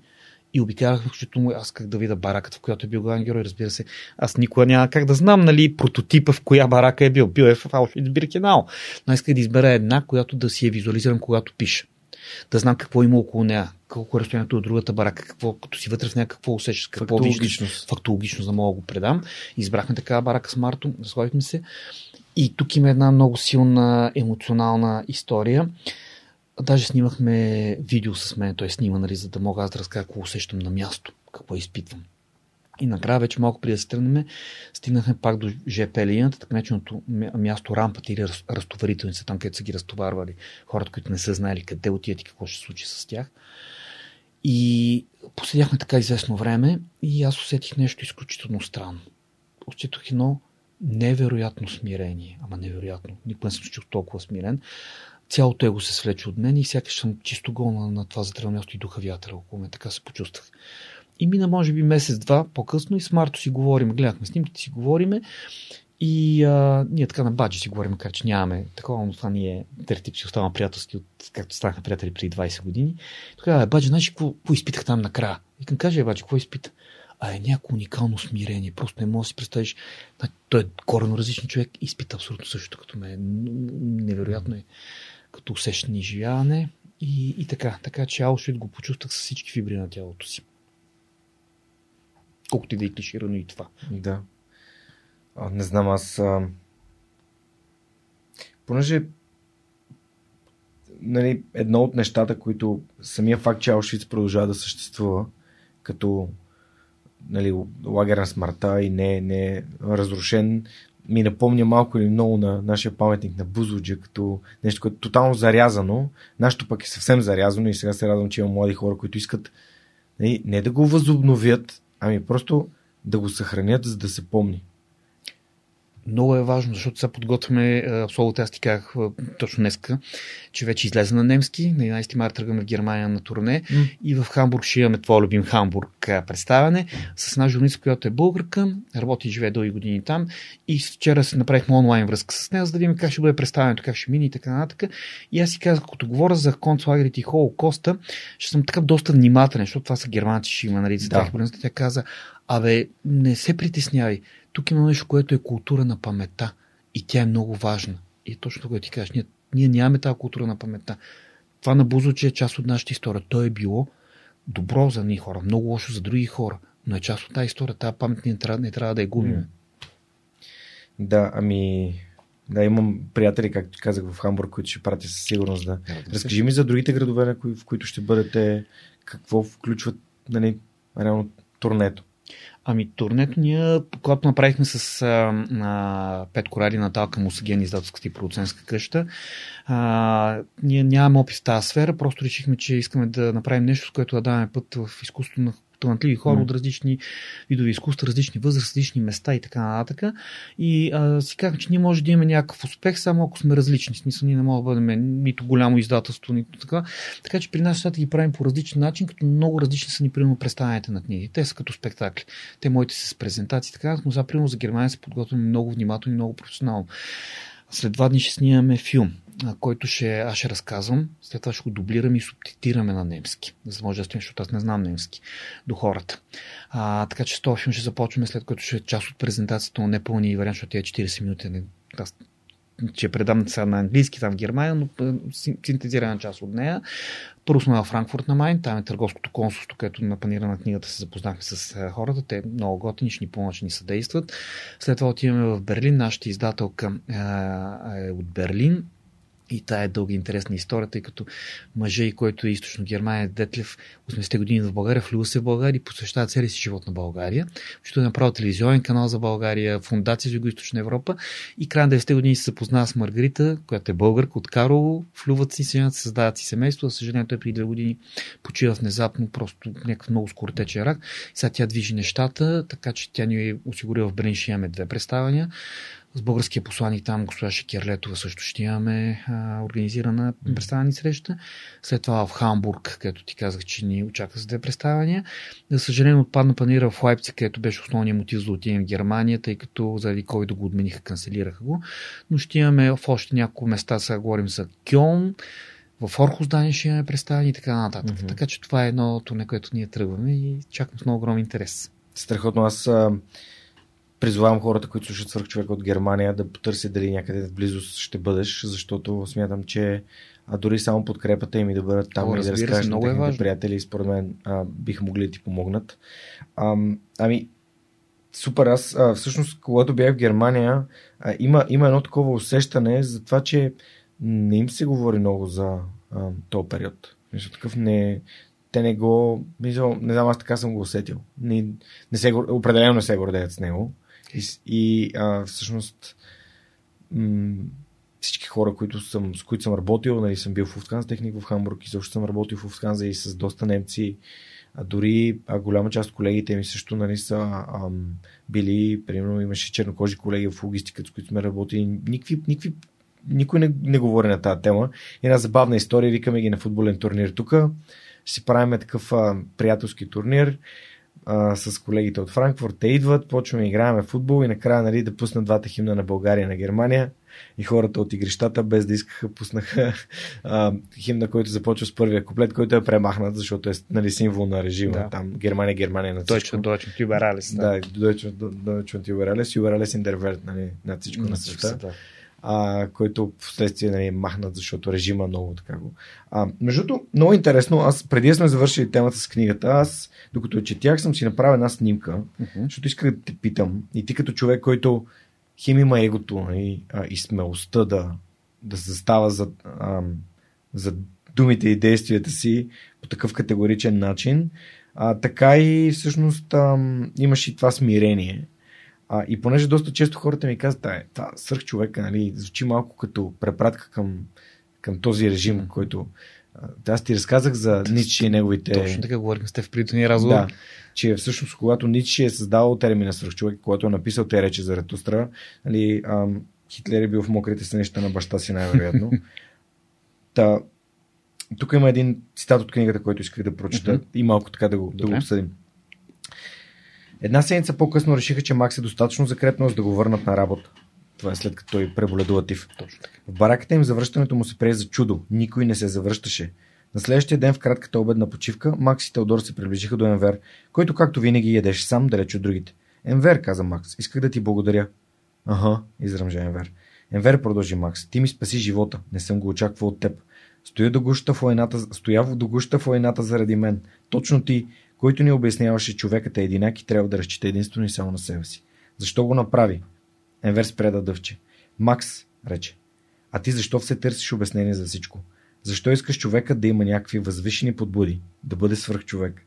и обикалях, защото му аз как да видя бараката, в която е бил главен герой. Разбира се, аз никога няма как да знам, нали, прототипа в коя барака е бил. Бил е в Аушвиц Биркенал. Но исках да избера една, която да си я визуализирам, когато пиша. Да знам какво има около нея, колко е разстоянието от другата барака, какво, като си вътре в нея, какво усещаш, какво виждаш. Фактологично, за да мога да го предам. Избрахме такава барака с Марто, разходихме се. И тук има една много силна емоционална история. Даже снимахме видео с мен, той снима, нали, за да мога аз да разкажа какво усещам на място, какво изпитвам. И накрая, вече малко преди да се тръгнем, стигнахме пак до ЖП линията, така нареченото място рампата или разтоварителница, там където са ги разтоварвали хората, които не са знаели къде отият и какво ще се случи с тях. И поседяхме така известно време и аз усетих нещо изключително странно. Усетих едно невероятно смирение, ама невероятно. Никога не съм чул толкова смирен цялото его се свлече от мен и сякаш съм чисто голна на това затрено място и духа вятъра около мен. Така се почувствах. И мина, може би, месец-два по-късно и с Марто си говорим. Гледахме снимките, си говориме. И а, ние така на баджи си говорим, макар че нямаме такова, но това ние третип си оставаме приятелски, от, както станахме приятели преди 20 години. Тогава, баджи, знаеш какво, изпитах там накрая? И към каже, баджи, какво изпита? А е някакво уникално смирение. Просто не можеш да си представиш. Той е корено различен човек, изпита абсолютно същото като мен. Невероятно е като усещане и изживяване и, и така. Така че Аушвит го почувствах с всички фибри на тялото си. Колкото и да е клиширано и това. Да. А, не знам, аз... А... Понеже нали, едно от нещата, които самия факт, че Аушвиц продължава да съществува като нали, лагер на смъртта и не, не е разрушен, ми напомня малко или много на нашия паметник на Бузуджа, като нещо, което е тотално зарязано. Нашето пък е съвсем зарязано и сега се радвам, че има млади хора, които искат нали, не да го възобновят, ами просто да го съхранят, за да се помни много е важно, защото сега подготвяме солото, аз ти казах точно днеска, че вече излезе на немски. На 11 марта тръгваме в Германия на турне mm. и в Хамбург ще имаме твой любим Хамбург представяне с една журналистка, която е българка, работи и живее дълги години там и вчера се направихме онлайн връзка с нея, за да видим как ще бъде представянето, как ще мине и така нататък. И аз си казах, като говоря за концлагерите и Холокоста, ще съм така доста внимателен, защото това са германци, ще има, нали, за да. тях. Тя каза, абе, не се притеснявай тук има нещо, което е култура на паметта и тя е много важна. И е точно което ти кажеш. Ние, ние нямаме тази култура на паметта. Това на Бузоче е част от нашата история. То е било добро за ние хора, много лошо за други хора, но е част от тази история. Тази памет не трябва, не трябва да я губим. Да, ами да, имам приятели, както казах, в Хамбург, които ще пратя със сигурност. Да. да Разкажи ми за другите градове, в които ще бъдете, какво включват нали, реално турнето. Ами турнето ние, когато направихме с а, а, Пет Корари Наталка Мусаген, издателската и продуцентска къща, а, ние нямаме опис в тази сфера, просто решихме, че искаме да направим нещо, с което да даваме път в изкуството на талантливи хора mm. от различни видови изкуства, различни възраст, различни места и така нататък. И а, си казах, че ние може да имаме някакъв успех, само ако сме различни. В смисъл, ние не можем да бъдем нито голямо издателство, нито така. Така че при нас нещата ги правим по различен начин, като много различни са ни примерно представянето на книги. Те са като спектакли. Те моите са с презентации, така, но за примерно за Германия се подготвяме много внимателно и много професионално. След два дни ще снимаме филм който ще, аз ще разказвам, след това ще го дублирам и субтитрираме на немски, за да може да стоим, защото аз не знам немски, до хората. А, така че с този филм ще започваме, след като ще е част от презентацията, но не пълния вариант, защото тя е 40 минути. Не, аз че предам сега на английски там в Германия, но синтезирана част от нея. Първо сме в Франкфурт на Майн, там е търговското консулство, където на панира на книгата се запознахме с хората. Те много готини, ще ни помогнат, ще ни съдействат. След това отиваме в Берлин. Нашата издателка е от Берлин И тая е дълга интересна история, тъй като мъжа и който е източно Германия, Детлев, 80-те години в България, влюбва се в България и посвещава целия си живот на България. Защото е направил телевизионен канал за България, фундация за Юго-Источна Европа и края на 90-те години се запознава с Маргарита, която е българка от Карлово, влюват си, се създават си семейство. За съжаление, той преди две години почива внезапно, просто някакъв много скоротечен рак. Сега тя движи нещата, така че тя ни е осигурила в Бренши, имаме две представания. С българския посланник там, госпожа Шекерлетова, също ще имаме а, организирана представяне среща. След това в Хамбург, където ти казах, че ни очаква за две представяния. За съжаление, отпадна панира в Лайпциг, където беше основният мотив за да отидем в Германия, тъй като заради COVID го отмениха, канцелираха го. Но ще имаме в още няколко места, сега говорим за Кьон, в Орхус ще имаме представени и така нататък. Mm-hmm. Така че това е едното, на което ние тръгваме и чакам с много огромен интерес. Страхотно. Аз призовавам хората, които слушат свърх човек от Германия, да потърсят дали някъде в близост ще бъдеш, защото смятам, че а дори само подкрепата им и да бъдат там О, и да разкажат на е техните е приятели, според мен а, биха могли да ти помогнат. А, ами, супер, аз а, всъщност, когато бях в Германия, а, има, има едно такова усещане за това, че не им се говори много за а, този период. Мисля, такъв не, те не го, мисля, не знам, аз така съм го усетил. Не, не се, определено не се гордеят с него. И, и а, всъщност м- всички хора, които съм, с които съм работил, нали, съм бил в Уфтханза техник в Хамбург също съм работил в Уфтханза и с доста немци. А дори а голяма част от колегите ми също нали, са ам, били, примерно имаше чернокожи колеги в логистиката, с които сме работили. Никакви, никакви, никой не, не говори на тази тема. Една забавна история, викаме ги на футболен турнир тук. Си правим такъв а, приятелски турнир а, с колегите от Франкфурт. Те идват, почваме да играем футбол и накрая нали, да пуснат двата химна на България и на Германия. И хората от игрищата, без да искаха, пуснаха а, химна, който започва с първия куплет, който е премахнат, защото е нали, символ на режима. Да. Там Германия, Германия на всичко. Deutschland, Deutschland, Überalles. Да, Deutschland, Deutschland, Überales, Überales in der Welt, нали, на всичко на, на света. Да а, който в последствие нали, е махнат, защото режима много така го. А, между другото, много интересно, аз преди сме завършили темата с книгата, аз докато четях съм си направил една снимка, uh-huh. защото исках да те питам и ти като човек, който хим има егото нали, а, и смелостта да, да се застава за, а, за думите и действията си по такъв категоричен начин, а, така и всъщност а, имаш и това смирение а, и понеже доста често хората ми казват, е, това свърх човека, нали, звучи малко като препратка към, към този режим, mm. който да, аз ти разказах за Ницше и неговите... Точно така говорихме с те в предния разговор. Да, че всъщност когато Ницше е създавал термина свръхчовек, когато е написал те речи за Ретустра, нали, ам, Хитлер е бил в мокрите сънища на баща си най-вероятно. Та, тук има един цитат от книгата, който исках да прочета mm-hmm. и малко така да го, да го обсъдим. Една седмица по-късно решиха, че Макс е достатъчно закрепнал, за да го върнат на работа. Това е след като той преболедува тиф. В бараката им завръщането му се прие за чудо. Никой не се завръщаше. На следващия ден в кратката обедна почивка Макс и Теодор се приближиха до Енвер, който както винаги ядеше сам далеч от другите. Енвер, каза Макс, исках да ти благодаря. Ага, изръмжа Енвер. Енвер продължи Макс, ти ми спаси живота. Не съм го очаквал от теб. Стоя до гуща в войната, стоя до гуща в войната заради мен. Точно ти, който ни обясняваше човекът е единак и трябва да разчита единствено и само на себе си. Защо го направи? Енвер спря да дъвче. Макс, рече. А ти защо все търсиш обяснение за всичко? Защо искаш човекът да има някакви възвишени подбуди, да бъде свръхчовек?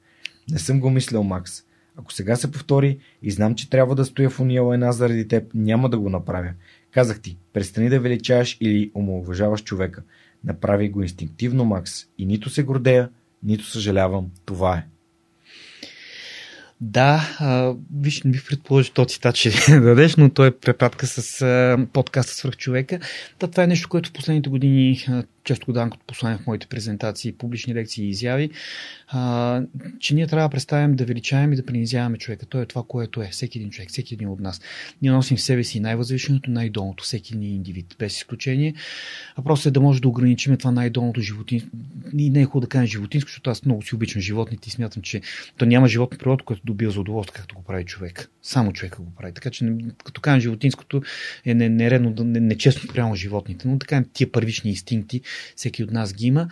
Не съм го мислял, Макс. Ако сега се повтори и знам, че трябва да стоя в уния война заради теб, няма да го направя. Казах ти, престани да величаваш или омалуважаваш човека. Направи го инстинктивно, Макс. И нито се гордея, нито съжалявам. Това е. Да, а, виж, не бих предположил този цитат ще дадеш, но той е препратка с а, подкаста Свърх човека. Да, това е нещо, което в последните години а, често го давам като послание в моите презентации, публични лекции и изяви, а, че ние трябва да представим да величаем и да принизяваме човека. Той е това, което е. Всеки един човек, всеки един от нас. Ние носим в себе си най-възвишеното, най-долното, всеки един индивид, без изключение. А просто е да може да ограничим това най-долното животинско. И не е хубаво да кажем животинско, защото аз много си обичам животните и смятам, че то няма животно природа, което добива за удоволствие, както го прави човек. Само човека го прави. Така че, като кажем животинското, е нередно, нечестно не спрямо животните. Но така тия първични инстинкти, всеки от нас ги има.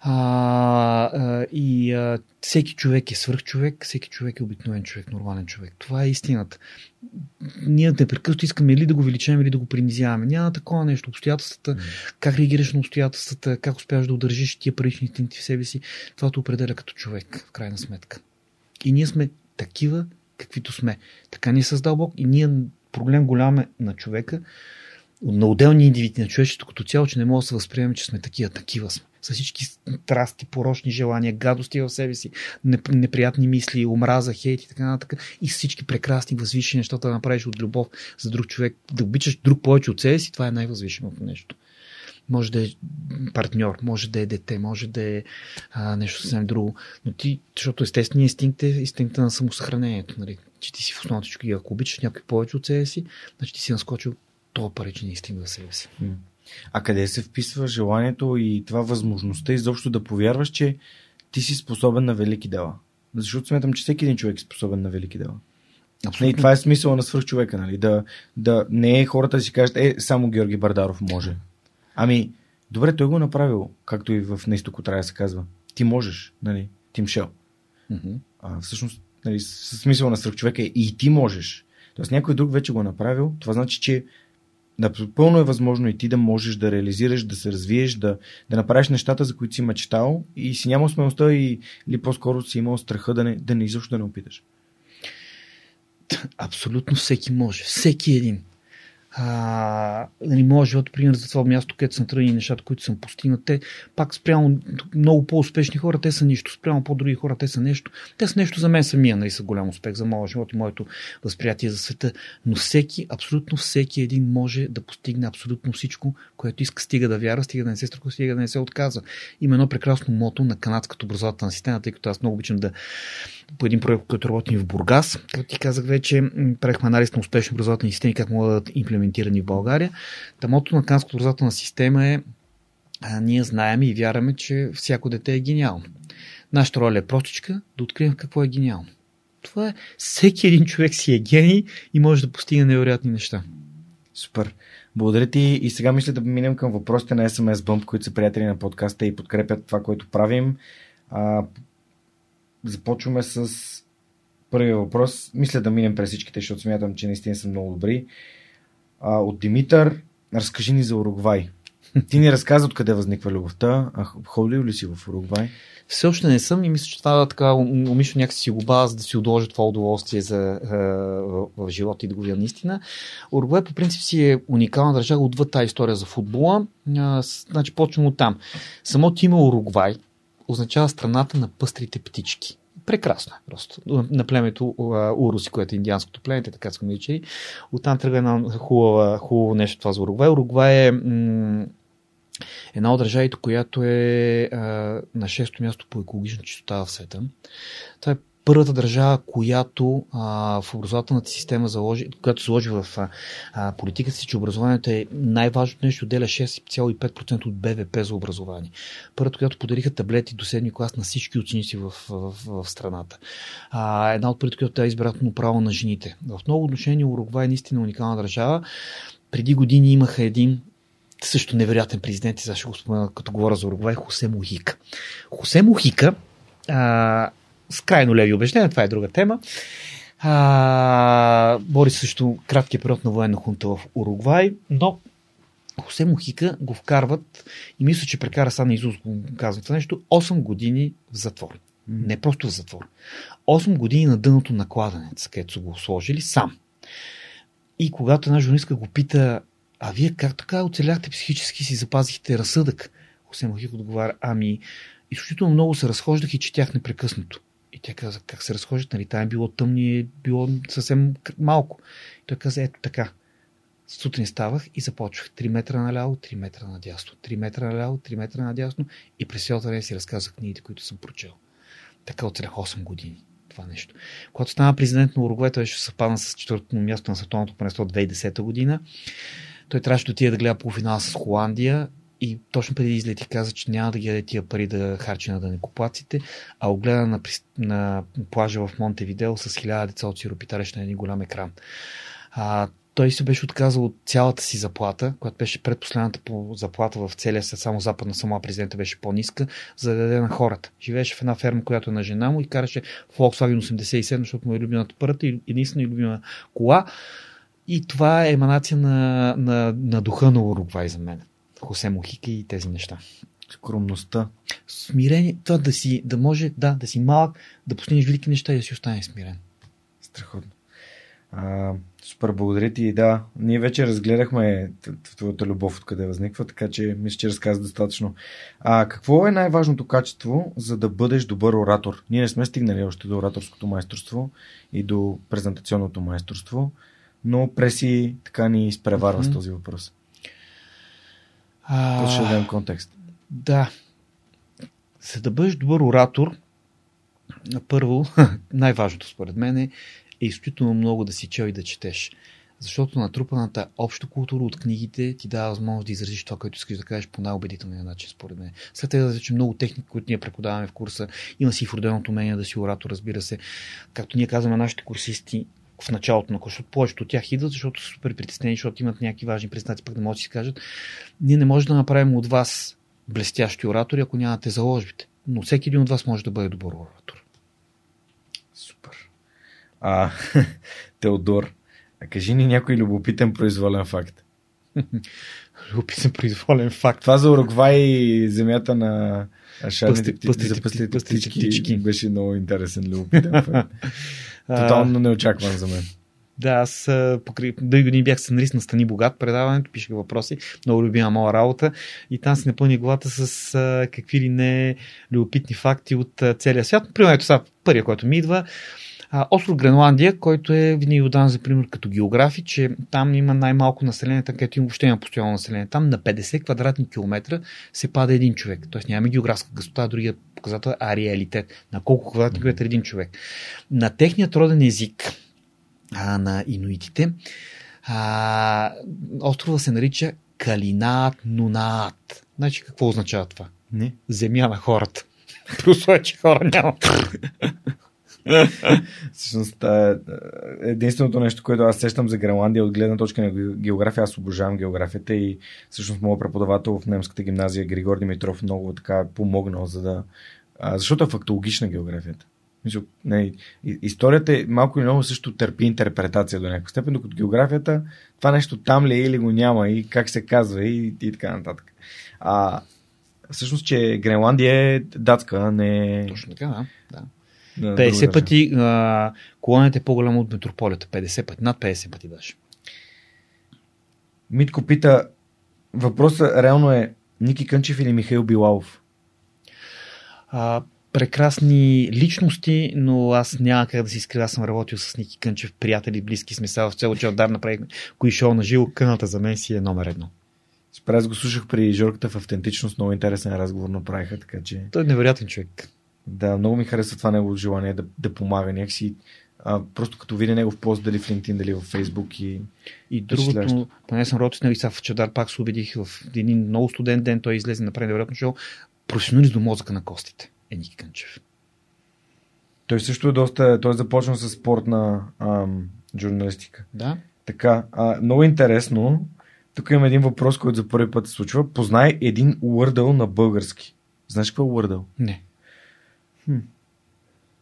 А, а, и а, всеки човек е свръхчовек, всеки човек е обикновен човек, нормален човек. Това е истината. Ние непрекъснато искаме или да го увеличаваме, или да го принизяваме. Няма такова нещо. Обстоятелствата, как реагираш на обстоятелствата, как успяваш да удържиш тия парични инстинкти в себе си, това те определя като човек, в крайна сметка. И ние сме такива, каквито сме. Така ни е създал Бог и ние проблем голям е на човека, на отделни индивиди на човечеството като цяло, че не може да се възприемем, че сме такива. Такива сме. С всички страсти, порочни желания, гадости в себе си, неприятни мисли, омраза, хейт и така нататък. И всички прекрасни, възвишени неща да направиш от любов за друг човек. Да обичаш друг повече от себе си, това е най-възвишеното нещо. Може да е партньор, може да е дете, може да е а, нещо съвсем друго. Но ти, защото естественият инстинкт е инстинкта на самосъхранението. Нали? Че ти си в човек. Ако обичаш някой повече от себе си, значи ти си наскочил това паричен инстинкт за себе си. А къде се вписва желанието и това възможността изобщо да повярваш, че ти си способен на велики дела? Защото смятам, че всеки един човек е способен на велики дела. Абсолютно. И това е смисъл на свръхчовека, нали? Да, да не е хората да си кажат, е, само Георги Бардаров може. Ами, добре, той го е направил, както и в Нейстоко трябва да се казва. Ти можеш, нали? Тим Шел. Mm-hmm. А, всъщност, нали, смисъл на свръхчовека е и ти можеш. Тоест някой друг вече го е направил, това значи, че Напълно е възможно и ти да можеш да реализираш, да се развиеш, да, да направиш нещата, за които си мечтал и си нямал смелостта и, или по-скоро си имал страха да не, да не изобщо да не опиташ. Абсолютно всеки може. Всеки един а, нали, моят живот, пример за това място, където съм тръгнал нещата, които съм постигнал, те пак спрямо много по-успешни хора, те са нищо, спрямо по-други хора, те са нещо. Те са нещо за мен самия, нали са голям успех за моят живот и моето възприятие за света. Но всеки, абсолютно всеки един може да постигне абсолютно всичко, което иска, стига да вяра, стига да не се страхува, стига да не се отказва. Има едно прекрасно мото на канадската образователна система, тъй като аз много обичам да по един проект, който работим в Бургас. Както ти казах вече, правихме анализ на успешни образователни системи, как могат да бъдат имплементирани в България. Тамото на канадската образователна система е а, ние знаем и вярваме, че всяко дете е гениално. Нашата роля е простичка да открием какво е гениално. Това е всеки един човек си е гений и може да постигне невероятни неща. Супер. Благодаря ти и сега мисля да минем към въпросите на SMS Bump, които са приятели на подкаста и подкрепят това, което правим. А, започваме с първия въпрос. Мисля да минем през всичките, защото смятам, че наистина са много добри. А, от Димитър, разкажи ни за Уругвай. Ти ни разказа откъде възниква любовта. А ходил ли си в Уругвай? Все още не съм и мисля, че това така умишлено някакси си го база да си удължа това удоволствие за, в, в живота и да го видя наистина. Уругвай по принцип си е уникална държава отвъд тази история за футбола. А, значи почвам от там. Самото име Уругвай означава страната на пъстрите птички. Прекрасно е просто. На племето Уруси, което е индианското племе, така сме наричали. Оттам тръгва едно хубаво, хубаво нещо това за Уругвай. Уругвай е м- една от държавите, която е а, на шесто място по екологична чистота в света. Това е първата държава, която а, в образователната система заложи, която заложи в а, политиката си, че образованието е най-важното нещо, отделя 6,5% от БВП за образование. Първата, която подариха таблети до 7 клас на всички ученици в, в, в, страната. А, една от първите, която е избирателно право на жените. В много отношения Уругвай е наистина уникална държава. Преди години имаха един също невероятен президент, и сега ще го спомена, като говоря за Уругвай, Хосе Мухика. Хосе Мухика а, с крайно леви убеждения, това е друга тема. А, бори също краткия период на военна хунта в Уругвай, но Хосе Мухика го вкарват и мисля, че прекара са на Изус, го казвам това нещо, 8 години в затвор. Не просто в затвор. 8 години на дъното на кладенец, където са го сложили сам. И когато една журналистка го пита, а вие как така оцеляхте психически си запазихте разсъдък? Хосе Мухика отговаря, ами изключително много се разхождах и четях непрекъснато. Тя каза, как се разхождат, нали? Там е било тъмно и е било съвсем малко. И той каза, ето така. Сутрин ставах и започвах 3 метра наляво, 3 метра надясно, 3 метра наляво, 3 метра надясно и през цялото време си разказах книгите, които съм прочел. Така оцелях 8 години това нещо. Когато стана президент на Уругвай, той ще съвпадна с четвъртото място на световното първенство 2010 година. Той трябваше да отиде да гледа полуфинал с Холандия и точно преди излети каза, че няма да ги даде тия пари да харчи на данекоплаците, а огледа на, на плажа в Монтевидео с хиляда деца от сиропитарещ на един голям екран. А, той се беше отказал от цялата си заплата, която беше предпоследната по заплата в целия свят, само западна сама президента беше по-ниска, за да даде на хората. Живееше в една ферма, която е на жена му и караше Volkswagen 87, защото му е любимата първата и единствена и любима кола. И това е еманация на, на, на духа на Уругвай за мен. Хосе Мохика и тези неща. Скромността. Смирение, това да си, да може, да, да си малък, да постигнеш велики неща и да си остане смирен. Страхотно. А, супер, благодаря ти. Да, ние вече разгледахме твоята любов откъде възниква, така че мисля, че разказа достатъчно. А какво е най-важното качество, за да бъдеш добър оратор? Ние не сме стигнали още до ораторското майсторство и до презентационното майсторство, но Преси така ни изпреварва mm-hmm. с този въпрос. А... ще дадем контекст. Да. За да бъдеш добър оратор, първо, най-важното според мен е е изключително много да си чел и да четеш. Защото натрупаната обща култура от книгите ти дава възможност да изразиш това, което искаш да кажеш по най-убедителния начин, според мен. След това да че много техники, които ние преподаваме в курса, има си вроденото умение да си оратор, разбира се. Както ние казваме нашите курсисти, в началото на курса, повечето от тях идват, защото са супер притеснени, защото имат някакви важни презентации, пък не могат да си кажат. Ние не можем да направим от вас блестящи оратори, ако нямате заложбите. Но всеки един от вас може да бъде добър оратор. А, Теодор, а кажи ни някой любопитен произволен факт. любопитен произволен факт. Това за Уругвай земята на шарните птички, птички беше много интересен любопитен факт. Тотално неочакван за мен. Да, аз покрай дълги години бях сценарист на Стани Богат, предаването, пишех въпроси, много любима моя работа и там се напълни главата с а, какви ли не любопитни факти от а, целия свят. Примерно, ето сега, първия, който ми идва, а, остров Гренландия, който е винаги отдан за пример като географи, че там има най-малко население, там където има въобще има постоянно население. Там на 50 квадратни километра се пада един човек. Тоест нямаме географска гъстота, другия показател е ареалитет. На колко квадратни километра един човек. На техният роден език а, на инуитите, а, острова се нарича Калинаат Нунаат. Значи какво означава това? Не. Земя на хората. При условие, че хора няма. Всъщност, е, единственото нещо, което аз сещам за Гренландия от гледна точка на география, аз обожавам географията и всъщност моят преподавател в немската гимназия Григор Димитров много така помогнал, за да. защото е фактологична географията. Мисля, историята е малко или много също търпи интерпретация до някаква степен, докато географията, това нещо там ли е или го няма и как се казва и, и така нататък. А, всъщност, че Гренландия е датска, не Точно така, да. да. 50 пъти а, колонията е по-голяма от метрополията. 50 пъти, над 50 пъти даже. Митко пита, въпросът реално е Ники Кънчев или Михаил Билалов? А, прекрасни личности, но аз няма как да си скрия. Аз съм работил с Ники Кънчев, приятели, близки сме сега в цяло, че отдар направихме кои шоу на живо. Къната за мен си е номер едно. Спрез го слушах при Жорката в автентичност, много интересен разговор направиха, така че... Той е невероятен човек. Да, много ми харесва това негово желание да, да помага някакси. А, просто като видя негов пост, дали в LinkedIn, дали в Facebook и... И другото, поне съм работил с него и сега в Чадар пак се убедих в един много студент ден, той излезе направи невероятно шоу, професионалист до мозъка на костите. Еники Кънчев. Той също е доста, той е започнал с спортна ам, журналистика. Да. Така, а, много интересно. Тук има един въпрос, който за първи път се случва. Познай един Wordle на български. Знаеш какво е Wordle? Не. Хм.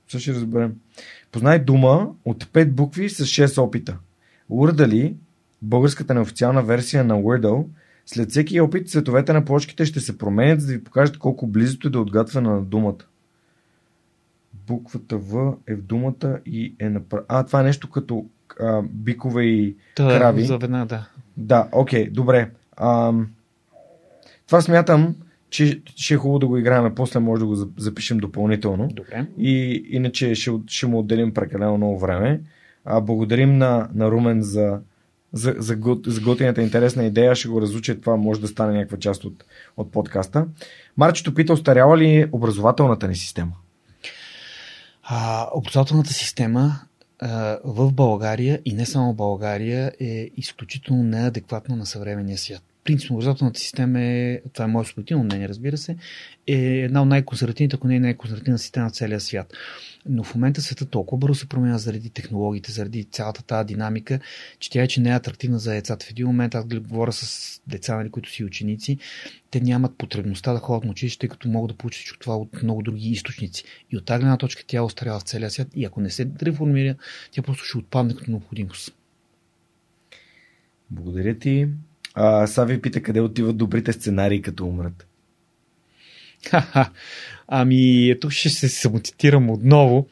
Ще ще разберем. Познай дума от 5 букви с 6 опита. Wordle, българската неофициална версия на Wordle, след всеки опит цветовете на плочките ще се променят, за да ви покажат колко близото е до отгатване на думата. Буквата В е в думата и е на... А, това е нещо като а, бикове и Та, крави. За веднага, да. Да, окей, добре. А, това смятам, че ще е хубаво да го играем, после може да го запишем допълнително. Добре. И иначе ще, ще му отделим прекалено много време. А, благодарим на, на Румен за, за, за, за готината интересна идея. Ще го разуча, това може да стане някаква част от, от подкаста. Марчето пита, остаряла ли е образователната ни система? А, образователната система а, в България и не само в България е изключително неадекватна на съвременния свят. Принципно образователната система е, това е мое субективно мнение, разбира се, е една от най-консервативните, ако не е най-консервативна система в целия свят. Но в момента света толкова бързо се променя заради технологиите, заради цялата тази динамика, че тя е, че не е атрактивна за децата. В един момент аз говоря с деца, нали, които си ученици, те нямат потребността да ходят на училище, тъй като могат да получат всичко това от много други източници. И от тази гледна точка тя остарява в целия свят и ако не се реформира, тя просто ще отпадне като необходимост. Благодаря ти. А, Сави пита къде отиват добрите сценарии, като умрат. Ха-ха. Ами, тук ще се самотитирам отново.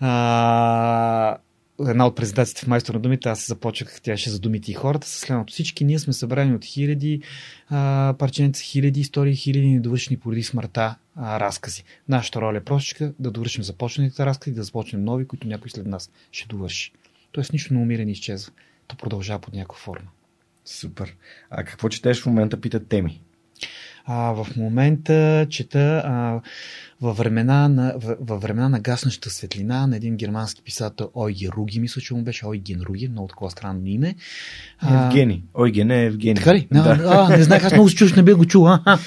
А, една от презентациите в майстор на думите, аз започнах, тя ще за думите и хората, с следното. Всички ние сме събрани от хиляди а, парченца, хиляди истории, хиляди недовършени поради смъртта а, разкази. Нашата роля е простичка да довършим започналите разкази, да започнем нови, които някой след нас ще довърши. Тоест нищо не умира, не изчезва. То продължава под някаква форма. Супер. А какво четеш в момента, питат теми? А, в момента чета а, във, времена на, във времена на гаснаща светлина на един германски писател Ойги Руги, мисля, че му беше Ойген Руги, много такова странно име. А, Евгений. Ойген е Евгений. Така ли? Да. А, не знаех, аз много се чуш, не бих го чул. А,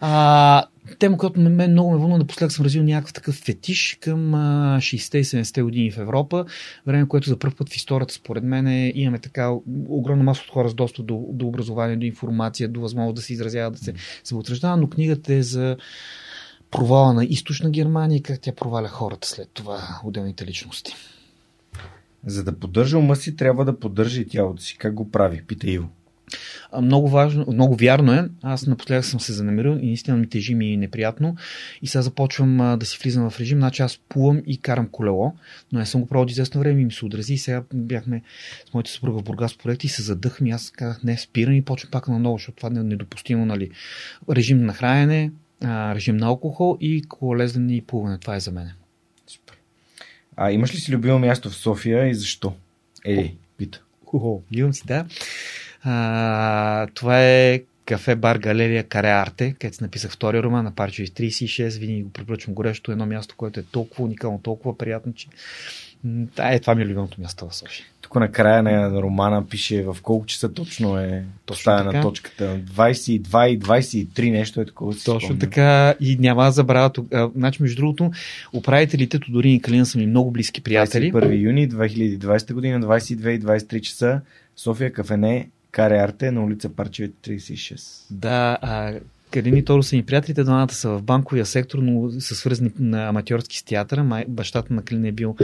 а, тема, която мен много ме вълнува, напоследък съм развил някакъв такъв фетиш към 60 и 70 години в Европа, време, което за първ път в историята, според мен, е, имаме така огромна маса от хора с достъп до, до образование, до информация, до възможност да се изразява, да се самоутвърждава, но книгата е за провала на източна Германия и как тя проваля хората след това, отделните личности. За да поддържа ума си, трябва да поддържа и тялото си. Как го прави? Пита Иво. Много важно, много вярно е. Аз напоследък съм се занамерил и наистина ми тежи ми неприятно. И сега започвам а, да си влизам в режим. Значи аз плувам и карам колело, но не съм го правил от известно време и ми се отрази. И сега бяхме с моите съпруга в Бургас проект и се задъхам и аз казах не, спирам и почвам пак на ново, защото това е недопустимо. Нали. Режим на хранене, а, режим на алкохол и колелезене и плуване. Това е за мен. А имаш ли си любимо място в София и защо? Ели, пита. Хо, имам си, да. А, това е кафе, бар, галерия, каре арте, където си написах втория роман на Парчо 36. Винаги го препоръчвам горещо. Едно място, което е толкова уникално, толкова приятно, че да, е, това ми е любимото място в София. Тук на края на романа пише в колко часа точно е поставена точката. 22 и 23 нещо е такова. Точно спомня. така и няма да забравя. Значи, между другото, управителите Тодорин и Калина са ми много близки приятели. 1 юни 2020 година, 22 и 23 часа, София кафене Каре Арте на улица Парчеве 36. Да, а Калин и Торо са ми приятелите, двамата са в банковия сектор, но са свързани на аматьорски с театъра. Май, бащата на Калин е бил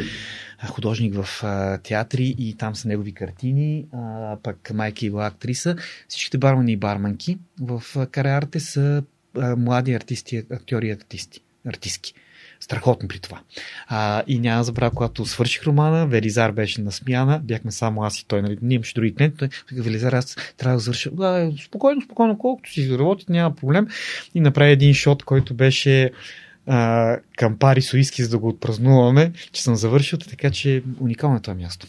художник в а, театри и там са негови картини, а, пък майка е била актриса. Всичките бармани и барманки в Каре Арте са а, млади артисти, актьори и артисти. артистки страхотно при това. А, и няма забравя, когато свърших романа, Велизар беше на смяна, бяхме само аз и той, нали, ние имаше други клиенти, той Велизар, аз трябва да завърша. Да, спокойно, спокойно, колкото си работи, няма проблем. И направи един шот, който беше а, към Пари Суиски, за да го отпразнуваме, че съм завършил, така че уникално е това място.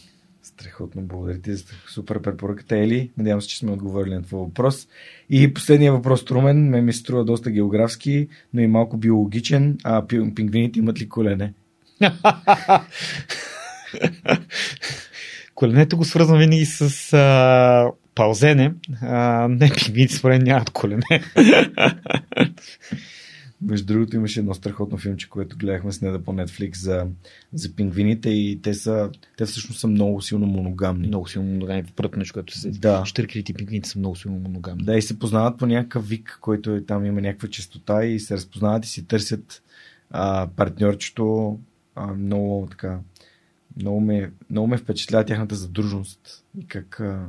Страхотно, благодаря ти за супер препоръката, Ели. Надявам се, че сме отговорили на твой въпрос. И последния въпрос, Трумен, ме ми струва доста географски, но и малко биологичен. А пингвините имат ли колене? Коленето го свързвам винаги с а, паузене. А, не, пингвините според нямат колене. Между другото имаше едно страхотно филмче, което гледахме с неда по Netflix за, за пингвините и те са, те всъщност са много силно моногамни. Много силно моногамни. Първото нещо, което се да. Штъркелите пингвините са много силно моногамни. Да, и се познават по някакъв вик, който е, там има някаква частота и се разпознават и си търсят а, партньорчето. А, много така. Много ме, много ме впечатлява тяхната задружност и как, а,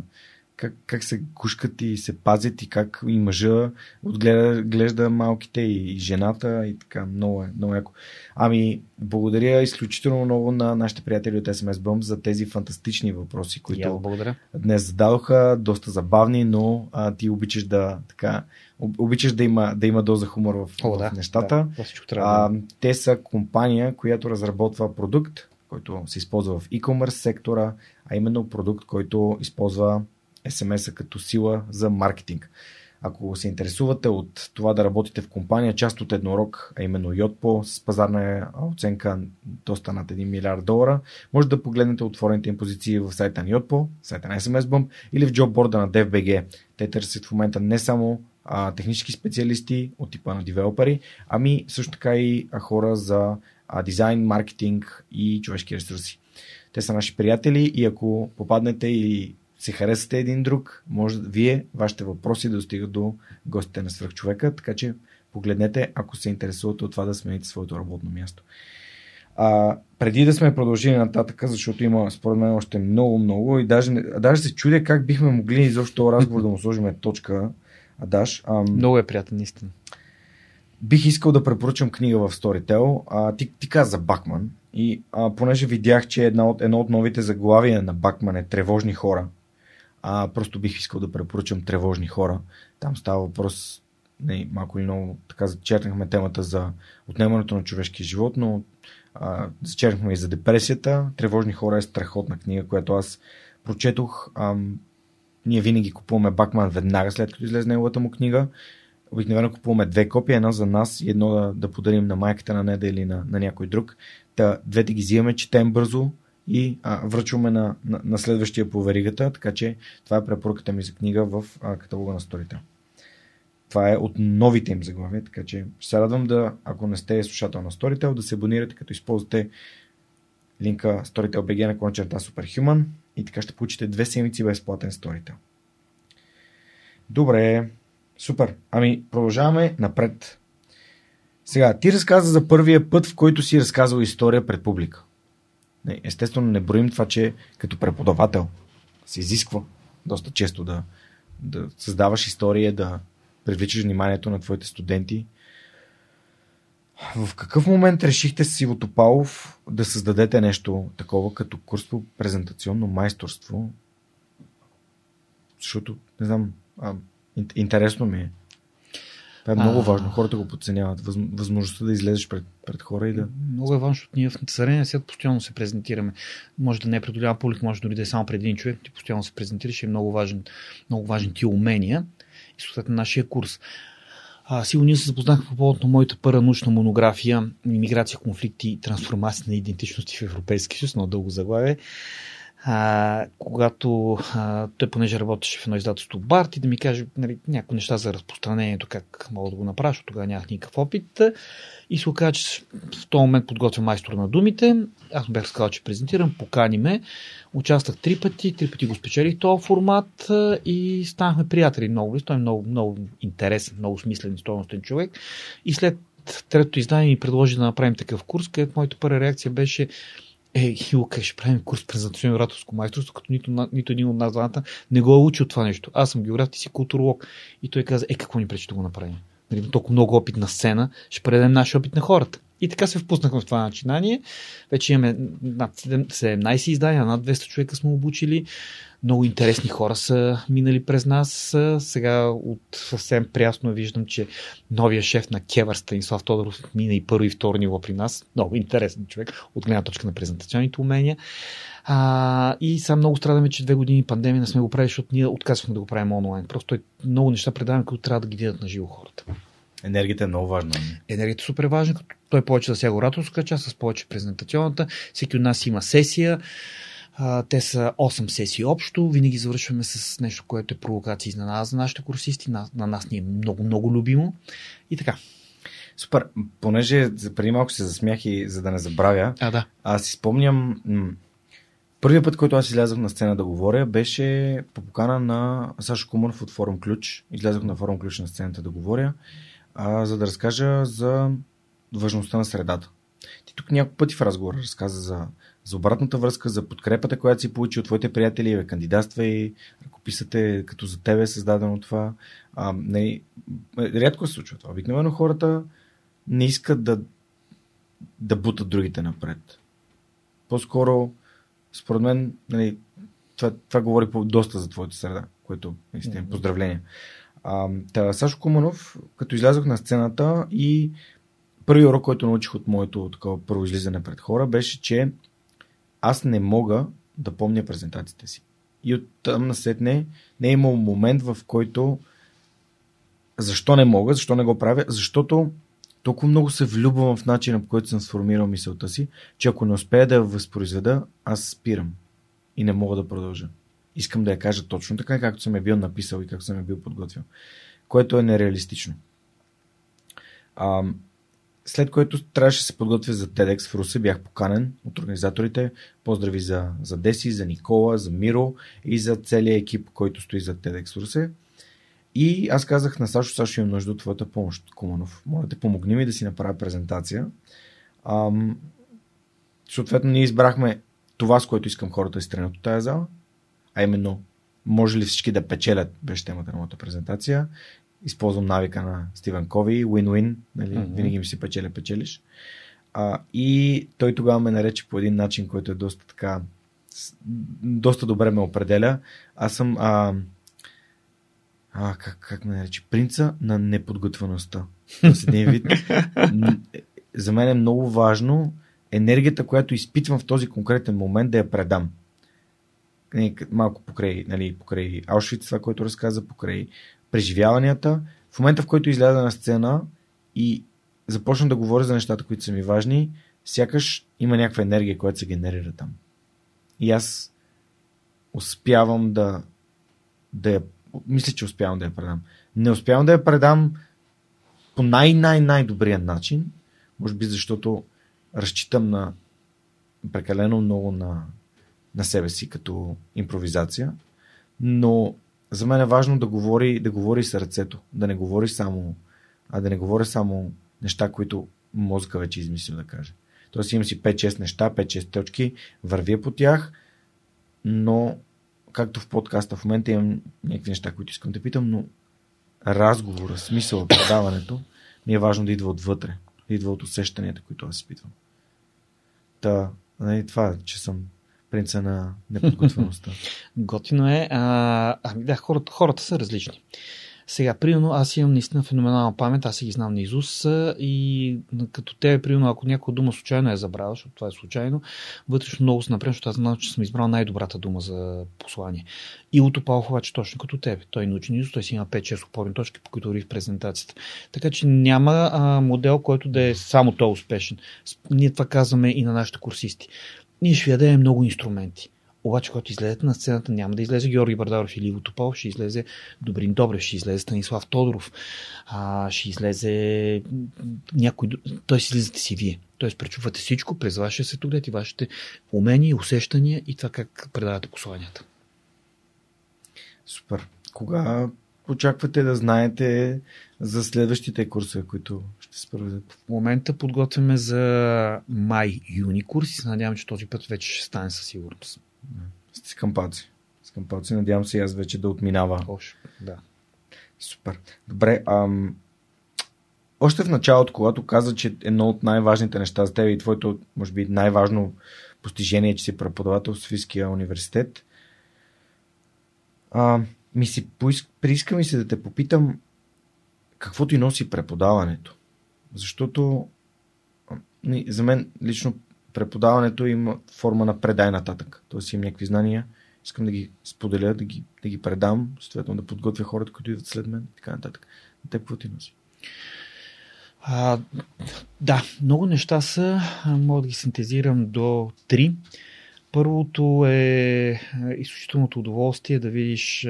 как, как се гушкат и се пазят и как и мъжа отгледа, глежда малките и, и жената и така. Много е, много яко. Ами, благодаря изключително много на нашите приятели от SMS Bump за тези фантастични въпроси, които благодаря. днес зададоха. Доста забавни, но а, ти обичаш да така, обичаш да има, да има доза хумор в, О, в да, нещата. Да, а, те са компания, която разработва продукт, който се използва в e-commerce сектора, а именно продукт, който използва SMS-а като сила за маркетинг. ако се интересувате от това да работите в компания, част от еднорог, а именно Yotpo, с пазарна оценка доста над 1 милиард долара, може да погледнете отворените им позиции в сайта на Yotpo, сайта на SMS Bump или в джобборда на DFBG. Те търсят в момента не само а, технически специалисти от типа на девелопери, ами също така и хора за а, дизайн, маркетинг и човешки ресурси. Те са наши приятели и ако попаднете и се харесате един друг, може вие, вашите въпроси да достигат до гостите на свръхчовека, така че погледнете, ако се интересувате от това да смените своето работно място. А, преди да сме продължили нататък, защото има според мен още много, много и даже, даже се чудя как бихме могли изобщо разговор да му сложим точка. Адаш. Ам... Много е приятен, наистина. Бих искал да препоръчам книга в Storytel. А, ти, ти каза за Бакман. И а, понеже видях, че една от, едно от новите заглавия на Бакман е Тревожни хора, а, просто бих искал да препоръчам Тревожни хора. Там става въпрос, не, малко или много, така зачернахме темата за отнемането на човешкия живот, но а, и за депресията. Тревожни хора е страхотна книга, която аз прочетох. А, ние винаги купуваме Бакман веднага след като излезе неговата му книга. Обикновено купуваме две копия, едно за нас и едно да, да подарим на майката на Неда или на, на някой друг. Та, двете ги взимаме, четем бързо и а, връчваме на, на, на следващия по веригата, така че това е препоръката ми за книга в а, каталога на Storytel. Това е от новите им заглавия, така че се радвам да, ако не сте слушател на Storytel, да се абонирате, като използвате линка StorytelBG на кончерта Superhuman и така ще получите две седмици безплатен Storytel. Добре, супер. Ами, продължаваме напред. Сега, ти разказа за първия път, в който си разказал история пред публика. Естествено, не броим това, че като преподавател се изисква доста често да, да създаваш история, да привличаш вниманието на твоите студенти. В какъв момент решихте с Иво Топалов да създадете нещо такова като курс по презентационно майсторство? Защото, не знам, а, интересно ми е. Това е много а... важно. Хората го подценяват. Възможността да излезеш пред, пред хора и да. Много е важно, защото ние в съвременния свят постоянно се презентираме. Може да не е предолява публик, може дори да е само пред един човек. Ти постоянно се презентираш и е много важен, много важен ти умения. И съответно нашия курс. А, сигурно ние се запознахме по повод на моята първа научна монография Имиграция, конфликти и трансформация на идентичности в Европейския съюз, много дълго заглавие а, когато а, той, понеже работеше в едно издателство Барт и да ми каже нали, някои неща за разпространението, как мога да го направя, защото тогава нямах никакъв опит. И се оказа, че в този момент подготвя майстор на думите. Аз бях сказал, че презентирам, покани ме. Участвах три пъти, три пъти го спечелих този формат и станахме приятели много. Той е много, много интересен, много смислен и стойностен човек. И след третото издание ми предложи да направим такъв курс, където моята първа реакция беше е, Хилка, ще правим курс презентационно ораторско майсторство, като нито, нито един от нас двамата не го е учил това нещо. Аз съм географ, ти си културолог. И той каза, е, какво ни пречи да го направим? Нали, толкова много опит на сцена, ще предадем нашия опит на хората. И така се впуснахме в това начинание. Вече имаме над 17 издания, над 200 човека сме обучили. Много интересни хора са минали през нас. Сега от съвсем прясно виждам, че новия шеф на Кевър Станислав Тодоров мина и първо и второ ниво при нас. Много интересен човек от гледна точка на презентационните умения. А, и сега много страдаме, че две години пандемия не сме го правили, защото ние отказвахме да го правим онлайн. Просто е много неща предаваме, които трябва да ги видят на живо хората. Енергията е много важна. Енергията е супер важна, като той повече засяга ораторска част, с повече презентационната. Всеки от нас има сесия. А, те са 8 сесии общо. Винаги завършваме с нещо, което е провокация на нас, за нашите курсисти. На, на нас ни е много, много любимо. И така. Супер. Понеже преди малко се засмях и за да не забравя, а, да. аз си спомням. М- Първият път, който аз излязох на сцена да говоря, беше по покана на Сашо Куманов от Форум Ключ. Излязох на Форум Ключ на сцената да говоря, а, за да разкажа за важността на средата. Ти тук няколко пъти в разговора разказа за за обратната връзка, за подкрепата, която си получи от твоите приятели, бе, кандидатства и ръкописате като за тебе е създадено това. А, не, рядко се случва това. Обикновено хората не искат да, да бутат другите напред. По-скоро, според мен, нали, това, това говори по доста за твоята среда, което наистина mm-hmm. поздравления. А, та, Сашо Куманов, като излязох на сцената и първият урок, който научих от моето такова първо излизане пред хора, беше, че аз не мога да помня презентациите си. И от там насетне не е имал момент, в който защо не мога, защо не го правя? Защото толкова много се влюбвам в начина, по който съм сформирал мисълта си, че ако не успея да я възпроизведа, аз спирам и не мога да продължа. Искам да я кажа точно така, както съм я бил написал и както съм я бил подготвил. Което е нереалистично. След което трябваше да се подготвя за TEDx в Русе, бях поканен от организаторите. Поздрави за, за Деси, за Никола, за Миро и за целият екип, който стои за TEDx в Русе. И аз казах на Сашо, Сашо имам нужда от твоята помощ, Куманов. Моля те, помогни ми да си направя презентация. Ам, съответно, ние избрахме това, с което искам хората да изтренят от тази зала, а именно, може ли всички да печелят, беше темата на моята презентация. Използвам навика на Стивен Кови, win-win, нали? mm-hmm. винаги ми си печеля, печелиш. А, и той тогава ме нарече по един начин, който е доста така, доста добре ме определя. Аз съм а, а, как, как ме нарече, принца на неподготвеността. Тоест един вид. За мен е много важно енергията, която изпитвам в този конкретен момент, да я предам. Малко покрай, нали, покрай Аушвиц, това, което разказа, покрай преживяванията. В момента, в който изляза на сцена и започна да говоря за нещата, които са ми важни, сякаш има някаква енергия, която се генерира там. И аз успявам да, да я мисля, че успявам да я предам. Не успявам да я предам по най-най-най-добрия начин, може би защото разчитам на прекалено много на, на себе си като импровизация, но за мен е важно да говори, да говори сърцето, да не говори само, а да не говори само неща, които мозъка вече измислил да каже. Тоест имам си 5-6 неща, 5-6 точки, вървя по тях, но както в подкаста в момента имам някакви неща, които искам да питам, но разговора, смисъл, предаването ми е важно да идва отвътре, да идва от усещанията, които аз изпитвам. Та, нали, това, че съм принца на неподготвеността. Готино е. А, ами да, хората, хората са различни. Сега, примерно, аз имам наистина феноменална памет, аз си ги знам на Изус и като те, примерно, ако някоя дума случайно е забравя, защото това е случайно, вътрешно много се напрям, защото аз знам, че съм избрал най-добрата дума за послание. И от обаче точно като тебе. Той научи Изус, той си има 5-6 опорни точки, по които върви в презентацията. Така че няма а, модел, който да е само той успешен. Ние това казваме и на нашите курсисти. Ние ще ви дадем много инструменти обаче, когато излезете на сцената, няма да излезе Георги Бардаров или Иво Топал, ще излезе Добрин Добрев, ще излезе Станислав Тодоров, а, ще излезе някой... Той си излезете си вие. Тоест, пречупвате всичко през вашия светоглед и вашите умения, усещания и това как предавате посланията. Супер. Кога очаквате да знаете за следващите курсове, които? В момента подготвяме за май-юни курс и се надявам, че този път вече ще стане със сигурност. С кампаци. С кампаци. Надявам се аз вече да отминава. Ош, да. Супер. Добре. Ам... Още в началото, когато каза, че едно от най-важните неща за теб и твоето, може би, най-важно постижение, че си преподавател в Софийския университет, а, ми си поиск... прииска ми се да те попитам какво ти носи преподаването. Защото за мен лично преподаването има форма на предай нататък. Тоест имам някакви знания, искам да ги споделя, да ги, да ги предам, съответно да подготвя хората, които идват след мен така нататък. На теб какво ти носи? А, да, много неща са. Мога да ги синтезирам до три. Първото е изключителното удоволствие да видиш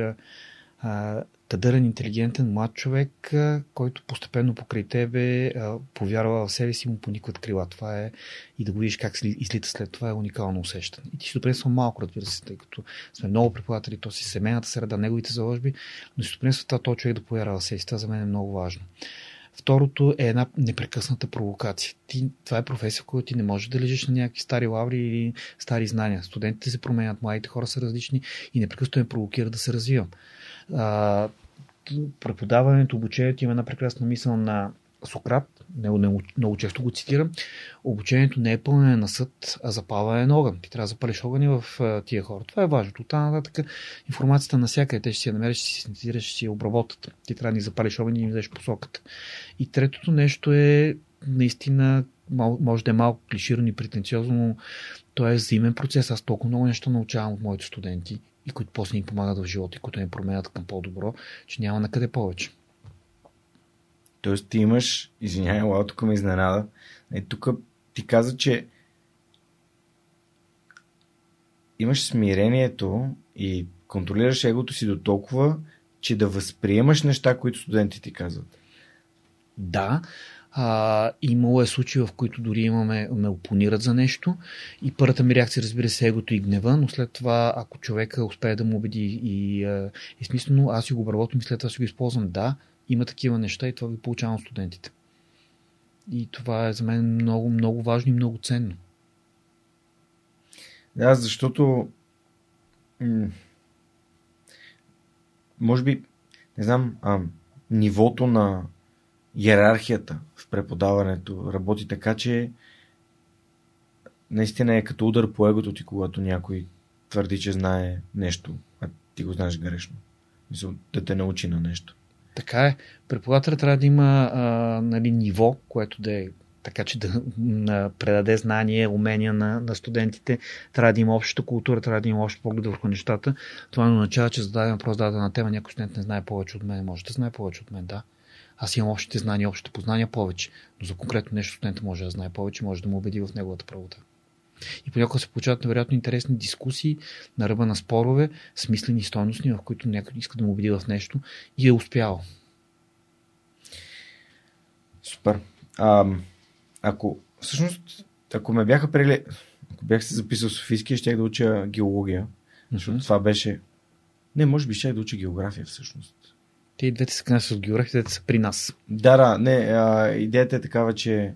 а, тъдърен, интелигентен, млад човек, който постепенно покрай тебе повярва в себе си му поникват крила. Това е и да го видиш как излита след това е уникално усещане. И ти си допринесва малко, разбира се, тъй като сме много преподаватели, то си семейната среда, неговите заложби, но си допринесва това, този човек да повярва в себе си. Това за мен е много важно. Второто е една непрекъсната провокация. Ти, това е професия, която ти не можеш да лежиш на някакви стари лаври или стари знания. Студентите се променят, младите хора са различни и непрекъснато ме провокира да се развивам преподаването, обучението има една прекрасна мисъл на Сократ, много, много често го цитирам, обучението не е пълнене на съд, а запалване на огън. Ти трябва да запалиш огъни в тия хора. Това е важно. От нататък информацията навсякъде, те ще си я намериш, ще си синтезираш, ще си я обработят. Ти трябва да ни запалиш огън и им дадеш посоката. И третото нещо е наистина, може да е малко клиширано и претенциозно, но то е взаимен процес. Аз толкова много неща научавам от моите студенти и които после ни помагат в живота и които ни променят към по-добро, че няма на къде повече. Тоест ти имаш, извинявай, лао, тук ме изненада. Е, тук ти каза, че имаш смирението и контролираш егото си до толкова, че да възприемаш неща, които студентите ти казват. Да, а, имало е случаи, в които дори имаме, ме опонират за нещо и първата ми реакция, разбира се, е егото и гнева, но след това, ако човека успее да му убеди и е смислено, аз си го обработвам и след това си го използвам. Да, има такива неща и това ги получавам от студентите. И това е за мен много, много важно и много ценно. Да, защото може би, не знам, а, нивото на иерархията преподаването работи така, че наистина е като удар по егото ти, когато някой твърди, че знае нещо, а ти го знаеш грешно. Мисля, да те научи на нещо. Така е. Преподавателят трябва да има а, нали, ниво, което да е така че да на, предаде знание, умения на, на студентите. Трябва да има общата култура, трябва да има общ поглед върху нещата. Това не означава, че зададе въпрос дадена тема, някой студент не знае повече от мен. Може да знае повече от мен, да. Аз имам общите знания, общите познания повече, но за конкретно нещо студентът може да знае повече, може да му убеди в неговата правота. И понякога се получават невероятно интересни дискусии на ръба на спорове, смислени стойностни, в които някой иска да му убеди в нещо и е успял. Супер. А, ако всъщност, ако ме бяха прели, ако бях се записал в Софийския, щях да уча геология, защото mm-hmm. това беше... Не, може би ще да уча география всъщност. Те и двете са князи от география, двете са при нас. Да, да, не, а, идеята е такава, че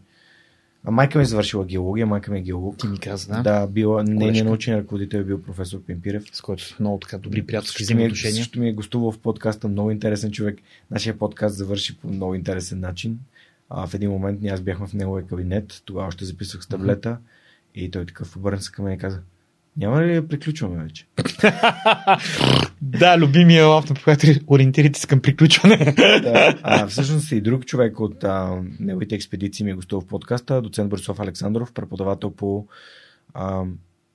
а майка ми е завършила геология, майка ми е геолог. Ти ми каза, да? Да, била, нейният научен ръководител е бил професор Пимпирев. С който са много така добри приятелски взаимоотношения. Също ми е гостувал в подкаста, много интересен човек. Нашия подкаст завърши по много интересен начин. А, в един момент ние аз бяхме в неговия кабинет, тогава още записах с таблета mm-hmm. и той такъв обърна се към мен и каза, няма ли да приключваме вече? да, любимия на ориентирайте се към приключване. да, а, всъщност и друг човек от а, неговите експедиции ми е гостувал в подкаста, доцент Борисов Александров, преподавател по а,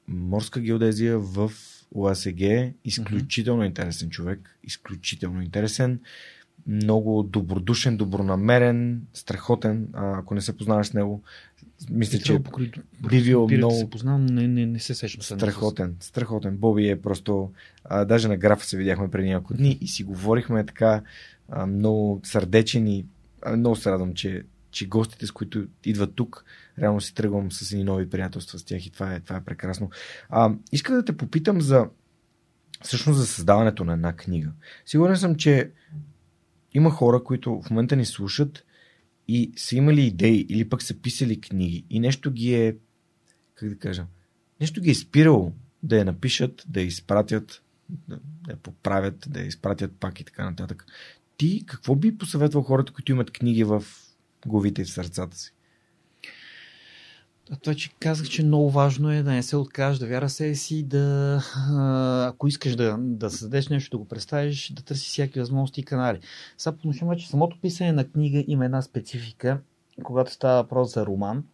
морска геодезия в УАСГ. Изключително mm-hmm. интересен човек. Изключително интересен много добродушен, добронамерен, страхотен. А, ако не се познаваш с него, мисля, че би бил много... се познавам, не, не, не се сещам. Страхотен, страхотен. Боби е просто... А, даже на графа се видяхме преди няколко дни и си говорихме така а, много сърдечен и а, много се радвам, че, че гостите, с които идват тук, реално си тръгвам с едни нови приятелства с тях и това е, това е прекрасно. А, иска да те попитам за всъщност за създаването на една книга. Сигурен съм, че има хора, които в момента ни слушат и са имали идеи или пък са писали книги и нещо ги е, как да кажа, нещо ги е спирало да я напишат, да я изпратят, да, да я поправят, да я изпратят пак и така нататък. Ти какво би посъветвал хората, които имат книги в главите и в сърцата си? Това, че казах, че много важно е да не се откажеш, да вяра себе си, да ако искаш да, да създадеш нещо, да го представиш, да търси всяки възможности и канали. Сега по че самото писане на книга има една специфика, когато става въпрос за роман.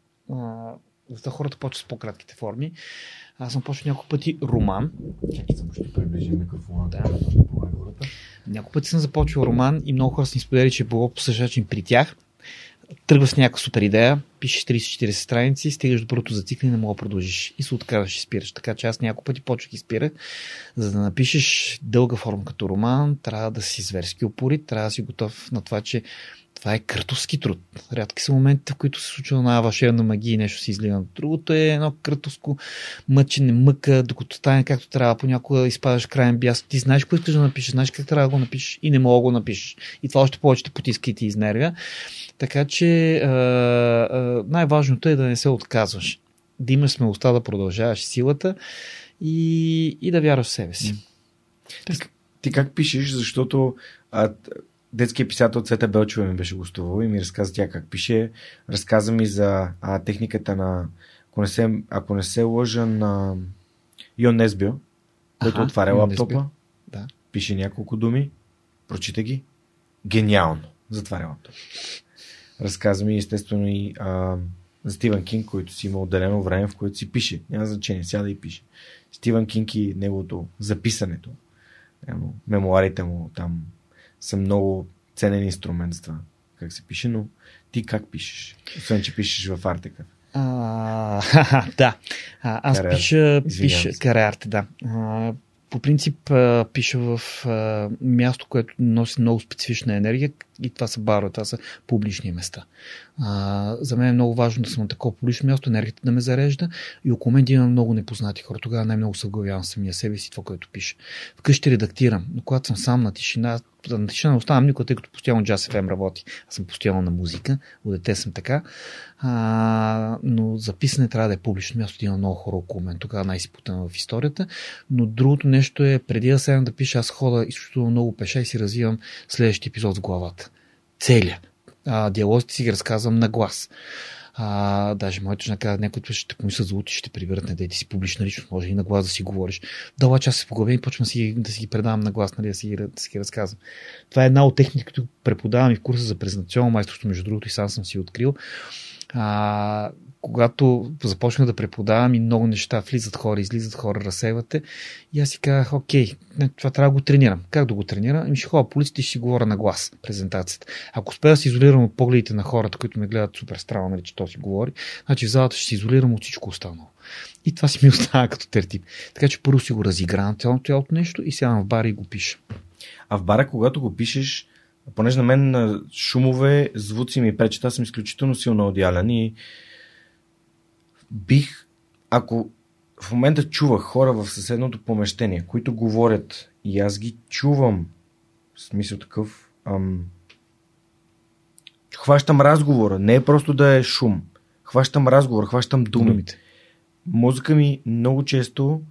За хората почват с по-кратките форми. Аз съм почвал няколко пъти роман. Само ще приближим микрофона. Да. Няколко пъти съм започвал роман и много хора са ми споделили, че е било по същия при тях тръгваш с някаква супер идея, пишеш 30-40 страници, стигаш до първото зацикляне, не мога да продължиш и се отказваш и спираш. Така че аз няколко пъти почвах и спирах. За да напишеш дълга форма като роман, трябва да си зверски опорит, трябва да си готов на това, че това е къртовски труд. Рядки са моментите, в които се случва на вълшебна магия и нещо се излива. Другото е едно къртовско мъчене, мъка, докато стане както трябва. Понякога изпадаш крайен бяс. Ти знаеш какво искаш да напишеш, знаеш как трябва да го напишеш и не мога да го напишеш. И това още повече те потиска и ти изнервя. Така че а, а, най-важното е да не се отказваш. Да имаш смелостта да продължаваш силата и, и да вярваш в себе си. Ти, ти как пишеш? Защото а, детският писател Цвета Белчева ми беше гостувал и ми разказа тя как пише. Разказа ми за а, техниката на, ако не се, ако не се лъжа, на Йон Несбио, който ага, отваря лаптопа, да. пише няколко думи, прочита ги, гениално, затваря лаптопа. Разказа ми естествено и а, за Стивен Кинг, който си има отделено време, в което си пише. Няма значение, сяда и пише. Стивен Кинг и неговото записането. Мемуарите му там са много ценен инструмент за това. как се пише, но ти как пишеш? Освен, че пишеш в Артека. А, да. А, аз Каре, пиша, пиша кареарте, да. А, по принцип пиша в а, място, което носи много специфична енергия и това са барове, това са публични места. А, за мен е много важно да съм на такова публично място, енергията да ме зарежда и около мен да имам много непознати хора. Тогава най-много се оглавявам самия себе си, това, което пиша. Вкъщи редактирам, но когато съм сам на тишина, на тишина оставам никога, тъй като постоянно Jazz FM работи. Аз съм постоянно на музика, от дете съм така. А, но записане трябва да е публично място, да има много хора около мен. Тогава най-си в историята. Но другото нещо е, преди да седна да пиша, аз хода изключително много пеша и си развивам следващия епизод в главата. Целя. А, диалозите си ги разказвам на глас. А, даже моето жена каза, някой ще те помислят за утре, ще приберат, не да ти си публична личност, може и на глас да си говориш. Дала час се поглавя и почвам си, да си ги предавам на глас, нали, да си, да си ги разказвам. Това е една от техниките, които преподавам и в курса за презентационно майсторство, между другото, и сам съм си открил. А, когато започнах да преподавам и много неща, влизат хора, излизат хора, разсейвате. И аз си казах, окей, това трябва да го тренирам. Как да го тренирам? Ами ще ходя по улиците и ще си говоря на глас презентацията. Ако успея да се изолирам от погледите на хората, които ме гледат супер странно, нали, че то си говори, значи в залата ще се изолирам от всичко останало. И това си ми остава като тертип. Така че първо си го разигравам цялото цялото нещо и сега в бара и го пиша. А в бара, когато го пишеш, понеже на мен шумове, звуци ми пречат, аз съм изключително силно одялен и бих, ако в момента чувах хора в съседното помещение, които говорят и аз ги чувам, в смисъл такъв, ам, хващам разговора, не е просто да е шум. Хващам разговор, хващам думите. Мозъка ми много често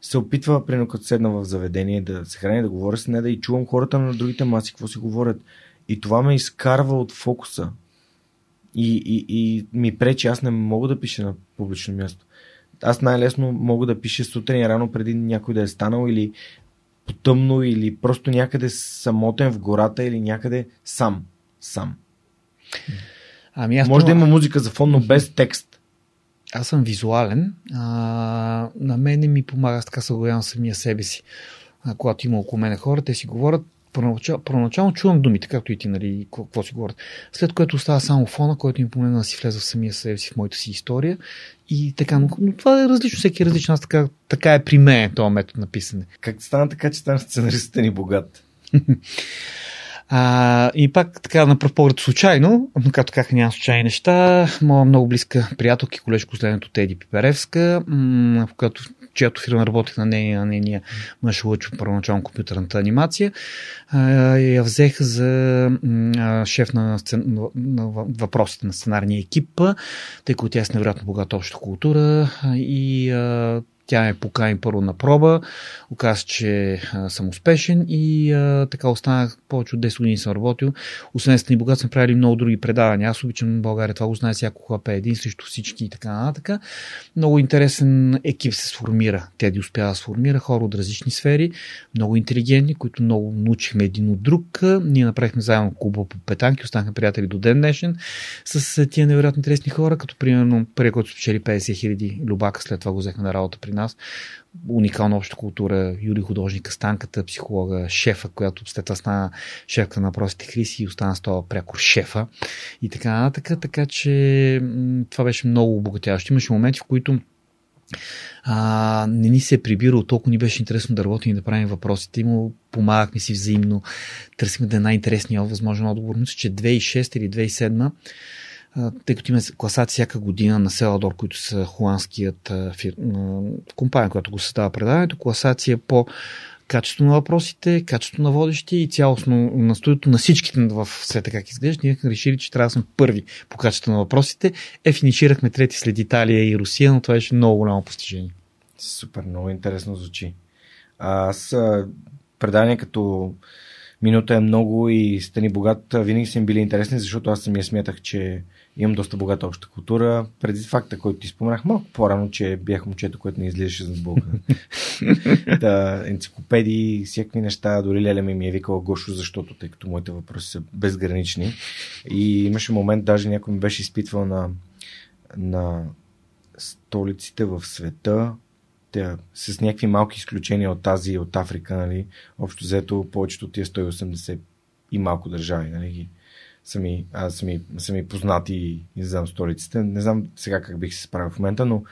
се опитва, примерно като седна в заведение, да се храня, да говоря с нея, да и чувам хората на другите маси, какво си говорят. И това ме изкарва от фокуса. И, и, и ми пречи, аз не мога да пиша на публично място. Аз най-лесно мога да пиша сутрин рано преди някой да е станал или потъмно или просто някъде самотен в гората или някъде сам. Сам. Ами аз Може това... да има музика за фон, но без текст. Аз съм визуален. А, на мене ми помага с така съглавявам самия себе си. А, когато има около мене хора, те си говорят, Първоначално, първоначално чувам думите, както и ти, нали, какво си говорят. След което остава само фона, който ми помогна да си влеза в самия себе си, в моята си история. И така, но, но това е различно, всеки е различен. Аз така, така е при мен този метод на писане. Как стана така, че стана сценаристът ни богат? А, и пак така на пръв поглед случайно, но както как няма случайни неща, моя много близка приятелка и колежка следното Теди Пиперевска, в която чиято фирма работех на нейния, на нейния мъж Лъчо, първоначално компютърната анимация, я взех за шеф на, сцен... на въпросите на сценарния екип, тъй като тя е с невероятно богата обща култура и тя ме покани първо на проба, оказа, че а, съм успешен и а, така останах повече от 10 години съм работил. Освен сте ни богат, съм правили много други предавания. Аз обичам България, това го знае всяко хлапе, един срещу всички и така нататък. Много интересен екип се сформира. Тя да успя да сформира хора от различни сфери, много интелигентни, които много научихме един от друг. Ние направихме заедно клуба по петанки, останахме приятели до ден днешен с тия невероятно интересни хора, като примерно първият, който спечели 50 хиляди любака, след това го взехме на работа при нас. Уникална обща култура, Юли художника, Станката, психолога, шефа, която след това стана шефка на простите Хриси и остана с това прякор шефа и така нататък. Така че това беше много обогатяващо. Имаше моменти, в които а, не ни се е прибирало, толкова ни беше интересно да работим и да правим въпросите. Има, помагахме си взаимно, търсихме да е най-интересният възможен отговор. Мисля, че 2006 или 2007 тъй като има класация всяка година на Селадор, които са холандският фир... компания, която го създава предаването, класация по качество на въпросите, качество на водещи и цялостно на студиото на всичките в света как изглежда. Ние решили, че трябва да сме първи по качество на въпросите. Е, финиширахме трети след Италия и Русия, но това беше много голямо постижение. Супер, много интересно звучи. Аз предания като минута е много и Стани богат винаги са им били интересни, защото аз самия смятах, че имам доста богата обща култура. Преди факта, който ти споменах малко по-рано, че бях момчето, което не излизаше за Бога. да, енциклопедии, всякакви неща. Дори Леля ми, ми е викала Гошо, защото, тъй като моите въпроси са безгранични. И имаше момент, даже някой ми беше изпитвал на, на столиците в света, те, с някакви малки изключения от тази от Африка, нали, общо взето повечето от тия 180 и малко държави, нали, ги са ми, а, са ми, са ми познати и, и знам столиците. Не знам сега как бих се справил в момента, но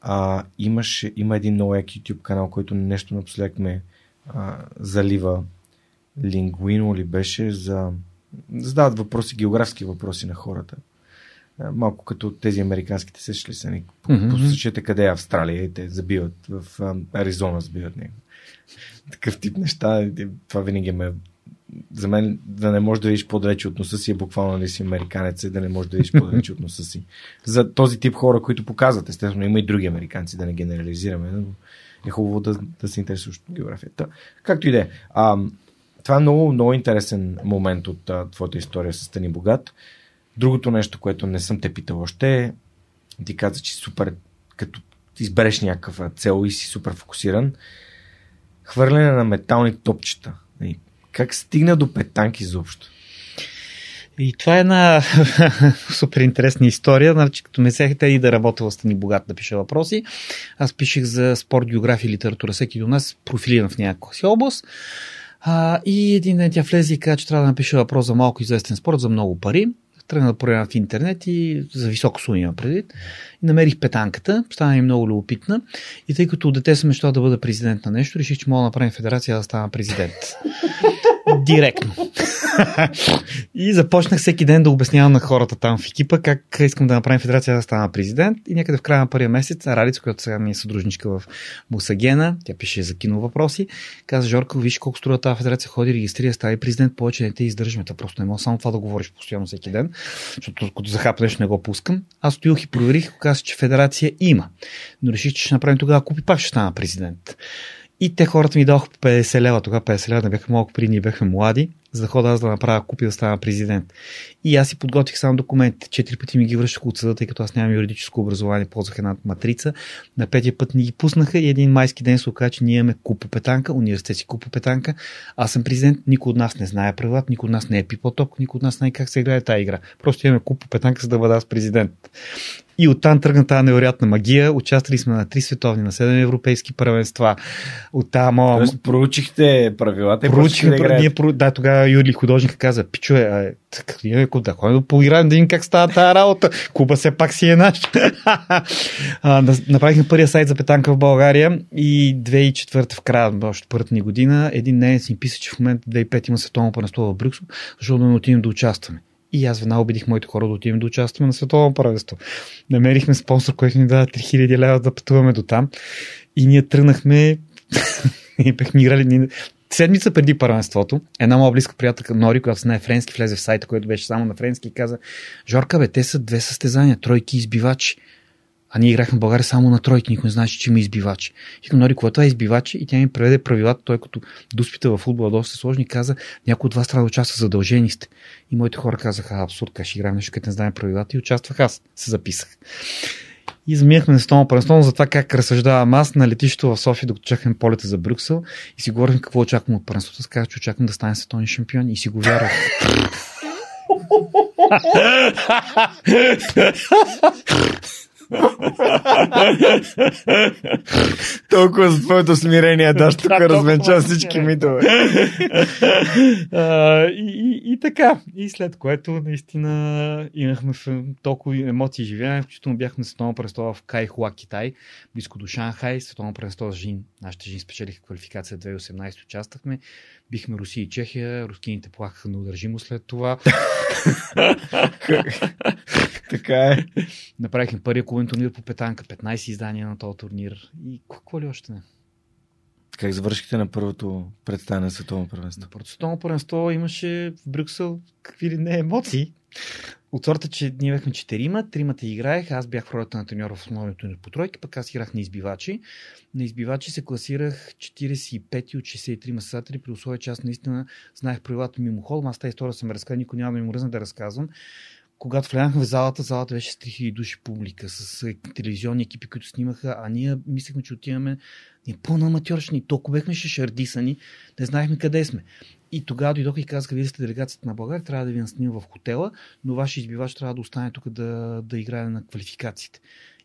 а, имаш, има един много як YouTube канал, който нещо напоследък ме а, залива. Лингуино ли беше за... Задават въпроси, географски въпроси на хората. А, малко като тези американските сещали са. Mm-hmm. Посочете къде е Австралия и те забиват в а, Аризона забиват него. Такъв тип неща. Това винаги ме за мен да не можеш да видиш по-далече от носа си е буквално да нали си американец и да не можеш да видиш по-далече от носа си. За този тип хора, които показват, естествено има и други американци, да не генерализираме, но е хубаво да, да се интересуваш от географията. Както и да е. Това е много, много интересен момент от а, твоята история с Тани Богат. Другото нещо, което не съм те питал още е, ти каза, че супер, като избереш някаква цел и си супер фокусиран, хвърляне на метални топчета. Как стигна до петанки изобщо? И това е една супер интересна история. Значи, като ме сехте и да работя с Стани Богат да пиша въпроси, аз пишех за спорт, география и литература. Всеки до нас профилиран в някаква си област. А, и един ден тя влезе и каза, че трябва да напише въпрос за малко известен спорт, за много пари. Тръгна да проверя в интернет и за високо суми има предвид. И намерих петанката, стана ми много любопитна. И тъй като дете съм мечтал да бъда президент на нещо, реших, че мога да направим федерация да стана президент. Директно. и започнах всеки ден да обяснявам на хората там в екипа как искам да направим федерация да стана президент. И някъде в края на първия месец Ралица, която сега ми е съдружничка в Мусагена, тя пише за кино въпроси, каза, Жорка, виж колко струва тази федерация, ходи, регистрира, стави президент, повече не те издържаме. Та просто не мога само това да говориш постоянно всеки ден, защото като захапнеш не го пускам. Аз стоях и проверих, каза, че федерация има. Но реших, че ще направим тогава, купи пак ще стана президент. И те хората ми дадоха по 50 лева. Тогава 50 лева не бяха малко при, ние бяхме млади, за да хода аз да направя купи да стана президент. И аз си подготвих само документите. Четири пъти ми ги връщах от съда, тъй като аз нямам юридическо образование, ползвах една матрица. На петия път ни ги пуснаха и един майски ден се оказа, че ние имаме купопетанка, университет си купопетанка. Аз съм президент, никой от нас не знае правилата, никой от нас не е пипотоп, никой от нас не знае как се играе тази игра. Просто имаме купопетанка, за да бъда аз президент. И оттам тръгна тази невероятна магия. Участвали сме на три световни, на седем европейски първенства. От тази моя... Тоест, проучихте правилата проучихме, да, ние, да, тогава Юли художник каза, пичо е, ние да ходим да поиграем да видим как става тази работа. Куба все пак си е наш. направихме първия сайт за петанка в България и 2004 в края още първата ни година един немец ми писа, че в момента 2005 има световно първенство в Брюксел, защото да не отидем да участваме. И аз веднага убедих моите хора да отидем да участваме на световно правителство. Намерихме спонсор, който ни даде 3000 лева да пътуваме до там. И ние тръгнахме и бехме играли седмица преди първенството, една моя близка приятелка Нори, която знае френски, влезе в сайта, който беше само на френски и каза, Жорка, бе, те са две състезания, тройки избивачи. А ние играхме в България само на тройки, никой не знаеше, че има избивачи. И към Нори, това е избивачи? И тя ми преведе правилата, той като дуспита в футбола доста сложни, каза, някой от вас трябва да участва, задължени сте. И моите хора казаха, абсурд, как ще играем нещо, като не знаем правилата и участвах аз. Се записах. И заминахме на столно първенство за това как разсъждавам аз на летището в София, докато чакахме полета за Брюксел и си говорихме какво очаквам от първенството. Аз че очаквам да стане световен шампион и си го вярвах. Толкова за твоето смирение, даш тук развенча всички митове. и, така. И след което наистина имахме толкова емоции живеене, включително бяхме световно престол в Кайхуа, Китай, близко до Шанхай, световно престол с Жин. Нашите жин спечелиха квалификация 2018, участвахме. Бихме Русия и Чехия, рускините плакаха неудържимо след това. така е. Направихме първия клубен турнир по петанка, 15 издания на този турнир. И какво ли още не? Как завършихте на първото представяне на световно първенство? На първото световно първенство имаше в Брюксел какви ли не емоции. От сорта, че ние бяхме четирима, тримата играех, аз бях в ролята на треньор в основния турнир по тройки, пък аз играх на избивачи. На избивачи се класирах 45 от 63 състезатели, при условие, че аз наистина знаех правилата мимоходом. Аз тази история съм разказал, никой няма да ми мръзна да разказвам когато влязахме в залата, залата беше с 3000 души публика, с е, телевизионни екипи, които снимаха, а ние мислехме, че отиваме ние пълно аматьоршни, толкова бехме шардисани, не знаехме къде сме. И тогава дойдоха и казаха, вие сте делегацията на България, трябва да ви наснимам в хотела, но вашия избивач трябва да остане тук да, да играе на квалификациите.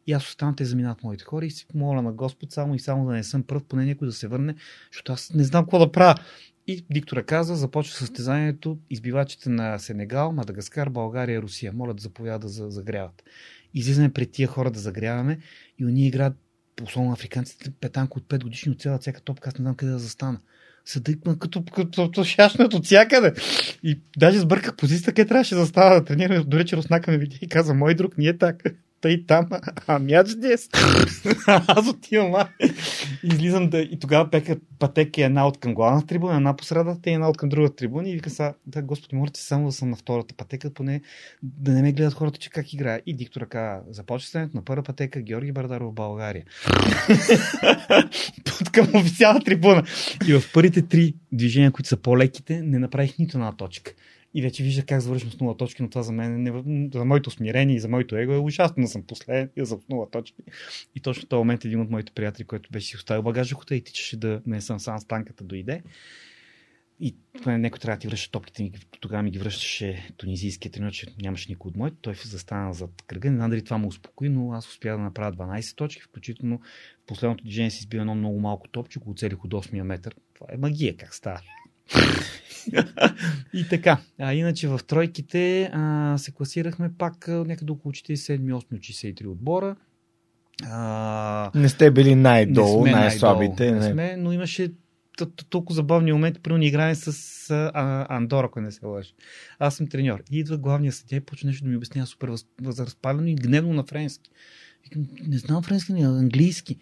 И аз оставам те заминат моите хора и си моля на Господ само и само да не съм пръв, поне някой да се върне, защото аз не знам какво да правя. И диктора каза, започва състезанието, избивачите на Сенегал, Мадагаскар, България, Русия. Моля да заповядат да загряват. Излизаме пред тия хора да загряваме и они играят, особено африканците, петанко от 5 годишни от цяла всяка топка, аз не знам къде да застана. Седа като, като, като шашнат от всякъде. И даже сбърках позицията, къде трябваше да застава да тренираме. До рече Руснака ме види и каза, мой друг, ние така тъй там, а мяч днес. Аз отивам, а. Излизам да... И тогава пека пътеки една от към главната трибуна, една по средата и една от към другата трибуна. И вика са, да, господи, можете само да съм на втората пътека, поне да не ме гледат хората, че как играе. И диктора каза, започва на първа пътека Георги Бардаров в България. Под към официална трибуна. И в първите три движения, които са по-леките, не направих нито една точка. И вече вижда как завършвам с нула точки, но това за мен, не, за моето смирение и за моето его е ужасно да съм последен и за нула точки. И точно в този момент един от моите приятели, който беше си оставил багажа хота и тичаше да не съм сам с танката, дойде. И някой трябва да ти връща топките. Тогава ми ги връщаше тунизийския тренер, че нямаше никой от моите. Той застана зад кръга. Не знам дали това му успокои, но аз успях да направя 12 точки, включително в последното движение си избил едно много малко топче, го оцелих от 8 метър. Това е магия, как става. и така. А иначе в тройките а, се класирахме пак някъде около 47-8 от 63 отбора. А, не сте били най-долу, не най-слабите. Не, сме, но имаше толкова забавни моменти. Ни играем с а, Андора, ако не се лъжа. Аз съм треньор. И идва главния съдия и почва нещо да ми обяснява супер възразпалено и гневно на френски. Викам, не знам френски, не английски.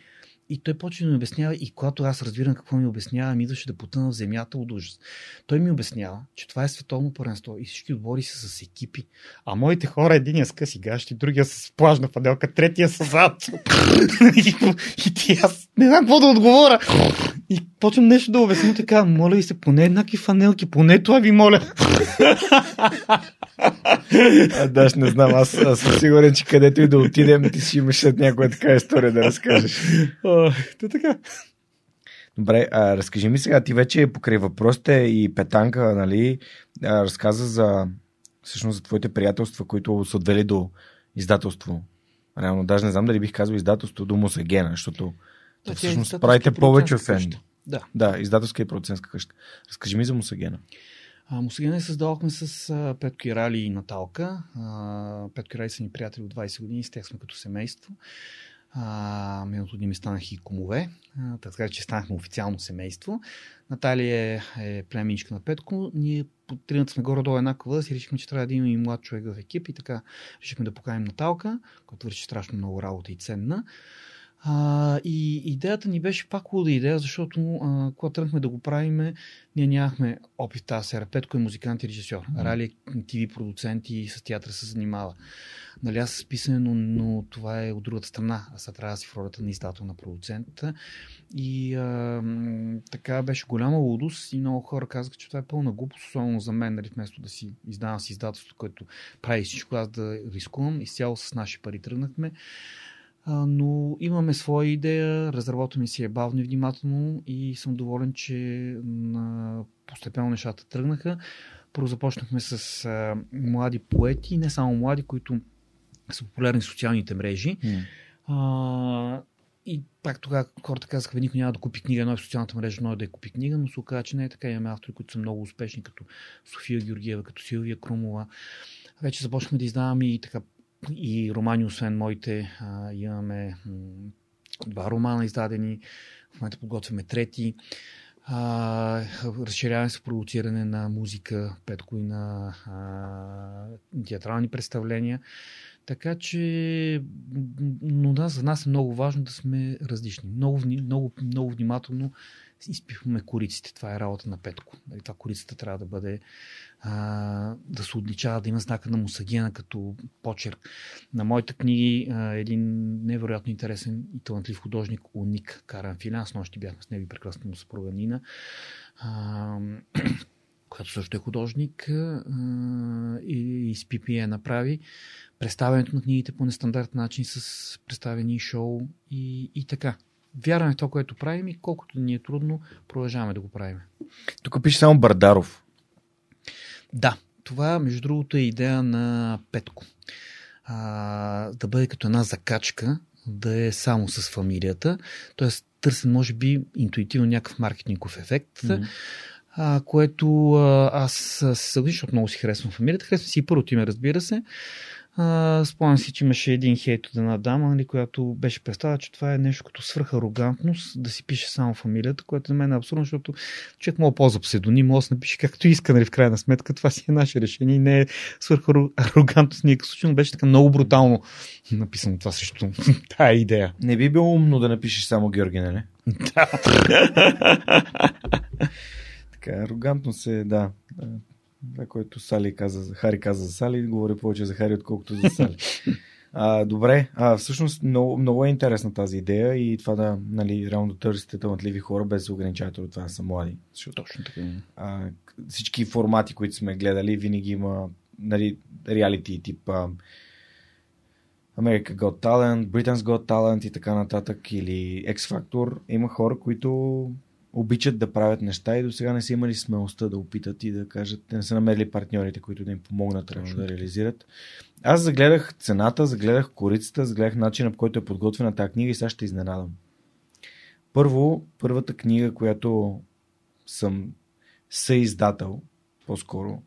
И той почва да ми обяснява, и когато аз разбирам какво ми обяснява, ми идваше да потъна в земята от ужас. Той ми обяснява, че това е световно първенство и всички отбори са с екипи. А моите хора, единия с къси гащи, другия с плажна паделка, третия с зад. и, и ти аз не знам какво да отговоря. И почвам нещо да обясня, така, моля ви се, поне еднакви фанелки, поне това ви моля. а, даш, не знам, аз, аз съм сигурен, че където и да отидем, ти си имаш след някоя така история да разкажеш. Та така. Добре, а, разкажи ми сега, ти вече покрай въпросите и петанка, нали, а, разказа за всъщност за твоите приятелства, които са отвели до издателство. Реално, даже не знам дали бих казал издателство до Мусагена, защото да, всъщност правите повече фен. Да. да, издателска и продуцентска къща. Разкажи ми за Мусагена. А, Мусагена създавахме с а, Петко Ирали и Наталка. А, Петко Ирали са ни приятели от 20 години, с тях сме като семейство. А, миналото дни ми станах и комове, а, така че станахме официално семейство. Наталия е, е племеничка на Петко. Ние тринат сме горе-долу еднаква възраст и решихме, че трябва да имаме и млад човек в екип и така решихме да поканим Наталка, която върши страшно много работа и ценна. А, и идеята ни беше пак луда идея, защото а, когато тръгнахме да го правиме, ние нямахме опит в тази сфера. Петко е музикант и режисьор. Mm-hmm. Рали е ТВ продуцент и с театъра се занимава. Нали, аз с писане, но, но това е от другата страна. Аз трябва да си в ролята на издател на продуцента. И а, така беше голяма лудост и много хора казаха, че това е пълна глупост, особено за мен, нали, вместо да си издавам с издателството, което прави всичко, аз да рискувам. Изцяло с наши пари тръгнахме но имаме своя идея, разработваме си е бавно и внимателно и съм доволен, че на постепенно нещата тръгнаха. Първо започнахме с а, млади поети, не само млади, които са популярни в социалните мрежи. Mm. А, и пак тогава хората казаха, никой няма да купи книга, но е в социалната мрежа, но е да я купи книга, но се оказа, че не е така. Имаме автори, които са много успешни, като София Георгиева, като Силвия Крумова. Вече започнахме да издаваме и така и романи, освен моите, а, имаме два романа издадени. В момента подготвяме трети. А, разширяваме се в продуциране на музика, петко и на а, театрални представления. Така че, но да, за нас е много важно да сме различни. Много, много, много внимателно изпихваме кориците. Това е работа на Петко. Нали, това корицата трябва да бъде а, да се отличава, да има знака на Мусагена като почерк. На моите книги а, един невероятно интересен и талантлив художник Уник Каран Филин. Аз нощи бяхме с него и прекрасна му съпруга Нина. А, която също е художник а, и, и с PPE направи представянето на книгите по нестандартен начин с представени шоу и, и така. Вярваме в това, което правим и колкото ни е трудно, продължаваме да го правим. Тук пише само Бардаров. Да, това между другото е идея на Петко. А, да бъде като една закачка, да е само с фамилията. Тоест, търсен, може би, интуитивно някакъв маркетингов ефект. Mm-hmm. а, което а, аз се съгласих, защото много си харесвам фамилията. Харесвам си и първото име, разбира се. Спомням си, че имаше един хейт от една дама, нали, която беше представила, че това е нещо като свърха арогантност, да си пише само фамилията, което за мен е абсурдно, защото човек мога ползва псевдоним, може да напише както иска, нали, в крайна сметка. Това си е наше решение и не е свърха арогантност никакъв случай, но беше така много брутално написано това срещу тая идея. Не би било умно да напишеш само Георги, нали? Да. така, арогантно се, да. Това, което Сали каза, Хари каза за Сали, говори повече за Хари, отколкото за Сали. А, добре, а, всъщност много, много е интересна тази идея и това да, нали, реално да търсите талантливи хора без да ограничавате от това да са млади. Защото, Точно така. А, всички формати, които сме гледали, винаги има нали, реалити тип а, America Got Talent, Britain's Got Talent и така нататък или X Factor. Има хора, които обичат да правят неща и до сега не са имали смелостта да опитат и да кажат, не са намерили партньорите, които да им помогнат реално да реализират. Аз загледах цената, загледах корицата, загледах начина по който е подготвена тази книга и сега ще изненадам. Първо, първата книга, която съм съиздател, по-скоро,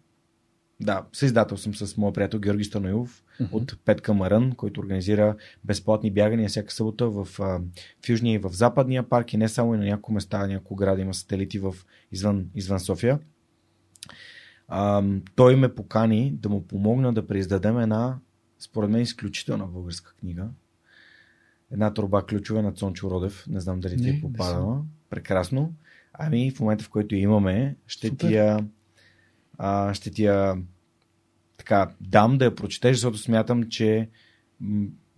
да, съиздател съм с моят приятел Георги Станоилов uh-huh. от Петка Марън, който организира безплатни бягания всяка събота в, в Южния и в Западния парк и не само и на няколко места, няколко града има сателити в, извън, извън София. А, той ме покани да му помогна да преиздадем една, според мен, изключителна българска книга. Една труба ключове на Цончо Родев. Не знам дали ти е попадала. Прекрасно. Ами в момента, в който имаме, ще Супер. ти я а, ще ти я така, дам да я прочетеш, защото смятам, че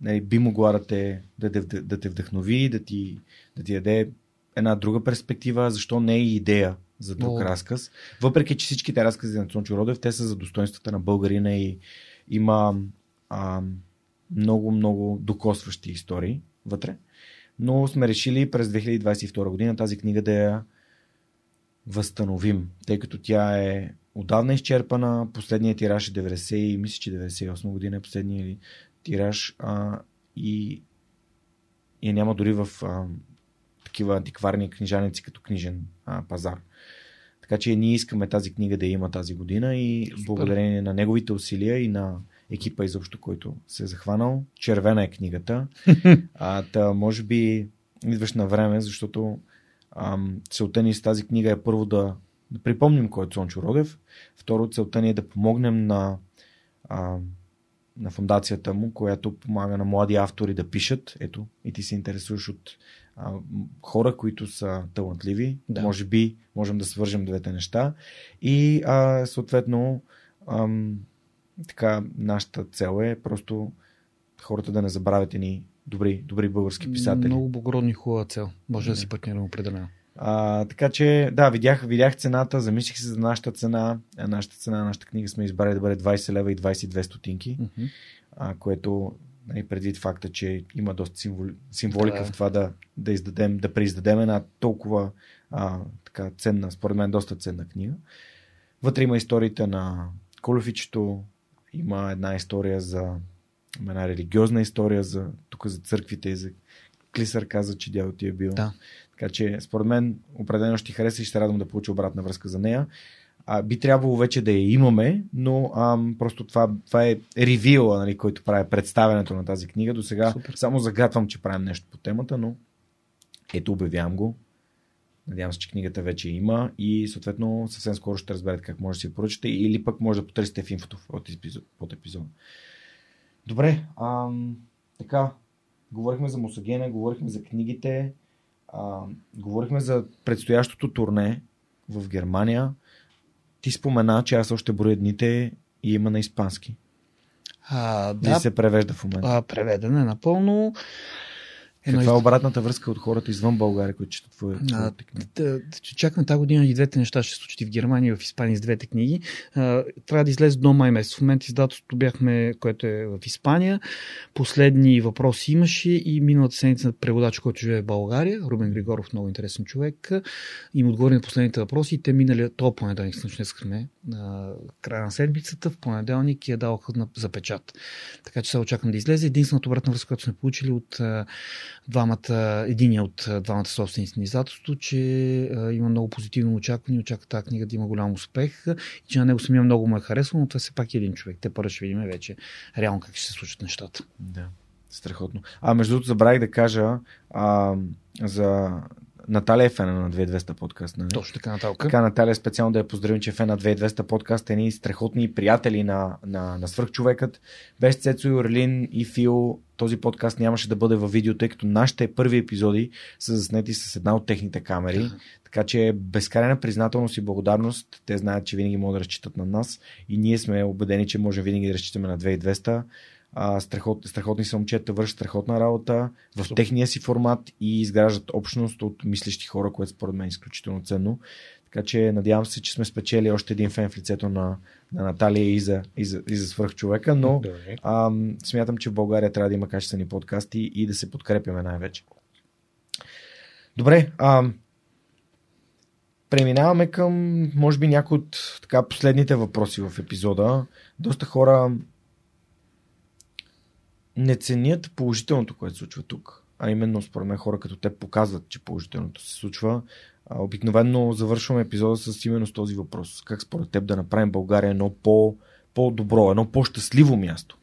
нали, би могла да те, да, да, да те вдъхнови, да ти, да ти даде една друга перспектива, защо не е идея за друг О. разказ. Въпреки, че всичките разкази на Цончо Родев, те са за достоинствата на българина и има а, много, много докосващи истории вътре. Но сме решили през 2022 година тази книга да я възстановим, тъй като тя е отдавна изчерпана. Последният тираж е 90, мисля, че 98 година е последният тираж а, и, и няма дори в а, такива антикварни книжаници като книжен а, пазар. Така че ние искаме тази книга да има тази година и Супер. благодарение на неговите усилия и на екипа изобщо, който се е захванал. Червена е книгата. а, та, може би идваш на време, защото ам, целта ни с тази книга е първо да да припомним кой е Цончо Родев. Второ, целта ни е да помогнем на, а, на фундацията му, която помага на млади автори да пишат. Ето, и ти се интересуваш от а, хора, които са талантливи. Да. Може би можем да свържем двете неща. И а, съответно, ам, така, нашата цел е просто хората да не забравят ни добри, добри български писатели. Много благородни хубава цел. Може да, да си партнираме определено. А, така че, да, видях, видях цената, замислих се за нашата цена. Нашата цена, нашата книга сме избрали да бъде 20 лева и 22 стотинки, mm-hmm. а, което нали, предвид факта, че има доста символ, символика да. в това да, да издадем, да преиздадем една толкова а, така ценна, според мен доста ценна книга. Вътре има историите на Колофичето, има една история за има една религиозна история за тук за църквите и за Клисър каза, че дядо ти е бил. Да. Така че, според мен, определено ще ти хареса и ще радвам да получа обратна връзка за нея. А, би трябвало вече да я имаме, но ам, просто това, това е ревила, нали, който прави представянето на тази книга. До сега само загатвам, че правим нещо по темата, но ето обявявам го. Надявам се, че книгата вече има и съответно съвсем скоро ще разберете как може да си я поръчате или пък може да потърсите в инфото от епизод, под епизода. Добре, ам, така, говорихме за Мусагена, говорихме за книгите, а, говорихме за предстоящото турне в Германия. Ти спомена, че аз още броя дните и има на испански. А, да. И се превежда в момента. А, преведен е напълно. Едно Каква е обратната връзка от хората извън България, които четат твоите книги? Да, чакаме тази година и двете неща ще се случат и в Германия и в Испания с двете книги. А, трябва да излезе до май месец. В момента издателството бяхме, което е в Испания. Последни въпроси имаше и миналата седмица преводач, който живее в България, Рубен Григоров, много интересен човек, им отговори на последните въпроси и те минали то понеделник, с на края на седмицата, в понеделник я дадоха за печат. Така че се очаквам да излезе. Единствената обратна връзка, която сме получили от двамата, единия от двамата собственици на издателството, че има много позитивно очакване, очаква тази книга да има голям успех и че на него самия много му е харесва, но това все пак е един човек. Те първо ще видим вече реално как ще се случат нещата. Да. Страхотно. А между другото забравих да кажа а, за Наталия е фена на 2200 подкаст. Нали? Точно така, Наталка. Така, Наталия специално да я поздравим, че е фен на 2200 подкаст. Едни страхотни приятели на, на, на свърхчовекът. Без Цецо и Орлин и Фил този подкаст нямаше да бъде във видео, тъй като нашите първи епизоди са заснети с една от техните камери. Да. Така че безкрайна признателност и благодарност. Те знаят, че винаги могат да разчитат на нас и ние сме убедени, че може винаги да разчитаме на 2200 а, страхот, страхотни са момчета, вършат страхотна работа в Супер. техния си формат и изграждат общност от мислещи хора, което според мен е изключително ценно. Така че надявам се, че сме спечели още един фен в лицето на, на Наталия и за, и за, и за свръхчовека, но а, смятам, че в България трябва да има качествени подкасти и да се подкрепяме най-вече. Добре, а, преминаваме към, може би, някои от така, последните въпроси в епизода. Доста хора не ценят положителното, което се случва тук. А именно, според мен, хора като те показват, че положителното се случва. А, обикновено завършваме епизода с именно с този въпрос. Как според теб да направим България едно по, по-добро, едно по-щастливо място?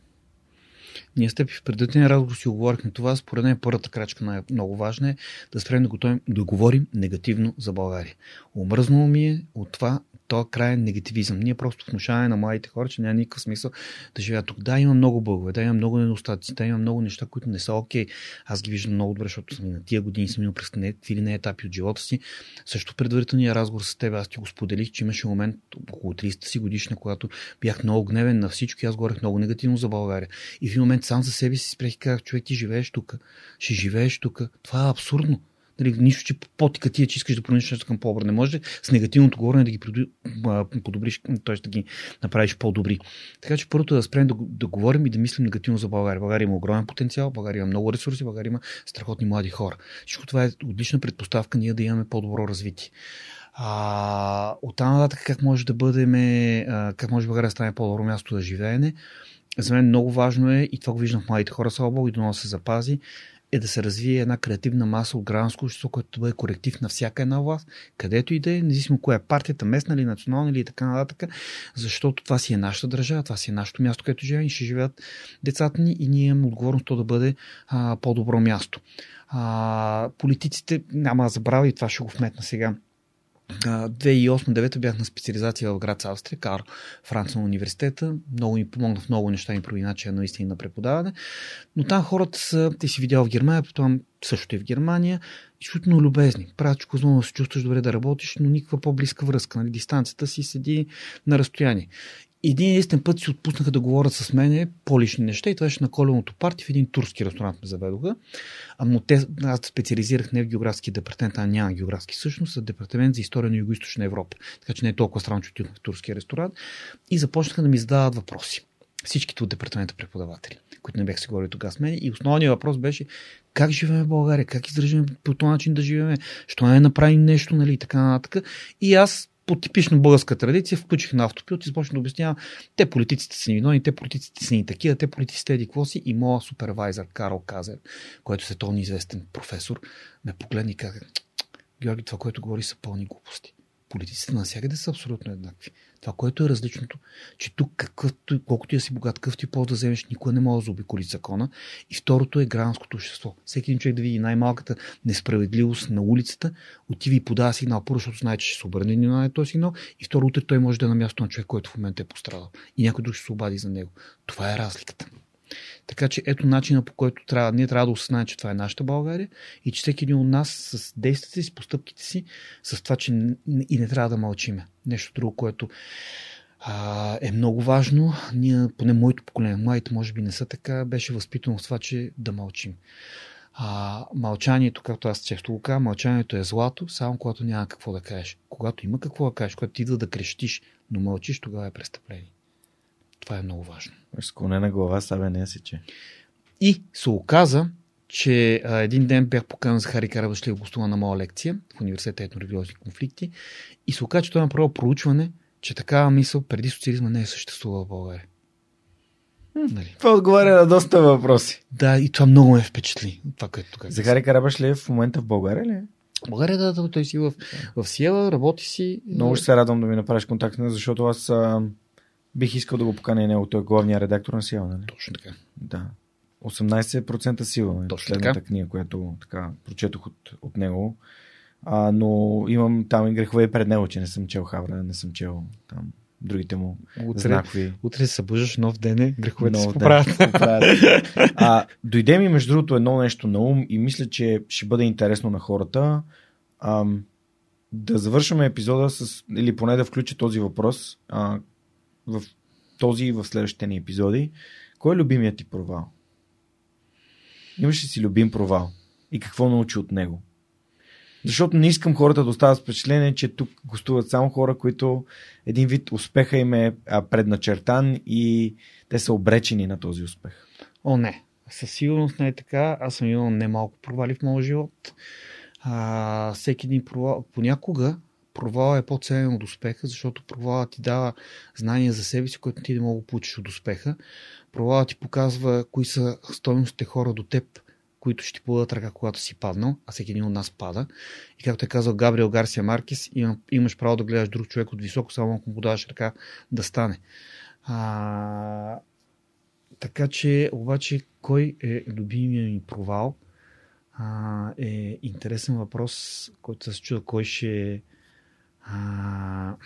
Ние с теб в предварителния разговор си оговорихме това. Според мен първата крачка на много важна е да спрем да, готовим, да говорим негативно за България. Омръзнало ми е от това то крайен негативизъм. Ние просто внушаваме на младите хора, че няма никакъв смисъл да живеят тук. Да, има много бъгове, да, има много недостатъци, да, има много неща, които не са окей. Okay. Аз ги виждам много добре, защото съм и на тия години съм минал през какви ли не етапи от живота си. Също предварителния разговор с теб, аз ти го споделих, че имаше момент около 30 си годишна, когато бях много гневен на всички, аз говорех много негативно за България. И в момент сам за себе си спрех и казах, човек, ти живееш тук, ще живееш тук. Това е абсурдно. Нали, нищо, че потика ти, че искаш да промениш нещо към по-добро. Не може с негативното говорене да ги подобриш, т.е. да ги направиш по-добри. Така че първото да спрем да, да говорим и да мислим негативно за България. България има огромен потенциал, България има много ресурси, България има страхотни млади хора. Всичко това е отлична предпоставка ние да имаме по-добро развитие. А, от там нататък как може да бъдем, как може България да стане по-добро място да живеене. За мен много важно е, и това го виждам в младите хора, слава Богу, и до се запази, е да се развие една креативна маса от гражданско общество, което да бъде коректив на всяка една власт, където и да е, независимо коя е партията, местна или национална или така нататък, защото това си е нашата държава, това си е нашето място, където живеем и ще живеят децата ни и ние имаме отговорност то да бъде а, по-добро място. А, политиците, няма да забравя и това ще го вметна сега, 2008-2009 бях на специализация в град Австрия, Кар Франц на университета. Много ми помогна в много неща и проби начин наистина на преподаване. Но там хората са, ти си видял в Германия, потом също и в Германия, изключително любезни. Правят да се чувстваш добре да работиш, но никаква по-близка връзка. Нали? Дистанцията си седи на разстояние един единствен път си отпуснаха да говорят с мене по-лични неща и това беше на коленото парти в един турски ресторант ме заведоха. А, но те, аз специализирах не в географски департамент, а няма географски всъщност, а департамент за история на Юго-Источна Европа. Така че не е толкова странно, че отидох в турския ресторант. И започнаха да ми задават въпроси. Всичките от департамента преподаватели, които не бях си говорили тогава с мен. И основният въпрос беше как живеем в България, как издържаме по този начин да живеем, що не направим нещо, нали, така нататък. И аз по типично българска традиция включих на автопилот и започна да обяснявам, те политиците са ни виновни, те политиците са ни такива, те политиците еди си и моя супервайзър Карл Казер, който е световно известен професор, ме погледна и каза, Георги, това, което говори са пълни глупости. Политиците навсякъде са абсолютно еднакви. Това, което е различното, че тук какъвто, колкото я си богат, какъв ти полз да вземеш, никога не може да заобиколи закона. И второто е гражданското общество. Всеки един човек да види най-малката несправедливост на улицата, отива и подава сигнал, първо, защото знае, че ще се обърне на този сигнал, и второ, утре той може да е на място на човек, който в момента е пострадал. И някой друг ще се обади за него. Това е разликата. Така че ето начина по който трябва, ние трябва да осъзнаем, че това е нашата България и че всеки един от нас с действията си, с постъпките си, с това, че и не трябва да мълчиме. Нещо друго, което а, е много важно. Ние, поне моето поколение, младите може би не са така, беше възпитано в това, че да мълчим. А, мълчанието, както аз често го казвам, мълчанието е злато, само когато няма какво да кажеш. Когато има какво да кажеш, когато ти идва да крещиш, но мълчиш, тогава е престъпление. Това е много важно. Склонена глава, сабе не си, че. И се оказа, че а, един ден бях поканен за Хари Карабашлиев гостува на моя лекция в университета етнорелигиозни конфликти и се оказа, че той е направил проучване, че такава мисъл преди социализма не е съществувала в България. Нали. Това отговаря на доста въпроси. Да, и това много ме впечатли. Това, което тук. Захари Карабаш ли е в момента в България ли? е? България, да, да, той си в, в Сиела, работи си. Много ще се радвам да ми направиш контакт, защото аз а, бих искал да го поканя и него. Той е главният редактор на Сиела, нали? Точно така. Да. 18% сила. Нали? Точно Последната така. книга, която така прочетох от, от него. А, но имам там и грехове и пред него, че не съм чел Хавра, не съм чел там другите му Утре, знакови. утре се събуждаш нов ден, е, греховете се Нов ден. поправят. Поправят. А, дойде ми, между другото, едно нещо на ум и мисля, че ще бъде интересно на хората. Ам, да завършваме епизода с, или поне да включа този въпрос а, в този и в следващите ни епизоди. Кой е любимият ти провал? Имаш ли си любим провал? И какво научи от него? Защото не искам хората да остават впечатление, че тук гостуват само хора, които един вид успеха им е предначертан и те са обречени на този успех. О, не. Със сигурност не е така. Аз съм имал немалко провали в моя живот. А, всеки един провал. Понякога провал е по-ценен от успеха, защото провалът ти дава знания за себе си, което ти не мога да получиш от успеха. Провалът ти показва кои са стойностите хора до теб, които ще ти подадат ръка, когато си паднал, а всеки един от нас пада. И както е казал Габриел Гарсия Маркес, им, имаш право да гледаш друг човек от високо, само ако му подаваш ръка да стане. А, така че, обаче, кой е любимия ми провал? А, е интересен въпрос, който се чуда кой ще е.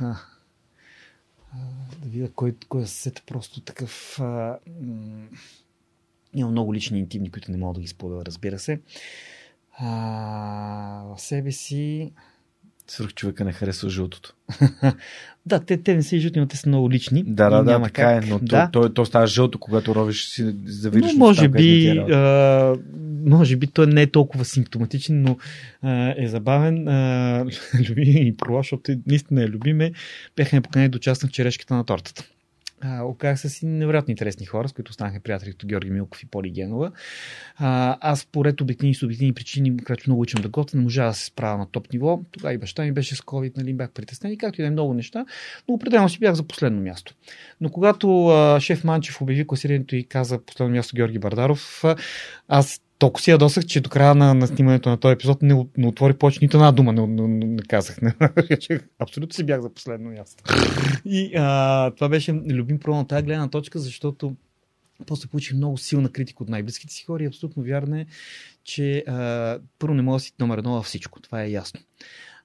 А... Да видя кой, кой е сета просто такъв. А, м- има много лични интимни, които не мога да ги споделя, разбира се. А, в себе си. Свърх човека не харесва жълтото. Да, те, те не са и жълти, но те са много лични. Да, да, да, така как. е, но да. то, то, то става жълто, когато ровиш си завириш. Но може би, е а, може би той не е толкова симптоматичен, но а, е забавен. А, любим и провал, защото наистина е любиме. Бяха ме поканени да участвам в черешката на тортата. А, оказах се си невероятно интересни хора, с които станаха приятели като Георги Милков и Поли Генова. А, аз поред обективни и субективни причини, че много учим да готвя, не можа да се справя на топ ниво. Тогава и баща ми беше с COVID, нали, бях притеснен и както и да е много неща, но определено си бях за последно място. Но когато а, шеф Манчев обяви класирането и каза последно място Георги Бардаров, аз толкова си ядосах, че до края на, на снимането на този епизод не, не отвори повече нито една дума, не, не, не, казах. Не, Абсолютно си бях за последно място. И а, това беше любим провал на тази гледна точка, защото после получих много силна критика от най-близките си хора и абсолютно вярно е, че а, първо не мога да си номер едно във всичко. Това е ясно.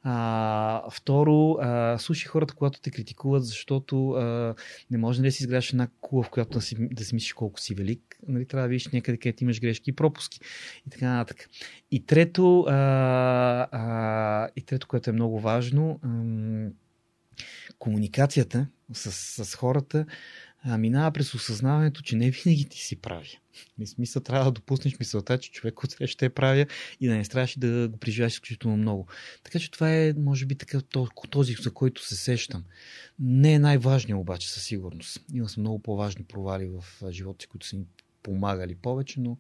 А, второ, а, слушай хората, когато те критикуват, защото а, не може да си изгледаш една кула, в която да си, да си мислиш колко си велик. Нали, трябва да видиш някъде, където имаш грешки и пропуски. И така нататък. И трето, а, а, и трето, което е много важно, ам, комуникацията с, с хората а, минава през осъзнаването, че не винаги ти си прави. В смисъл трябва да допуснеш мисълта, че човек от ще е правя и да не трябваше да го преживяваш изключително много. Така че това е, може би, така, този, за който се сещам. Не е най-важният обаче, със сигурност. Има са много по-важни провали в живота си, които са ни помагали повече, но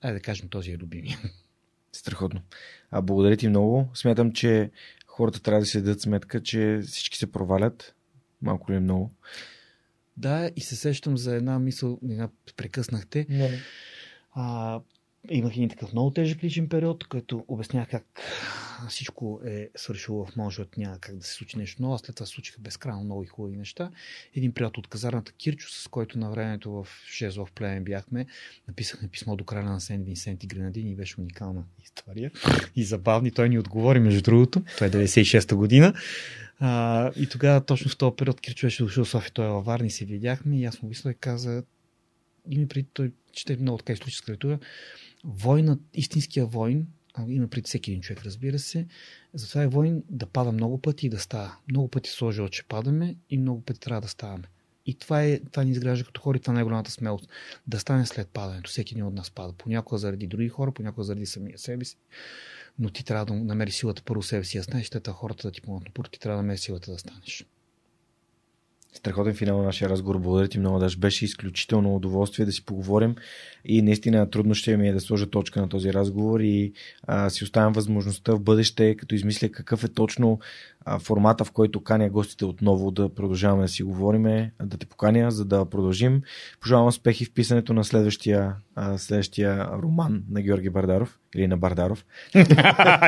айде да кажем, този е любимия. Страхотно. А благодаря ти много. Смятам, че хората трябва да си дадат сметка, че всички се провалят. Малко ли е много. Да, и се сещам за една мисъл, една прекъснахте. Не. А, имах един такъв много тежък личен период, който обяснях как всичко е свършило в моя живот, няма как да се случи нещо ново. След това се случиха безкрайно много и хубави неща. Един приятел от казарната Кирчо, с който на времето в Шезло в Племен бяхме, написахме писмо до краля на Сент Винсент и Гренадини и беше уникална история и забавни. Той ни отговори, между другото. Той е 96-та година. А, и тогава, точно в този период, Кирчо беше дошъл в София, той е във Варни, се видяхме и аз му обясня и каза, и ми преди той чете много така историческа литература, войнат, истинския войн, има пред всеки един човек, разбира се, затова е войн да пада много пъти и да става. Много пъти сложил, че падаме и много пъти трябва да ставаме. И това, е, това ни изгражда като хора това е най-голямата смелост. Да стане след падането. Всеки един от нас пада. Понякога заради други хора, понякога заради самия себе си. Но ти трябва да намериш силата първо себе си. Да знаеш, след хората да ти помогнат. Първо ти трябва да намериш силата да станеш. страхотен финал на нашия разговор. Благодаря ти много, даже беше изключително удоволствие да си поговорим и наистина трудно ще ми е да сложа точка на този разговор и а, си оставям възможността в бъдеще, като измисля какъв е точно а, формата, в който каня гостите отново да продължаваме да си говориме, да те поканя, за да продължим. Пожелавам успехи в писането на следващия, а, следващия роман на Георги Бардаров или на Бардаров.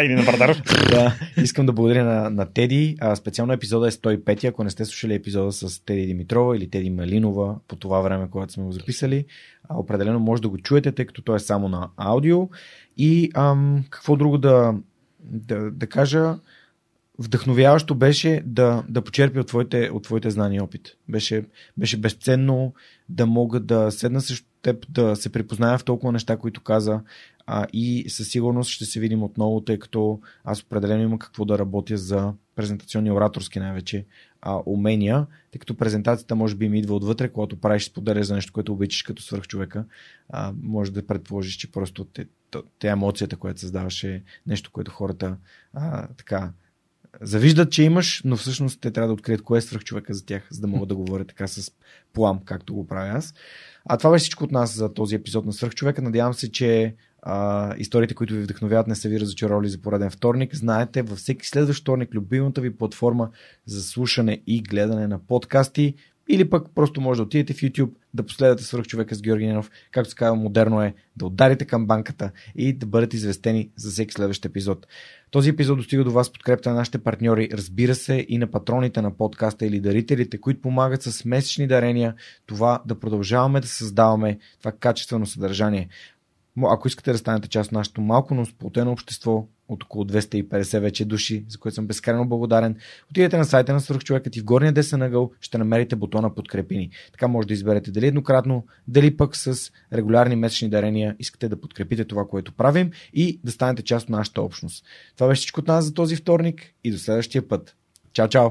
или на Бардаров. да, искам да благодаря на, на Теди. А, специално епизода е 105. Ако не сте слушали епизода с Теди Димитрова или Теди Малинова по това време, когато сме го записали, а, определено може да го чуете, тъй като той е само на аудио. И ам, какво друго да, да, да кажа? Вдъхновяващо беше да, да почерпи от твоите, от твоите знания и опит. Беше, беше безценно да мога да седна срещу теб, да се припозная в толкова неща, които каза а, и със сигурност ще се видим отново, тъй като аз определено имам какво да работя за презентационни ораторски най-вече а, умения, тъй като презентацията може би ми идва отвътре, когато правиш споделя за нещо, което обичаш като свърх човека, а, може да предположиш, че просто те, те емоцията, която създаваш е нещо, което хората а, така завиждат, че имаш, но всъщност те трябва да открият кое е свърх човека за тях, за да могат да говорят така с плам, както го правя аз. А това беше всичко от нас за този епизод на Свърх човека. Надявам се, че а, историите, които ви вдъхновяват, не са ви разочаровали за пореден вторник. Знаете, във всеки следващ вторник любимата ви платформа за слушане и гледане на подкасти или пък просто може да отидете в YouTube, да последвате свърх човека с Георги Ненов. Както се казва, модерно е да ударите към банката и да бъдете известени за всеки следващ епизод. Този епизод достига до вас подкрепта на нашите партньори, разбира се и на патроните на подкаста или дарителите, които помагат с месечни дарения това да продължаваме да създаваме това качествено съдържание. Ако искате да станете част от нашето малко, но сплотено общество от около 250 вече души, за което съм безкрайно благодарен, отидете на сайта на Свърхчовекът и в горния десен ъгъл ще намерите бутона подкрепини. Така може да изберете дали еднократно, дали пък с регулярни месечни дарения искате да подкрепите това, което правим и да станете част от нашата общност. Това беше всичко от нас за този вторник и до следващия път. Чао, чао!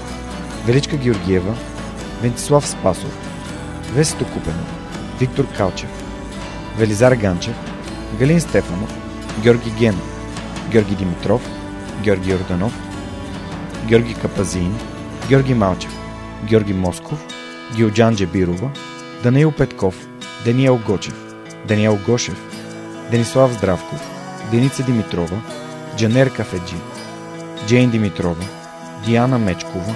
Величка Георгиева, Вентислав Спасов, Весето Купенов, Виктор Калчев, Велизар Ганчев, Галин Стефанов, Георги Генов, Георги Димитров, Георги Орданов, Георги Капазин, Георги Малчев, Георги Москов, Гилджан Джебирова, Даниил Петков, Даниел Гочев, Даниел Гошев, Денислав Здравков, Деница Димитрова, Джанер Кафеджи, Джейн Димитрова, Диана Мечкова,